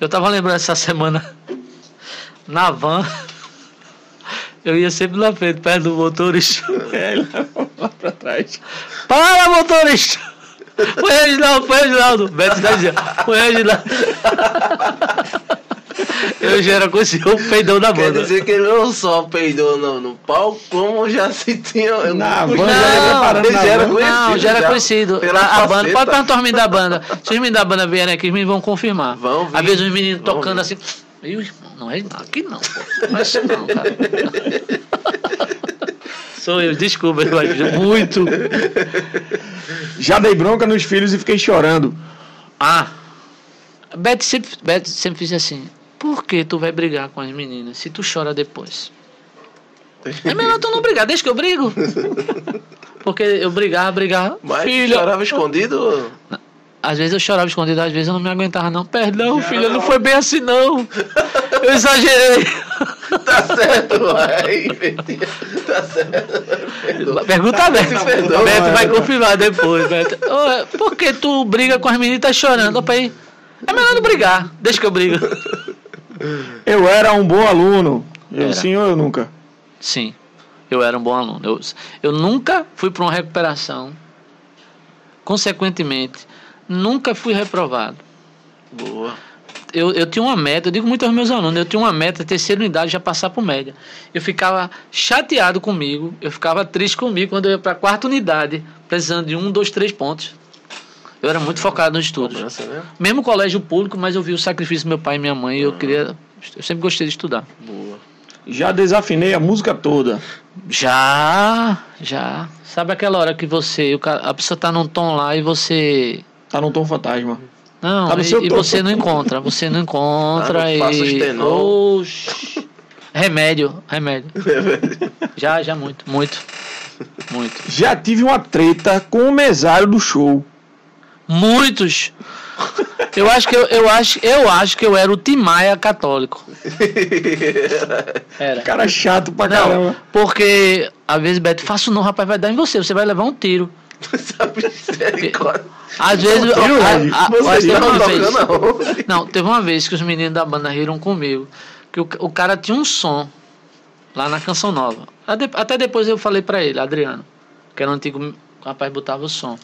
Eu tava lembrando essa semana na van. Eu ia sempre na frente, perto do motorista. É, ele lá pra trás. Para, motorista! Foi Reginaldo, foi Reginaldo. Beto tá dizendo, foi Reginaldo. Eu já era conhecido o peidão da Quer banda. dizer que ele não só peidou no, no palco, como já se tinha. Na Não, já ia preparando ele já era conhecido. Não, já era conhecido. Pela A, a banda, pode perguntar os meninos da banda. Se os meninos da banda vierem aqui, os meninos vão confirmar. Vão vir. Às vezes os meninos tocando vir. assim. Ih, irmão, não é aqui não, pô. Não é isso não, cara. Sou eu, desculpa, mas muito. Já dei bronca nos filhos e fiquei chorando. Ah, Beth sempre, Beth sempre fez assim. Por que tu vai brigar com as meninas se tu chora depois? É melhor tu não brigar, deixa que eu brigo. Porque eu brigava, brigava. Mas filha, chorava escondido? Às vezes eu chorava escondido, às vezes eu não me aguentava, não. Perdão, filha, não foi bem assim, não. Eu exagerei. Tá certo, vai. Tá certo. Pergunta a Beto. Perdoa, Beto vai confirmar depois, Beto. Por que tu briga com as meninas e tá chorando? Opa aí. É melhor não brigar, deixa que eu brigo. Eu era um bom aluno. Eu Era. sim ou eu nunca? Sim, eu era um bom aluno. Eu, eu nunca fui para uma recuperação. Consequentemente, nunca fui reprovado. Boa. Eu, eu tinha uma meta, eu digo muito aos meus alunos, eu tinha uma meta, terceira unidade, já passar por média. Eu ficava chateado comigo, eu ficava triste comigo quando eu ia para a quarta unidade, precisando de um, dois, três pontos. Eu era muito focado nos estudos. Cobrança, né? Mesmo colégio público, mas eu vi o sacrifício do meu pai e minha mãe e eu queria. Eu sempre gostei de estudar. Boa. Já desafinei a música toda. Já, já. Sabe aquela hora que você, o cara- a pessoa tá num tom lá e você. Tá num tom fantasma. Não, Tá e, e você não encontra, você não encontra Ah, e. não estenol. Oxi. Remédio, remédio. já, já, muito, muito. Muito. Já tive uma treta com o mesário do show. Muitos. Eu acho que eu, eu acho, eu acho que eu era o Timaya católico. Era. Cara chato pra Não, caramba. porque às vezes Beto, faça não, rapaz, vai dar em você, você vai levar um tiro. Às vezes. A- a- mas teve uma vez-? Não, teve uma vez que os meninos da banda riram comigo. Que o, o cara tinha um som lá na Canção Nova. Até, depois eu falei pra ele, Adriano, que era o antigo rapaz botava o som.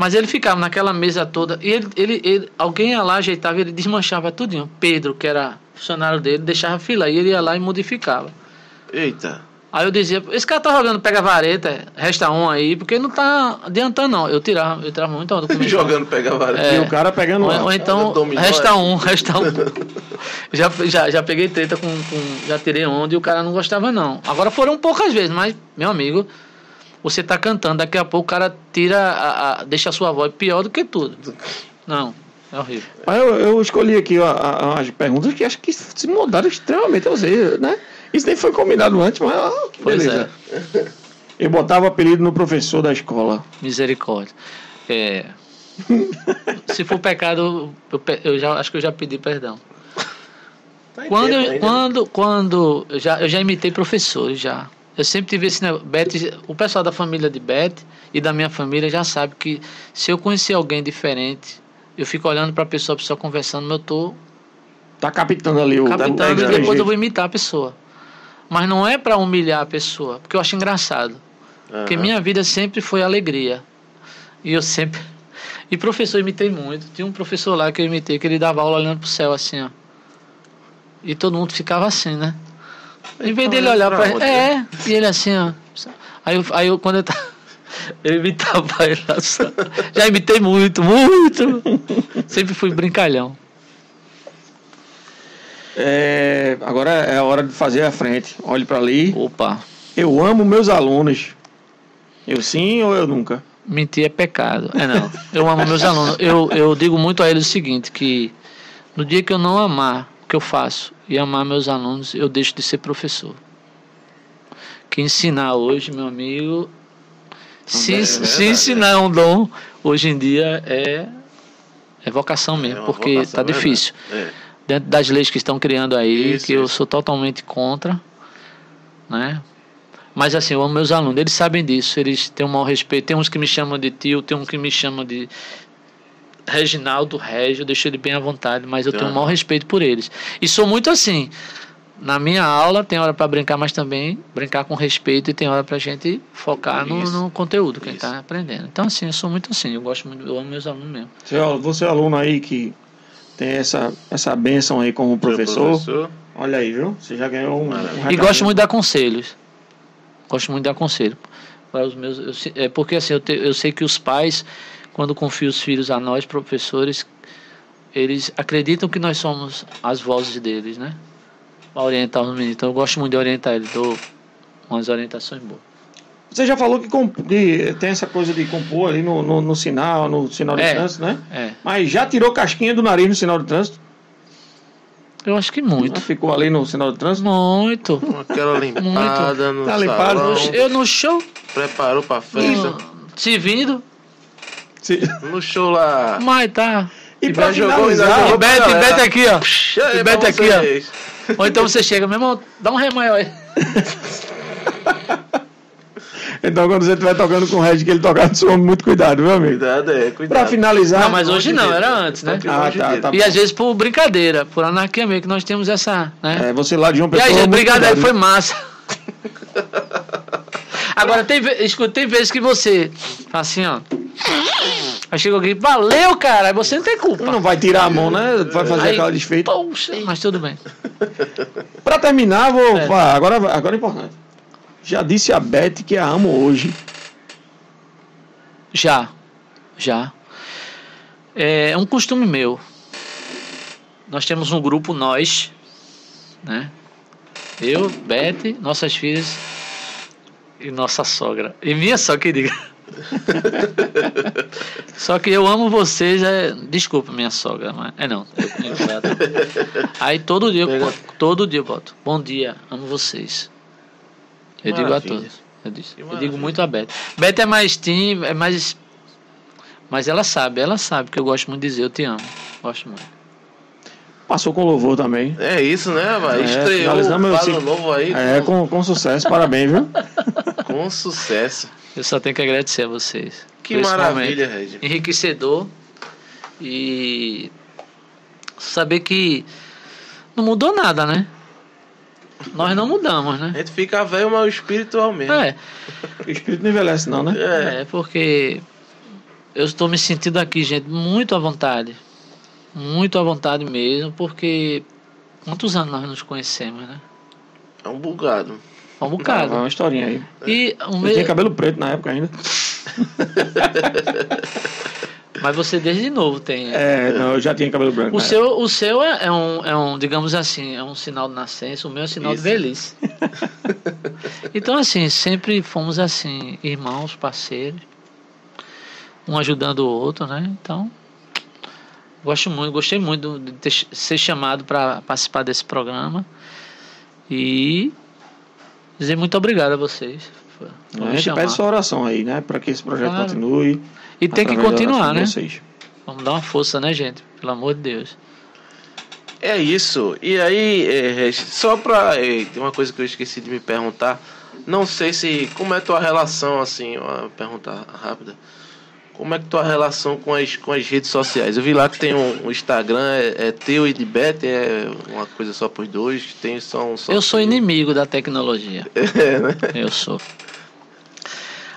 Mas ele ficava naquela mesa toda e ele, ele, ele- alguém ia lá, ajeitava ele desmanchava tudinho. Pedro, que era funcionário dele, deixava fila e ele ia lá e modificava. Eita. Aí eu dizia, esse cara tá jogando pega vareta, resta um aí, porque não tá adiantando não. Eu tirava, eu tirava muito onda com isso. Jogando pega vareta. É. E o cara pegando Ou, ou então, dominó, resta é? um, resta um. já, já, já peguei treta com, com. Já tirei onda e o cara não gostava, não. Agora foram poucas vezes, mas, meu amigo, você tá cantando, daqui a pouco o cara tira. A, a- deixa a sua voz pior do que tudo. Não, é horrível. Mas eu, eu escolhi aqui a- as perguntas que acho que se mudaram extremamente a você, né? Isso nem foi combinado antes, mas ó, que Pois beleza. Eu botava apelido no professor da escola. Misericórdia. É. Se for pecado, eu, eu já, acho que eu já pedi perdão. Tá Quando, tempo eu, ainda. quando, quando eu já, eu já imitei professores já. Eu sempre tive esse negócio. Beth, o pessoal da família de Beth e da minha família já sabe que se eu conhecer alguém diferente, eu fico olhando para a pessoa, a pessoa conversando, mas eu tô Tá captando ali o. captando e depois eu vou imitar a pessoa. Mas não é para humilhar a pessoa, porque eu acho engraçado. Porque Aham. minha vida sempre foi alegria. E eu sempre. E professor, eu imitei muito. Tinha um professor lá que eu imitei, que ele dava aula olhando pro céu assim, ó. E todo mundo ficava assim, né? Em vez dele olhar pra pra ele. É, e ele assim, ó. Aí eu, aí eu quando eu tava. Eu imitava ele lá. só. Já imitei muito, muito. Sempre fui brincalhão. É, agora é a hora de fazer a frente. Olhe para ali. Opa, Eu amo meus alunos. Eu sim ou eu nunca? mentir é pecado. É não. Eu amo meus alunos. Eu, eu digo muito a eles o seguinte, que no dia que eu não amar o que eu faço e amar meus alunos, eu deixo de ser professor. Que ensinar hoje, meu amigo, se, É se verdade, ensinar é um dom, hoje em dia é, é vocação É mesmo, porque tá é verdade. difícil. É. Dentro das leis que estão criando aí, Isso, que eu isso. sou totalmente contra, né? Mas assim, eu amo meus alunos, eles sabem disso, eles têm um maior respeito. Tem uns que me chamam de tio, tem um que me chama de Reginaldo Régio, eu deixo ele bem à vontade, mas eu tenho um Aham. maior respeito por eles. E sou muito assim. Na minha aula tem hora para brincar, mas também brincar com respeito e tem hora pra gente focar no, no conteúdo que a gente Isso. tá aprendendo. Então assim, eu sou muito assim, eu gosto muito, eu amo meus alunos mesmo. Você, ó, você é aluno aí que tem essa, essa benção aí como professor. professor. Olha aí, viu? Você já ganhou um. um. E gosto muito de dar conselhos. Gosto muito de dar conselho. Para os meus, eu é porque assim, eu, te- eu sei que os pais, quando confiam os filhos a nós, professores, eles acreditam que nós somos as vozes deles, né? Para orientar os meninos. Então eu gosto muito de orientar eles, dou umas orientações boas. Você já falou que, comp- que tem essa coisa de compor ali no, no, no sinal, no sinal de É. trânsito, né? É, Mas já tirou casquinha do nariz no sinal de trânsito? eu acho que muito. Ficou ali no sinal de trânsito? Muito. Aquela limpada no Tá limpada, Eu no show, Preparou pra festa. se vindo, Se- No show lá. mas tá. E pra jogou. E Bete, pra galera. Bete aqui, ó. Puxa, E é Bete pra aqui, ó. vocês. Ou então você chega, meu irmão, dá um ré maior aí. então quando você estiver tocando com o Red, que ele tocar no som, muito cuidado, meu amigo. Cuidado, é, cuidado. Pra finalizar. Não, mas hoje não, era antes, né? Toque Ah, tá, tá E às vezes por brincadeira, por anarquia mesmo, que nós temos essa, né? É, você lá de João e aí, Pessoa. gente, muito obrigado aí, foi massa. Agora, tem, escuta, tem vezes que você fala assim, ó. Aí chega alguém, valeu, cara, aí você não tem culpa. Não vai tirar a mão, né? Vai fazer Aí, aquela desfeita. Poxa, mas tudo bem. Pra terminar, vou. É. falar, agora, agora é importante. Já disse a Beth que a amo hoje. Já, já. É um costume meu. Nós temos um grupo, nós, né? Eu, Beth, nossas filhas e nossa sogra. E minha sogra que diga. Só que eu amo vocês, é... desculpa minha sogra, mas é não. eu- eu- Aí todo dia, eu boto- todo dia eu boto. Bom dia, amo vocês. Eu digo a Maravilha. todos. Eu, disse- eu maravilha. digo muito a Beth. Beth é mais tim, é mais. Mas ela sabe, ela sabe que eu gosto muito de dizer eu te amo. Gosto muito. Passou com louvor também. É isso, né, vai? É, Estreou o meu Fala ciclo. Novo aí É, com, com sucesso, parabéns, viu? com, sucesso. Eu só tenho que agradecer a vocês. Que maravilha. Red. Enriquecedor. E saber que não mudou nada, né? Nós não mudamos, A né? gente fica velho, mas o espiritual mesmo. É, O espírito não envelhece, não, né? É. é porque eu estou me sentindo aqui, gente, muito à vontade. Muito à vontade mesmo, porque quantos anos nós nos conhecemos, né? É um bugado. É um bocado. Ah, uma historinha aí. E um Eu me- tinha cabelo preto na época ainda. Mas você desde novo tem. É, não, eu já tinha cabelo branco. O seu, o seu é, é um, é um, digamos assim, é um sinal de nascença, o meu é um sinal Isso. de velhice. então, assim, sempre fomos assim, irmãos, parceiros, um ajudando o outro, né? Então, gosto muito, gostei muito de ter, ser chamado para participar desse programa e dizer muito obrigado a vocês. A gente chamar. pede sua oração aí, né? Pra que esse projeto Claro. continue. E tem que continuar, né? Vocês. Vamos dar uma força, né, gente? Pelo amor de Deus. É isso. E aí, é, Regis, só pra. é, tem uma coisa que eu esqueci de me perguntar. Não sei se. Como é tua relação, assim, uma pergunta rápida. Como é que tua relação com as, com as redes sociais? Eu vi lá que tem um, um Instagram, é, é teu e de Beth, é uma coisa só pros dois, tem só um só. Eu sou inimigo da tecnologia. É, né? Eu sou.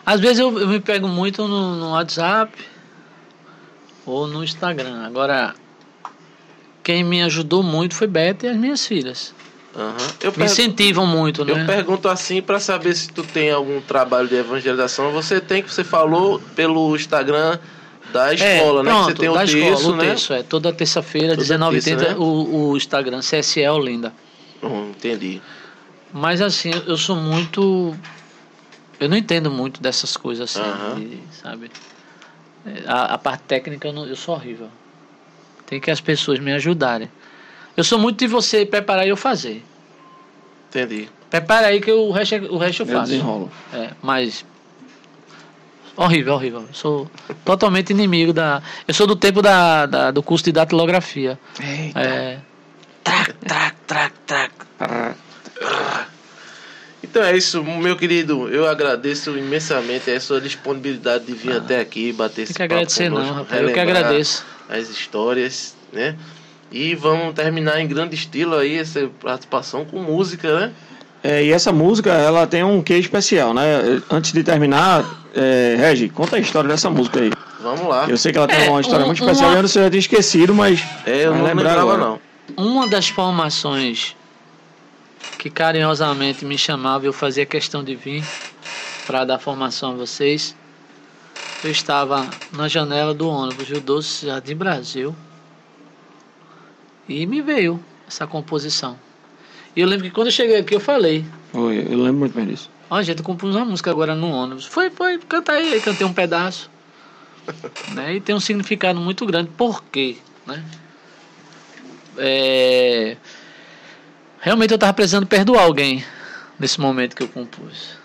Às vezes eu, eu me pego muito no, no WhatsApp ou no Instagram. Agora, quem me ajudou muito foi Beta e as minhas filhas. Eu, Me incentivam muito, eu né? pergunto assim pra saber se tu tem algum trabalho de evangelização. Você tem, que você falou pelo Instagram da escola, né? Que você pronto, tem o da texto, escola, o né? texto, é. Toda terça-feira, Toda 19h30, terça, né? o, o Instagram, CSE Olinda. Hum, entendi. Mas assim, eu sou muito. Eu não entendo muito dessas coisas assim, Aham. de- sabe? É, A, a parte técnica eu, não- eu sou horrível. Tem que as pessoas me ajudarem. Eu sou muito de você preparar e eu fazer. Entendi. Prepara aí que o resto, é- o resto eu Eu faço. desenrolo. É, mas. Horrível, horrível. Eu sou totalmente inimigo da. Eu sou do tempo da, da- do curso de datilografia. Eita. É. Trac, trac, trac, trac. Ah, Então é isso, meu querido. Eu agradeço imensamente a sua disponibilidade de vir até aqui e bater Tem esse que papo agradecer, não, rapaz. Eu que agradeço. As histórias, né? E vamos terminar em grande estilo aí essa participação com música, né? É, e essa música, ela tem um quê especial, né? Antes de terminar, é, Regi, conta a história dessa música aí. Vamos lá. Eu sei que ela tem É, uma história um- muito especial uma- e eu já tinha esquecido, mas. É, eu vai não lembrava agora. não. Uma das formações que carinhosamente me chamava, eu fazia questão de vir para dar formação a vocês. Eu estava na janela do ônibus Rio Doce Jardim Brasil e me veio essa composição. E eu lembro que quando eu cheguei aqui eu falei, Oi, eu lembro muito bem disso. ó gente, eu compus uma música agora no ônibus. Foi, foi, canta aí, aí cantei um pedaço. né? E tem um significado muito grande. Por quê? Né? É, Realmente eu estava precisando perdoar alguém nesse momento que eu compus.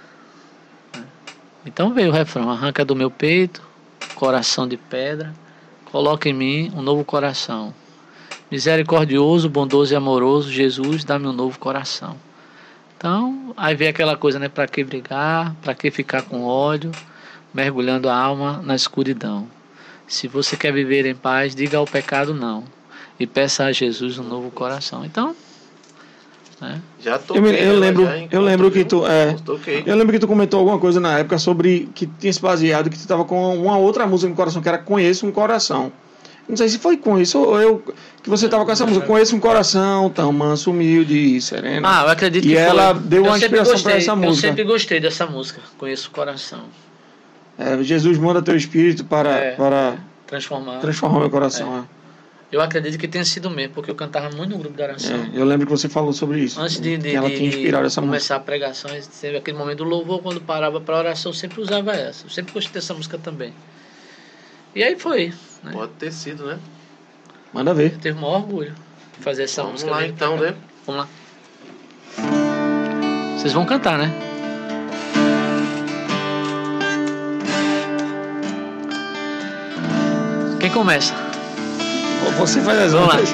né? Então veio o refrão: arranca do meu peito, coração de pedra, coloca em mim um novo coração. Misericordioso, bondoso e amoroso, Jesus, dá-me um novo coração. Então, aí vem aquela coisa, né? Para que brigar? Para que ficar com ódio? Mergulhando a alma na escuridão. Se você quer viver em paz, diga ao pecado não. E peça a Jesus um novo coração. Então, né? Já Eu, toquei. me- eu ela lembro, já eu lembro que tu. É, Toquei. eu lembro que tu comentou alguma coisa na época sobre que tinha se baseado que tu tava com uma outra música no coração, que era Conheço um Coração. Não sei se foi com isso ou eu. Que você tava com essa música, Conheço um Coração, tão manso, humilde e sereno. Ah, eu acredito E que foi. ela deu uma Eu inspiração gostei, essa Eu música. sempre gostei dessa música. Conheço o coração. É, Jesus manda teu espírito para, É. para Transformar. transformar meu coração. Eu acredito que tenha sido mesmo, porque eu cantava muito no grupo é. oração. É, eu lembro que você falou sobre isso. Antes de, de, ela de- tinha inspirado essa música. começar a pregação, sempre aquele momento do louvor, quando parava para oração, eu sempre usava essa. Eu sempre gostei dessa música também. E aí foi. Né? Pode ter sido, né? Manda ver. Eu teve o maior orgulho de fazer essa Vamos música. lá mesmo. então, né? Vamos lá. Vocês vão cantar, né? Quem começa? Você faz as Vamos lá.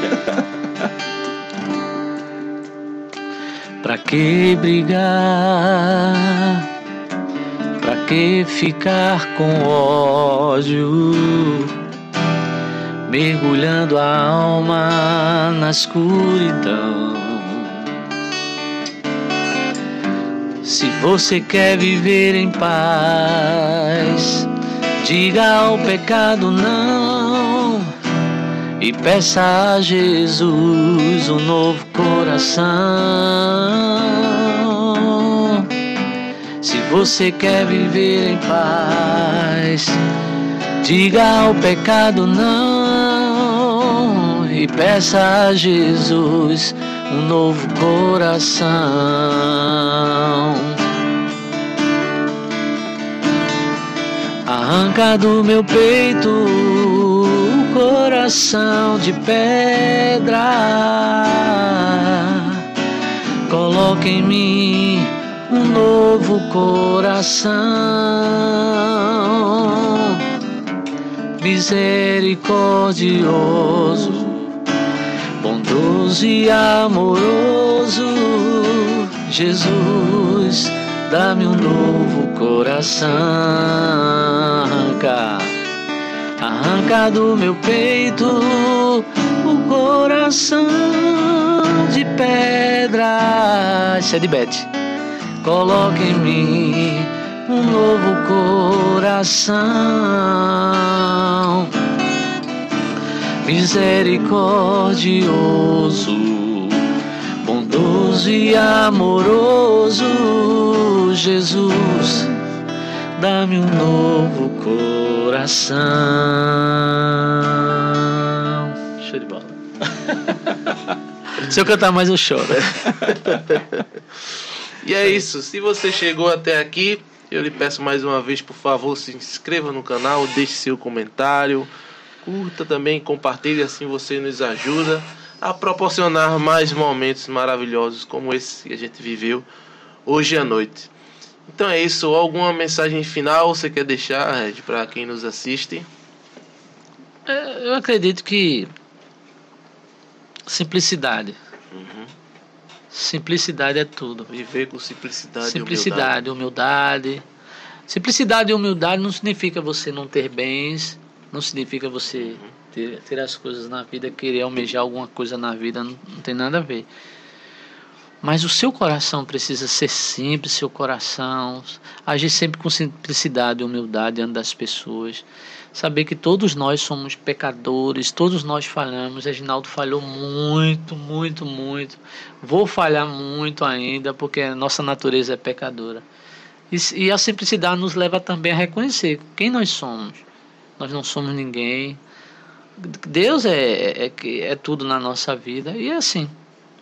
Pra que brigar? Pra que ficar com ódio? Mergulhando a alma na escuridão. Se você quer viver em paz, Diga ao pecado não e peça a Jesus um novo coração. Se você quer viver em paz, diga ao pecado não e peça a Jesus um novo coração. Arranca do meu peito o coração de pedra. Coloca em mim um novo coração. Misericordioso, bondoso e amoroso, Jesus Dá-me um novo coração, arranca, arranca do meu peito o coração de pedra. Isso é de Bete. Coloca em mim um novo coração, misericordioso bondoso e amoroso Jesus, dá-me um novo coração. Show de bola. Se eu cantar mais, eu choro. e é isso. Se você chegou até aqui, eu lhe peço mais uma vez, por favor, se inscreva no canal, deixe seu comentário, curta também, compartilhe, assim você nos ajuda a proporcionar mais momentos maravilhosos como esse que a gente viveu hoje à noite. Então é isso. Alguma mensagem final você quer deixar, Red, para quem nos assiste? É, eu acredito que simplicidade. Uhum. Simplicidade é tudo. Viver com simplicidade, simplicidade, humildade. humildade. Simplicidade e humildade não significa você não ter bens, não significa você uhum ter, ter as coisas na vida, querer almejar alguma coisa na vida, não, não tem nada a ver. Mas o seu coração precisa ser simples, seu coração, agir sempre com simplicidade e humildade diante das pessoas. Saber que todos nós somos pecadores, todos nós falhamos. Reginaldo falhou muito, muito, muito. Vou falhar muito ainda, porque a nossa natureza é pecadora. E, e a simplicidade nos leva também a reconhecer quem nós somos. Nós não somos ninguém, Deus é, é, é, é tudo na nossa vida e é assim,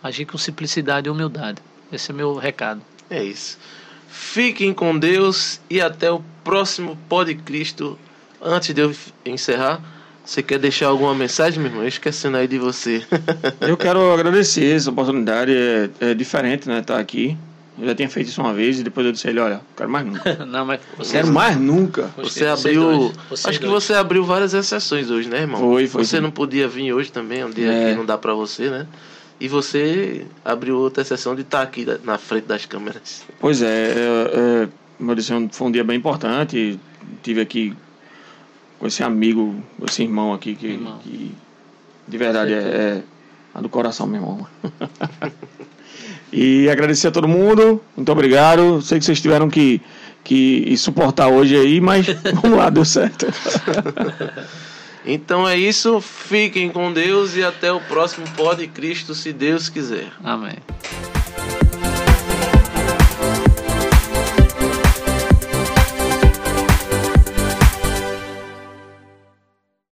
agir com simplicidade e humildade. Esse é meu recado. É isso. Fiquem com Deus e até o próximo Pode Cristo. Antes de eu encerrar, você quer deixar alguma mensagem, meu irmão? Esquecendo aí de você. eu quero agradecer essa oportunidade. É, é diferente, né? Estar tá aqui. Eu já tinha feito isso uma vez e depois eu disse a ele, olha, quero mais nunca. não, mas você quero mais nunca. Você, abriu. Você acho que você abriu várias exceções hoje, né, irmão? Foi, foi. Você sim. não podia vir hoje também, um dia é. que não dá para você, né? E você abriu outra exceção de estar tá aqui na frente das câmeras. Pois é, é, é disse, foi um dia bem importante. Tive aqui com esse amigo, esse irmão aqui que, irmão. que de verdade é, é do coração, meu irmão. E agradecer a todo mundo. Muito obrigado. Sei que vocês tiveram que, que suportar hoje aí, mas vamos lá, deu certo. então é isso. Fiquem com Deus e até o próximo Pode Cristo, se Deus quiser. Amém.